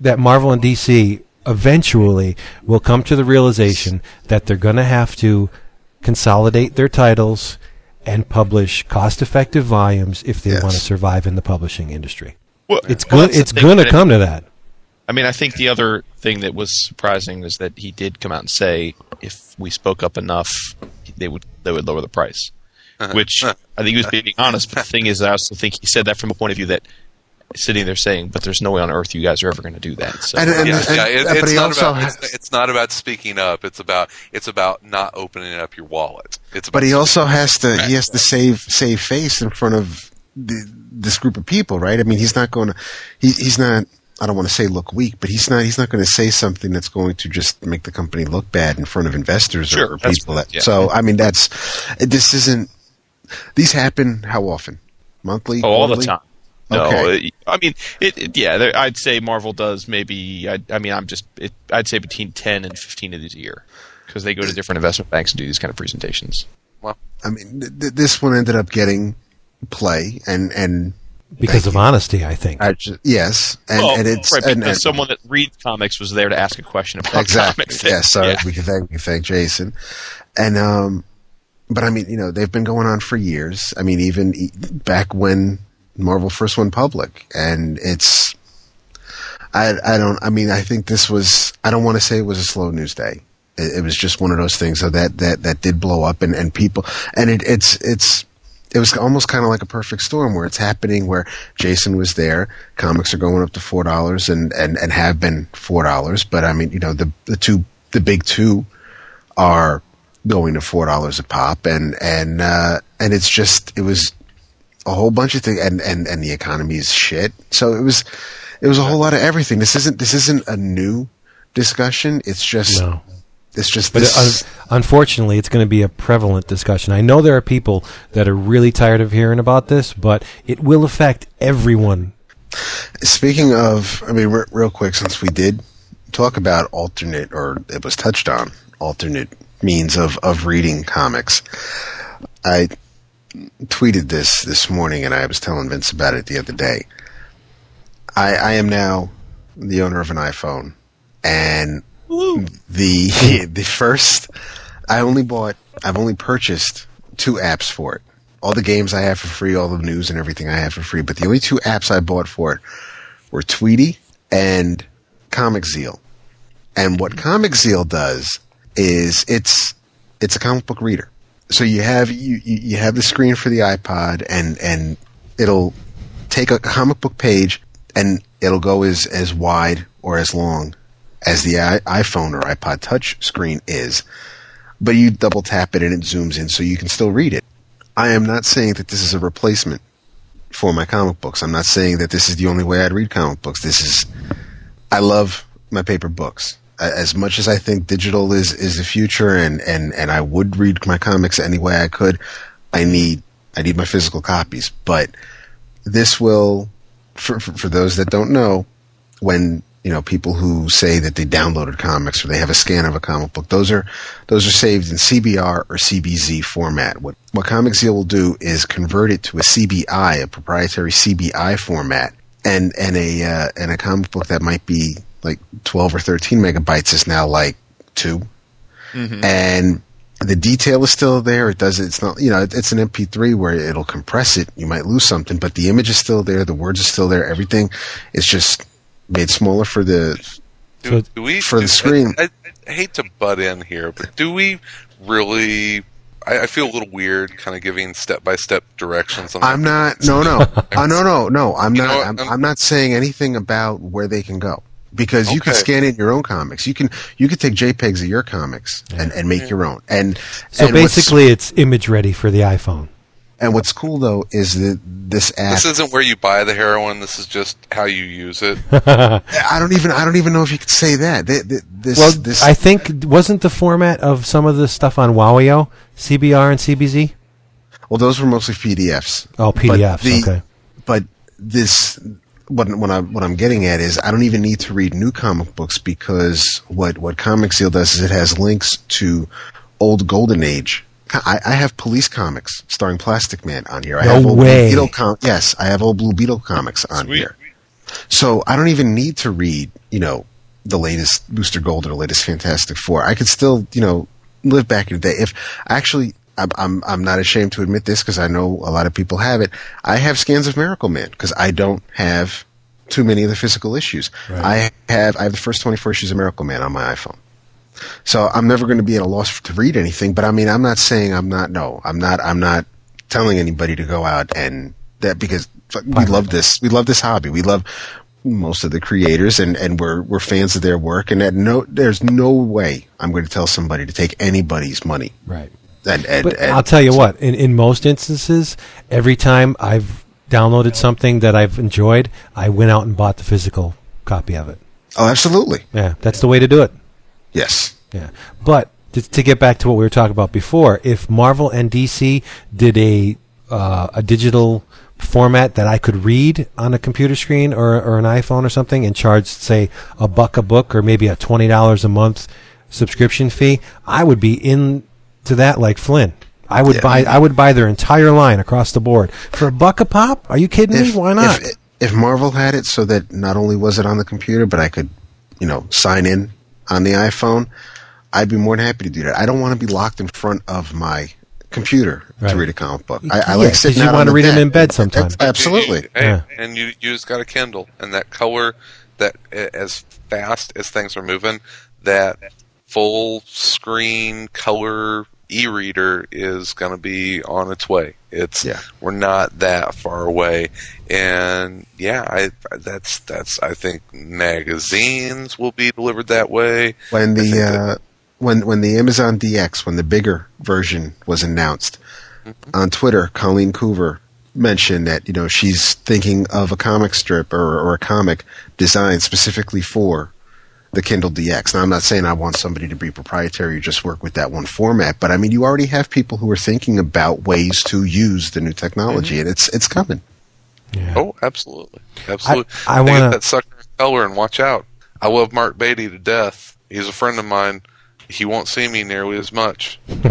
that Marvel and DC eventually will come to the realization that they're going to have to consolidate their titles and publish cost-effective volumes if they Yes. want to survive in the publishing industry. Well, It's well, good. It's going to come to that. I mean, I think the other thing that was surprising was that he did come out and say if we spoke up enough, they would they would lower the price. Uh-huh. Which I think he was uh-huh. being honest. But the thing is, I also think he said that from a point of view that sitting there saying, "But there's no way on earth you guys are ever going to do that." So And- and- Yeah, yeah, it, but it's he not also about has- it's, it's not about speaking up. It's about it's about not opening up your wallet. It's about But he also has to he has to save save face in front of the, this group of people, right? I mean, he's not going to he, he's not. I don't want to say look weak, but he's not. He's not going to say something that's going to just make the company look bad in front of investors Sure, or, or people. That yeah. so. I mean, that's this isn't. These happen how often? Monthly? oh, all the time. No, Okay. I mean, it, it- yeah, there, I'd say Marvel does maybe. I, I mean, I'm just. It, I'd say between ten and fifteen of these a year because they go to different investment banks and do these kind of presentations. Well, I mean, th- th- this one ended up getting play, and and Because of honesty, I think. I ju- yes, and, well, and it's right, and, and- someone that reads comics was there to ask a question about exactly. comics. Yeah, sorry, Yeah. we can thank we can thank Jason, and um, but I mean, you know, they've been going on for years. I mean, even e- back when Marvel first went public, and it's. I, I don't I mean I think this was I don't want to say it was a slow news day it, it was just one of those things so that that that did blow up and and people and it it's it's it was almost kind of like a perfect storm where it's happening where Jason was there comics are going up to four dollars and and and have been four dollars but I mean you know the the two the big two are going to four dollars a pop and and uh and it's just it was a whole bunch of things and and and the economy is shit. So it was it was a whole lot of everything. This isn't this isn't a new discussion. It's just No. It's just But uh, this un- unfortunately, it's going to be a prevalent discussion. I know there are people that are really tired of hearing about this, but it will affect everyone. Speaking of, I mean, re- real quick, since we did talk about alternate, or it was touched on, alternate means of, of reading comics, I tweeted this this morning, and I was telling Vince about it the other day. I, I am now the owner of an iPhone, and the the first, I only bought, I've only purchased two apps for it. All the games I have for free, all the news and everything I have for free. But the only two apps I bought for it were Tweetie and Comic Zeal. And what Comic Zeal does is it's it's a comic book reader. So you have you, you you have the screen for the iPod and and it'll take a comic book page and it'll go as as wide or as long as the iPhone or iPod touch screen is. But you double tap it and it zooms in so you can still read it. I am not saying that this is a replacement for my comic books. I'm not saying that this is the only way I'd read comic books. This is I love my paper books. As much as I think digital is is the future and and and I would read my comics any way I could, I need I need my physical copies. But this will for for, for those that don't know, when you know people who say that they downloaded comics or they have a scan of a comic book, those are those are saved in CBR or CBZ format. What what Comic Zeal will do is convert it to a CBI, a proprietary CBI format, and and a uh, and a comic book that might be like twelve or thirteen megabytes is now like 2 and the detail is still there. It does. It's not. You know, it's an MP3 where it'll compress it. You might lose something, but the image is still there. The words are still there. Everything is just made smaller for the Do, do we for the screen. I, I hate to butt in here, but do we really? I, I feel a little weird, kind of giving step by step directions. On I'm not. No, no. uh, no, no, no. I'm You not. what? I'm, I'm- I'm not saying anything about where they can go because you can scan in your own comics. You can you can take JPEGs of your comics and, and make your own. And So and basically, it's image ready for the iPhone. And what's cool though is that this app. This isn't where you buy the heroin. This is just how you use it. I don't even. I don't even know if you could say that. Th- th- This. well, this. I think wasn't the format of some of the stuff on Wowio CBR and CBZ? Well, those were mostly PDFs. Oh, But PDFs. the- okay. But this, what what I what I'm getting at is I don't even need to read new comic books because what what Comic Zeal does is it has links to old Golden Age. I, I have police comics starring Plastic Man on here. I No have old way. Blue Beetle com- yes, I have old Blue Beetle comics on Sweet. here. So I don't even need to read, you know, the latest Booster Gold or the latest Fantastic Four. I could still, you know, live back in the day. If actually, I'm I'm, I'm not ashamed to admit this because I know a lot of people have it. I have scans of Miracleman because I don't have too many of the physical issues. I have I have the first 24 issues of Miracleman on my iPhone. So I'm never going to be at a loss to read anything. But I mean, I'm not saying I'm not. No, I'm not. I'm not telling anybody to go out and that because we love this. We love this hobby. We love most of the creators and, and we're we're fans of their work. And that no, there's no way I'm going to tell somebody to take anybody's money. Right. And, and, But and I'll tell you what, in, in most instances, every time I've downloaded something that I've enjoyed, I went out and bought the physical copy of it. oh, absolutely. Yeah, that's the way to do it. Yes. Yeah. But to, to get back to what we were talking about before, if Marvel and DC did a uh, a digital format that I could read on a computer screen or, or an iPhone or something and charge, say, a buck a book or maybe a $20 a month subscription fee, I would be into that like Flynn. I would Yeah. buy I would buy their entire line across the board for a buck a pop. Are you kidding me? Why not? If, if Marvel had it so that not only was it on the computer, but I could, you know, sign in on the iPhone, I'd be more than happy to do that. I don't want to be locked in front of my computer Right. to read a comic book. I, I Yeah, like 'cause sitting you wanna read the read 'em in bed sometimes. Absolutely. Hey, Yeah. and you you just got a Kindle, and that color, that as fast as things are moving, that full screen color e-reader is going to be on its way. It's Yeah. we're not that far away, and yeah, I that's that's I think magazines will be delivered that way. when the that- uh, when when the Amazon DX when the bigger version was announced Mm-hmm. on Twitter, Colleen Coover mentioned that you know she's thinking of a comic strip or, or a comic designed specifically for the Kindle DX. Now I'm not saying I want somebody to be proprietary or just work with that one format, but I mean you already have people who are thinking about ways to use the new technology, Mm-hmm. and it's it's coming. Yeah. Oh, absolutely, absolutely. I They wanna- that sucker in color and watch out. I love Mark Beatty to death. He's a friend of mine. He won't see me nearly as much.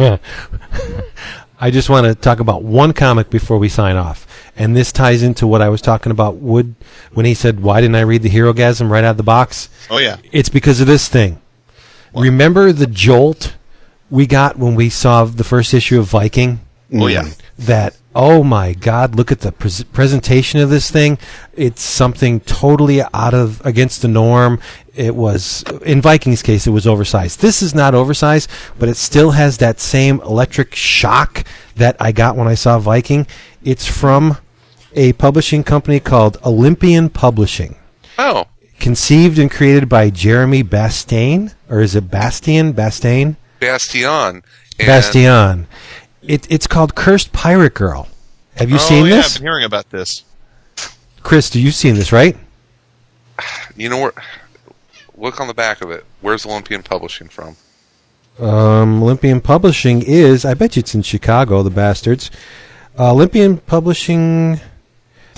I just want to talk about one comic before we sign off. And this ties into what I was talking about Wood when he said, Why didn't I read the Herogasm right out of the box? Oh yeah. It's because of this thing. Remember the jolt we got when we saw the first issue of Viking? Oh yeah. That, oh my God, look at the pres- presentation of this thing. It's something totally out of, against the norm. It was, in Viking's case, it was oversized. This is not oversized, but it still has that same electric shock that I got when I saw Viking. It's from a publishing company called Olympian Publishing Oh, conceived and created by Jeremy Bastain, or is it Bastian? Bastain? Bastion. Bastion. It, it's called Cursed Pirate Girl. Have you oh, seen yeah, this? I've been hearing about this. Chris, do you seen this, right? You know where? Look on the back of it. Where's Olympian Publishing from? Um, Olympian Publishing is, I bet you it's in Chicago, the bastards. Uh, Olympian Publishing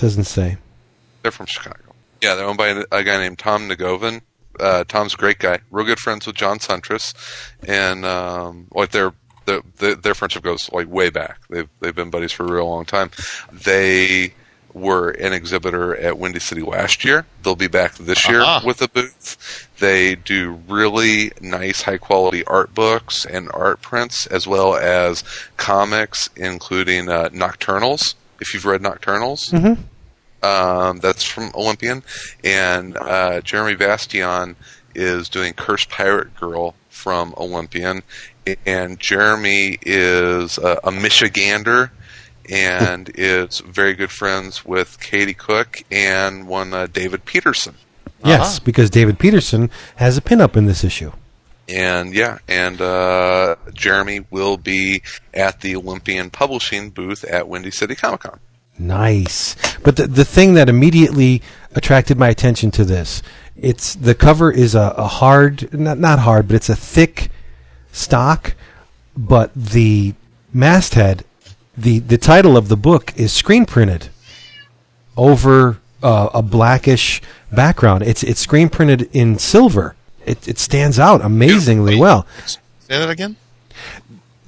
doesn't say. They're from Chicago. Yeah, they're owned by a, a guy named Tom Negovan. Uh, Tom's a great guy, real good friends with John Suntress, and um, like their the, the, their friendship goes like way back. They've they've been buddies for a real long time. They were an exhibitor at Windy City last year. They'll be back this year Uh-huh. with a booth. They do really nice, high quality art books and art prints, as well as comics, including uh, Nocturnals. If you've read Nocturnals, Mm-hmm. Um, that's from Olympian, and uh, Jeremy Bastian is doing Curse Pirate Girl from Olympian, and Jeremy is a, a Michigander and is very good friends with Katie Cook and one uh, David Petersen. Yes, because David Petersen has a pinup in this issue. And yeah, and uh, Jeremy will be at the Olympian Publishing booth at Windy City Comic Con. Nice. But the the thing that immediately attracted my attention to this, it's the cover is a, a hard not not hard, but it's a thick stock, but the masthead, the the title of the book is screen printed over uh, a blackish background. It's it's screen printed in silver. It it stands out amazingly well. Say that again.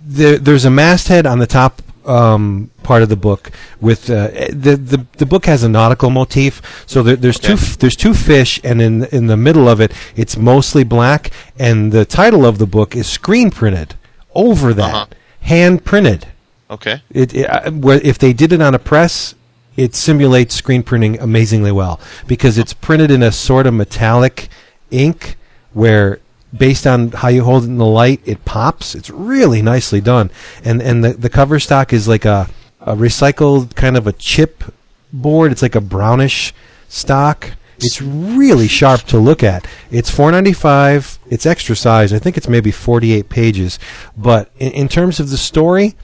there, there's a masthead on the top um, part of the book with uh, the, the the book has a nautical motif. So there, there's two f- there's two fish, and in in the middle of it, it's mostly black. And the title of the book is screen printed over that, Uh-huh. hand printed. Okay. It, it uh, where if they did it on a press, it simulates screen printing amazingly well because it's printed in a sort of metallic ink where based on how you hold it in the light it pops. It's really nicely done. And and the, the cover stock is like a, a recycled kind of a chip board. It's like a brownish stock. It's really sharp to look at. It's 495 it's extra size. I think it's maybe 48 pages. But in, in terms of the story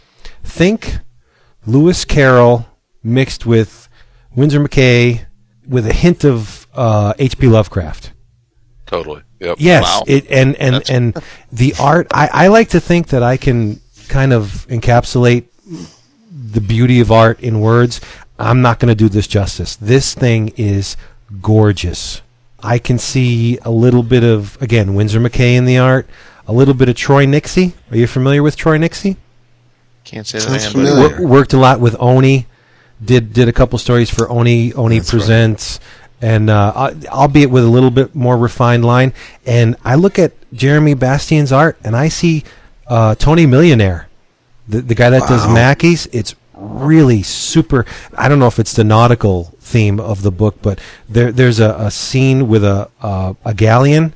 think Lewis Carroll mixed with Winsor McCay with a hint of uh, H.P. Lovecraft. Totally. Yep. Yes, Wow. it and and and the art. I, I like to think that I can kind of encapsulate the beauty of art in words. I'm not going to do this justice. This thing is gorgeous. I can see a little bit of again Winsor McCay in the art, a little bit of Troy Nixey. Are you familiar with Troy Nixey? Can't say that Sounds I am. familiar. but- Wor- worked a lot with Oni. Did did a couple stories for Oni Oni That's right. And uh, al- albeit with a little bit more refined line. And I look at Jeremy Bastian's art, and I see uh, Tony Millionaire, the the guy that does Wow. Maakies. It's really super. I don't know if it's the nautical theme of the book, but there there's a, a scene with a, a a galleon,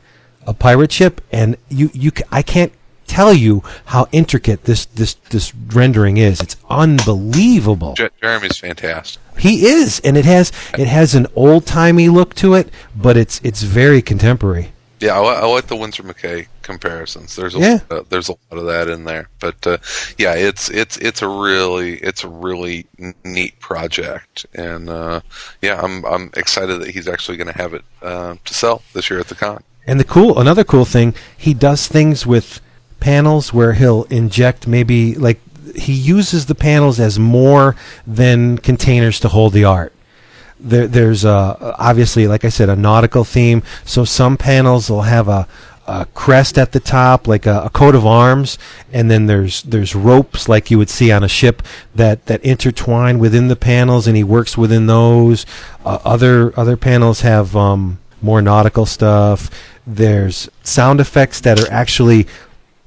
a pirate ship, and you you I can't tell you how intricate this this this rendering is. It's unbelievable. Je- Jeremy's fantastic. He is, and it has it has an old timey look to it, but it's it's very contemporary. Yeah, I, I like the Winsor McCay comparisons. There's a Yeah. uh, there's a lot of that in there, but uh, yeah, it's it's it's a really it's a really neat project, and uh, yeah, I'm I'm excited that he's actually going to have it uh, to sell this year at the con. And the cool, another cool thing, he does things with panels where he'll inject maybe like he uses the panels as more than containers to hold the art. There, there's uh, obviously, like I said, a nautical theme. So some panels will have a, a crest at the top, like a, a coat of arms, and then there's there's ropes like you would see on a ship that that intertwine within the panels, and he works within those. Uh, other other panels have um, more nautical stuff. There's sound effects that are actually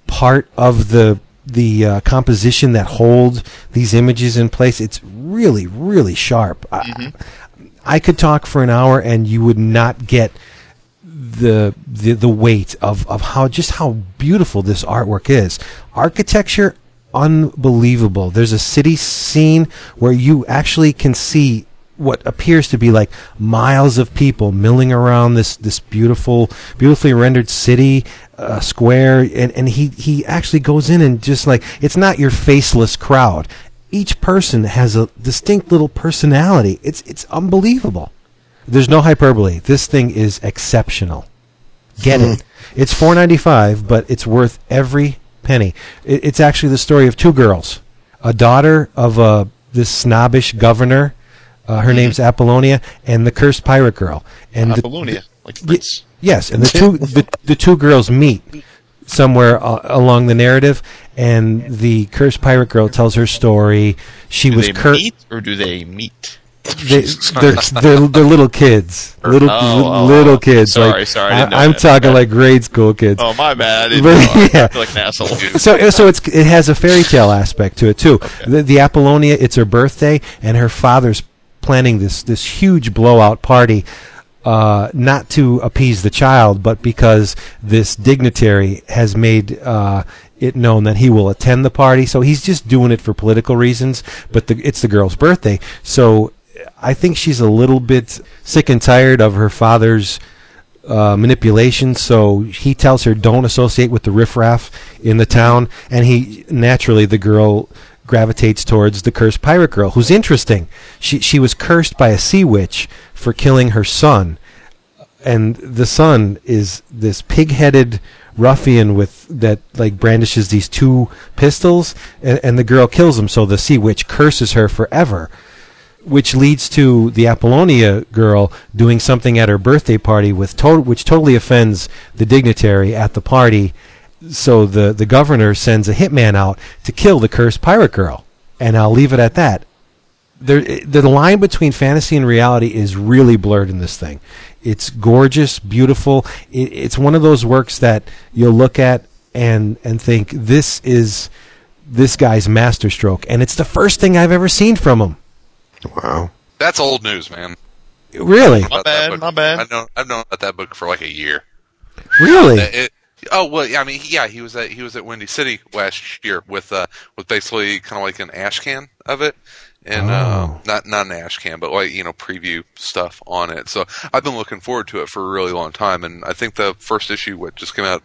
part of the the uh, composition that hold these images in place. It's really really sharp. I, I could talk for an hour and you would not get the the the weight of of how just how beautiful this artwork is. Architecture unbelievable. There's a city scene where you actually can see what appears to be like miles of people milling around this this beautiful beautifully rendered city uh, square and and he he actually goes in and just like it's not your faceless crowd. Each person has a distinct little personality. It's it's unbelievable. There's no hyperbole. This thing is exceptional. Get it. It's 4.95 but it's worth every penny. It, it's actually the story of two girls a daughter of a this snobbish governor uh, her name's Apollonia, and the cursed pirate girl. And the- Apollonia, like Fritz. yes, and the two the, the two girls meet somewhere uh, along the narrative, and the cursed pirate girl tells her story. She Do was cursed. or do they meet? They, they're, they're, they're little kids, little Oh, oh, little oh. kids. Sorry, like, sorry, I didn't know I, am talking like grade school kids. Oh my bad. But, yeah. feel like an asshole. So, so it's it has a fairy tale aspect to it too. The, the Apollonia, it's her birthday, and her father's planning this this huge blowout party, uh, not to appease the child, but because this dignitary has made uh, it known that he will attend the party. So he's just doing it for political reasons. But the, it's the girl's birthday, so I think she's a little bit sick and tired of her father's uh, manipulation. So he tells her, "Don't associate with the riffraff in the town," and he naturally the girl gravitates towards the cursed pirate girl, who's interesting. She she was cursed by a sea witch for killing her son, and the son is this pig-headed ruffian with that like brandishes these two pistols, and, and the girl kills him. So the sea witch curses her forever which leads to the Apollonia girl doing something at her birthday party with to- which totally offends the dignitary at the party. So the the governor sends a hitman out to kill the cursed pirate girl, and I'll leave it at that. There, the line between fantasy and reality is really blurred in this thing. It's gorgeous, beautiful. It, it's one of those works that you'll look at and and think this is this guy's masterstroke, and it's the first thing I've ever seen from him. Wow. That's old news, man. Really? About that bad, my bad. I've known, I've known about that book for like a year. Really? It- oh well, yeah, I mean, yeah, he was at he was at Windy City last year with uh with basically kind of like an ash can of it, and uh, Oh. not not an ash can, but like you know preview stuff on it. So I've been looking forward to it for a really long time, and I think the first issue what just came out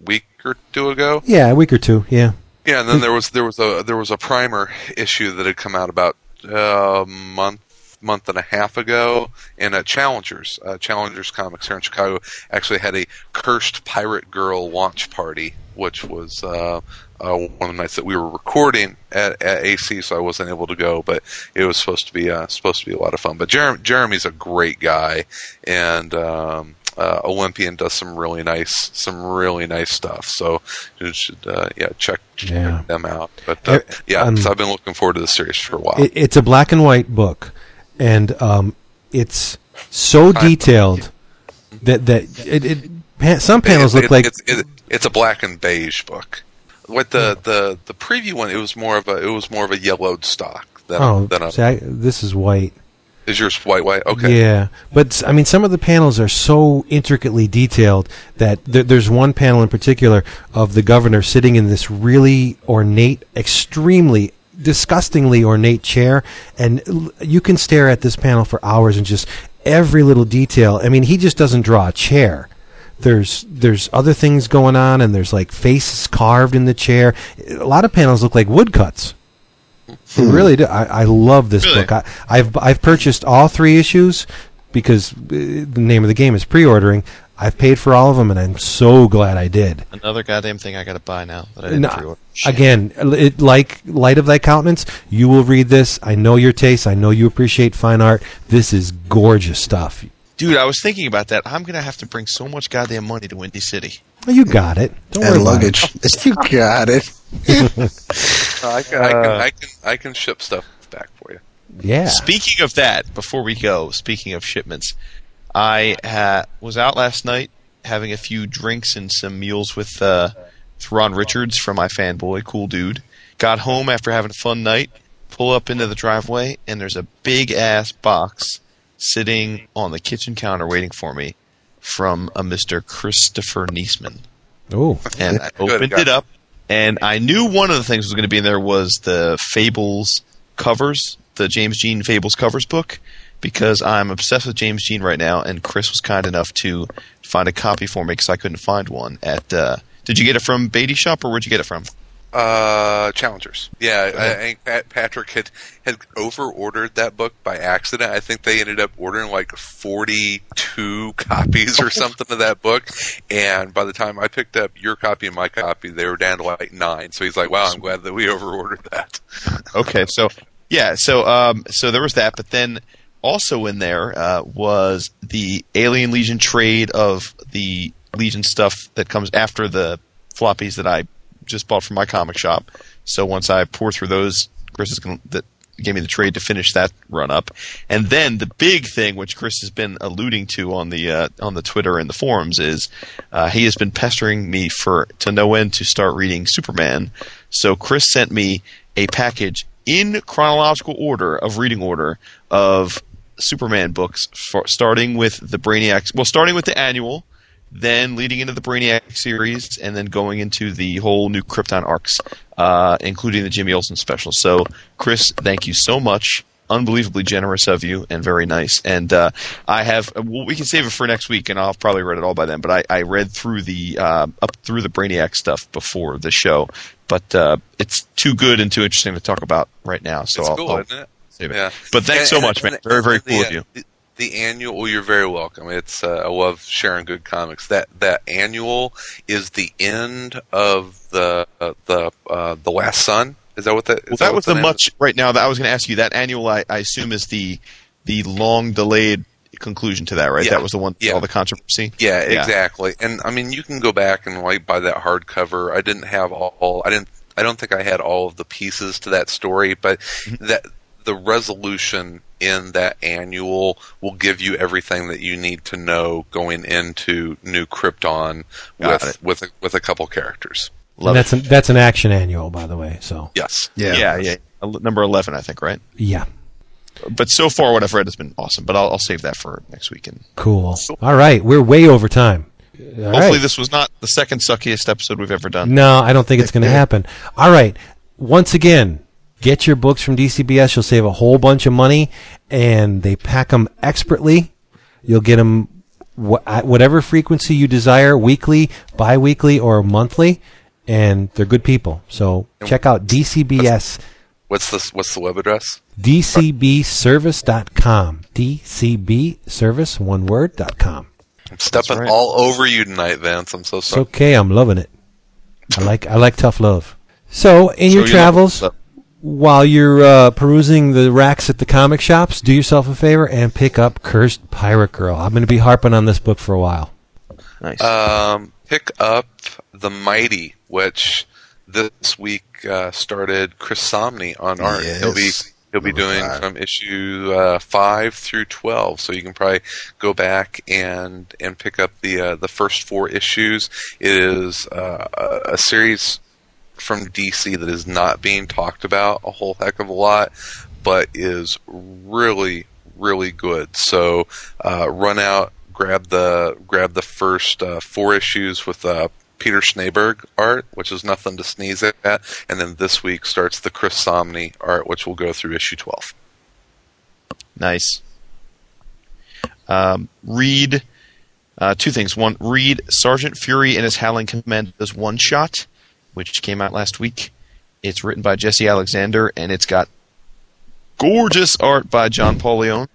a week or two ago. Yeah, a week or two. Yeah. Yeah, and then there was there was a there was a primer issue that had come out about uh, a month month and a half ago, in uh, Challengers, uh, Challengers Comics here in Chicago, actually had a cursed pirate girl launch party, which was uh, uh, one of the nights that we were recording at, at AC, so I wasn't able to go. But it was supposed to be uh, supposed to be a lot of fun. But Jer- Jeremy's a great guy, and um, uh, Olympian does some really nice some really nice stuff. So you should uh, yeah check, check Yeah. them out. But yeah, um, so I've been looking forward to the series for a while. It, it's a black and white book, and um, it's so detailed that that it, it some panels It- look like it's, it, it's a black and beige book. With the, the, the preview one, it was more of a it was more of a yellowed stock than oh, than a see, I, this is white. is yours white white? Okay. Yeah, but I mean, some of the panels are so intricately detailed that th- there's one panel in particular of the governor sitting in this really ornate, extremely disgustingly ornate chair, and you can stare at this panel for hours and just every little detail. I mean, he just doesn't draw a chair. There's there's other things going on, and there's like faces carved in the chair. A lot of panels look like woodcuts. They really do. I, I love this Really? book. I, I've I've purchased all three issues because uh, the name of the game is pre-ordering. I've paid for all of them, and I'm so glad I did. Another goddamn thing I got to buy now that I didn't No, pre-order. Again, it, like light of thy countenance, you will read this. I know your taste. I know you appreciate fine art. This is gorgeous stuff. Dude, I was thinking about that. I'm gonna have to bring so much goddamn money to Windy City. Well, you got it. Don't worry and about luggage. it. you got it. I, can, uh, I can I can I can ship stuff back for you. Yeah. Speaking of that, before we go, speaking of shipments, I ha- was out last night having a few drinks and some meals with uh, with Ron Richards from iFanboy, cool dude. Got home after having a fun night, pull up into the driveway, and there's a big ass box sitting on the kitchen counter waiting for me from a Mr. Christopher Neseman. Oh, and I opened got it up, and I knew one of the things was going to be in there was the Fables covers, the James Jean Fables covers book, because I'm obsessed with James Jean right now, and Chris was kind enough to find a copy for me because I couldn't find one at. Uh, did you get it from Beatty Shop or where'd you get it from? Uh, challengers. Yeah, I, I Patrick had had over ordered that book by accident. I think they ended up ordering like forty two copies or something of that book, and by the time I picked up your copy and my copy, they were down to like nine. So he's like, "Wow, I'm glad that we over ordered that." Okay, so yeah, so um, so there was that, but then also in there uh, was the Alien Legion trade of the Legion stuff that comes after the floppies that I just bought from my comic shop. So once I pour through those, Chris is going that gave me the trade to finish that run up, and then the big thing, which Chris has been alluding to on the uh, on the Twitter and the forums, is uh, he has been pestering me for to no end to start reading Superman. So Chris sent me a package in chronological order of reading order of Superman books, for, starting with the Brainiac. Well, starting with the annual, then leading into the Brainiac series, and then going into the whole new Krypton arcs, uh, including the Jimmy Olsen special. So, Chris, thank you so much. Unbelievably generous of you and very nice. And uh, I have, well, we can save it for next week, and I'll probably read it all by then. But I, I read through the uh, up through the Brainiac stuff before the show, but uh, it's too good and too interesting to talk about right now. So it's I'll, cool, I'll isn't it? Yeah. But thanks And- so much, and- man. Very, very cool the, of you. The, the annual. Well, you're very welcome. It's uh, I love sharing good comics. That that annual is the end of the uh, the uh, the Last Son. Is that what that? Is Well, that that was the much right now that I was going to ask you. That annual, I, I assume, is the the long delayed conclusion to that, right? Yeah. That was the one, Yeah. all the controversy. Yeah, exactly. And I mean, you can go back and like buy that hardcover. I didn't have all. I didn't. I don't think I had all of the pieces to that story, but Mm-hmm. that the resolution in that annual will give you everything that you need to know going into New Krypton Got with it. with a, with a couple characters. And that's an, that's an action annual, by the way. So Yes. yeah, yeah. El- Number eleven, I think, right? yeah, But so far, what I've read has been awesome. But I'll, I'll save that for next week. And cool. All right, we're way over time. All hopefully, right. this was not the second suckiest episode we've ever done. No, I don't think it's going to happen. All right. Once again, get your books from DCBS. You'll save a whole bunch of money, and they pack them expertly. You'll get them wh- at whatever frequency you desire, weekly, bi-weekly, or monthly, and they're good people. So check out DCBS. What's the what's the web address? DCBService.com. DCBService, one word, dot com. I'm stepping right. all over you tonight, Vince. I'm so sorry. It's sorry. okay. I'm loving it. I like I like tough love. So, in Show your your travels, love. While you're uh, perusing the racks at the comic shops, do yourself a favor and pick up Cursed Pirate Girl. I'm going to be harping on this book for a while. Nice. Um, pick up The Mighty, which this week uh, started Chris Samnee on art. He'll be he'll be doing five. from issue uh, five through twelve, so you can probably go back and and pick up the uh, the first four issues. It is uh, a, a series from DC that is not being talked about a whole heck of a lot, but is really really good. So uh, run out, grab the grab the first uh, four issues with uh, Peter Snejbjerg art, which is nothing to sneeze at, and then this week starts the Chris Samnee art, which will go through issue twelve. Nice. Um, read uh, two things. One, read Sergeant Fury and his Howling Command Commandos one shot, which came out last week. It's written by Jesse Alexander and it's got gorgeous art by John Paul Leon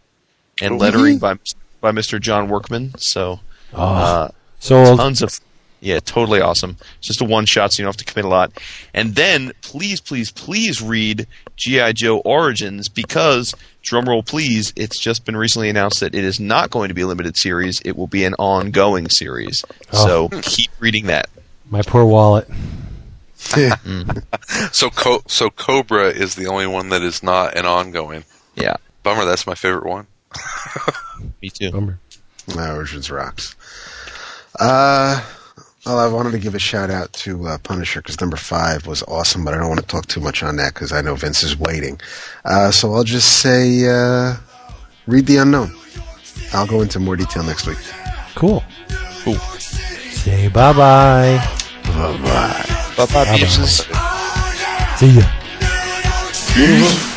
and lettering by by Mr. John Workman. So, uh, Sold. tons of yeah, totally awesome. It's just a one shot, so you don't have to commit a lot. And then, please, please, please read GI Joe Origins because, drumroll please, it's just been recently announced that it is not going to be a limited series. It will be an ongoing series. Oh. So keep reading that. My poor wallet. So Co- so Cobra is the only one that is not an ongoing. Yeah, Bummer, that's my favorite one. me too. Bummer. My Origins rocks. Uh, well, I wanted to give a shout out to uh, Punisher because number five was awesome, but I don't want to talk too much on that because I know Vince is waiting. Uh, so I'll just say, uh, read the unknown. I'll go into more detail next week. Cool. Cool. Say bye bye. Bye bye. Bye bye, pieces. See ya.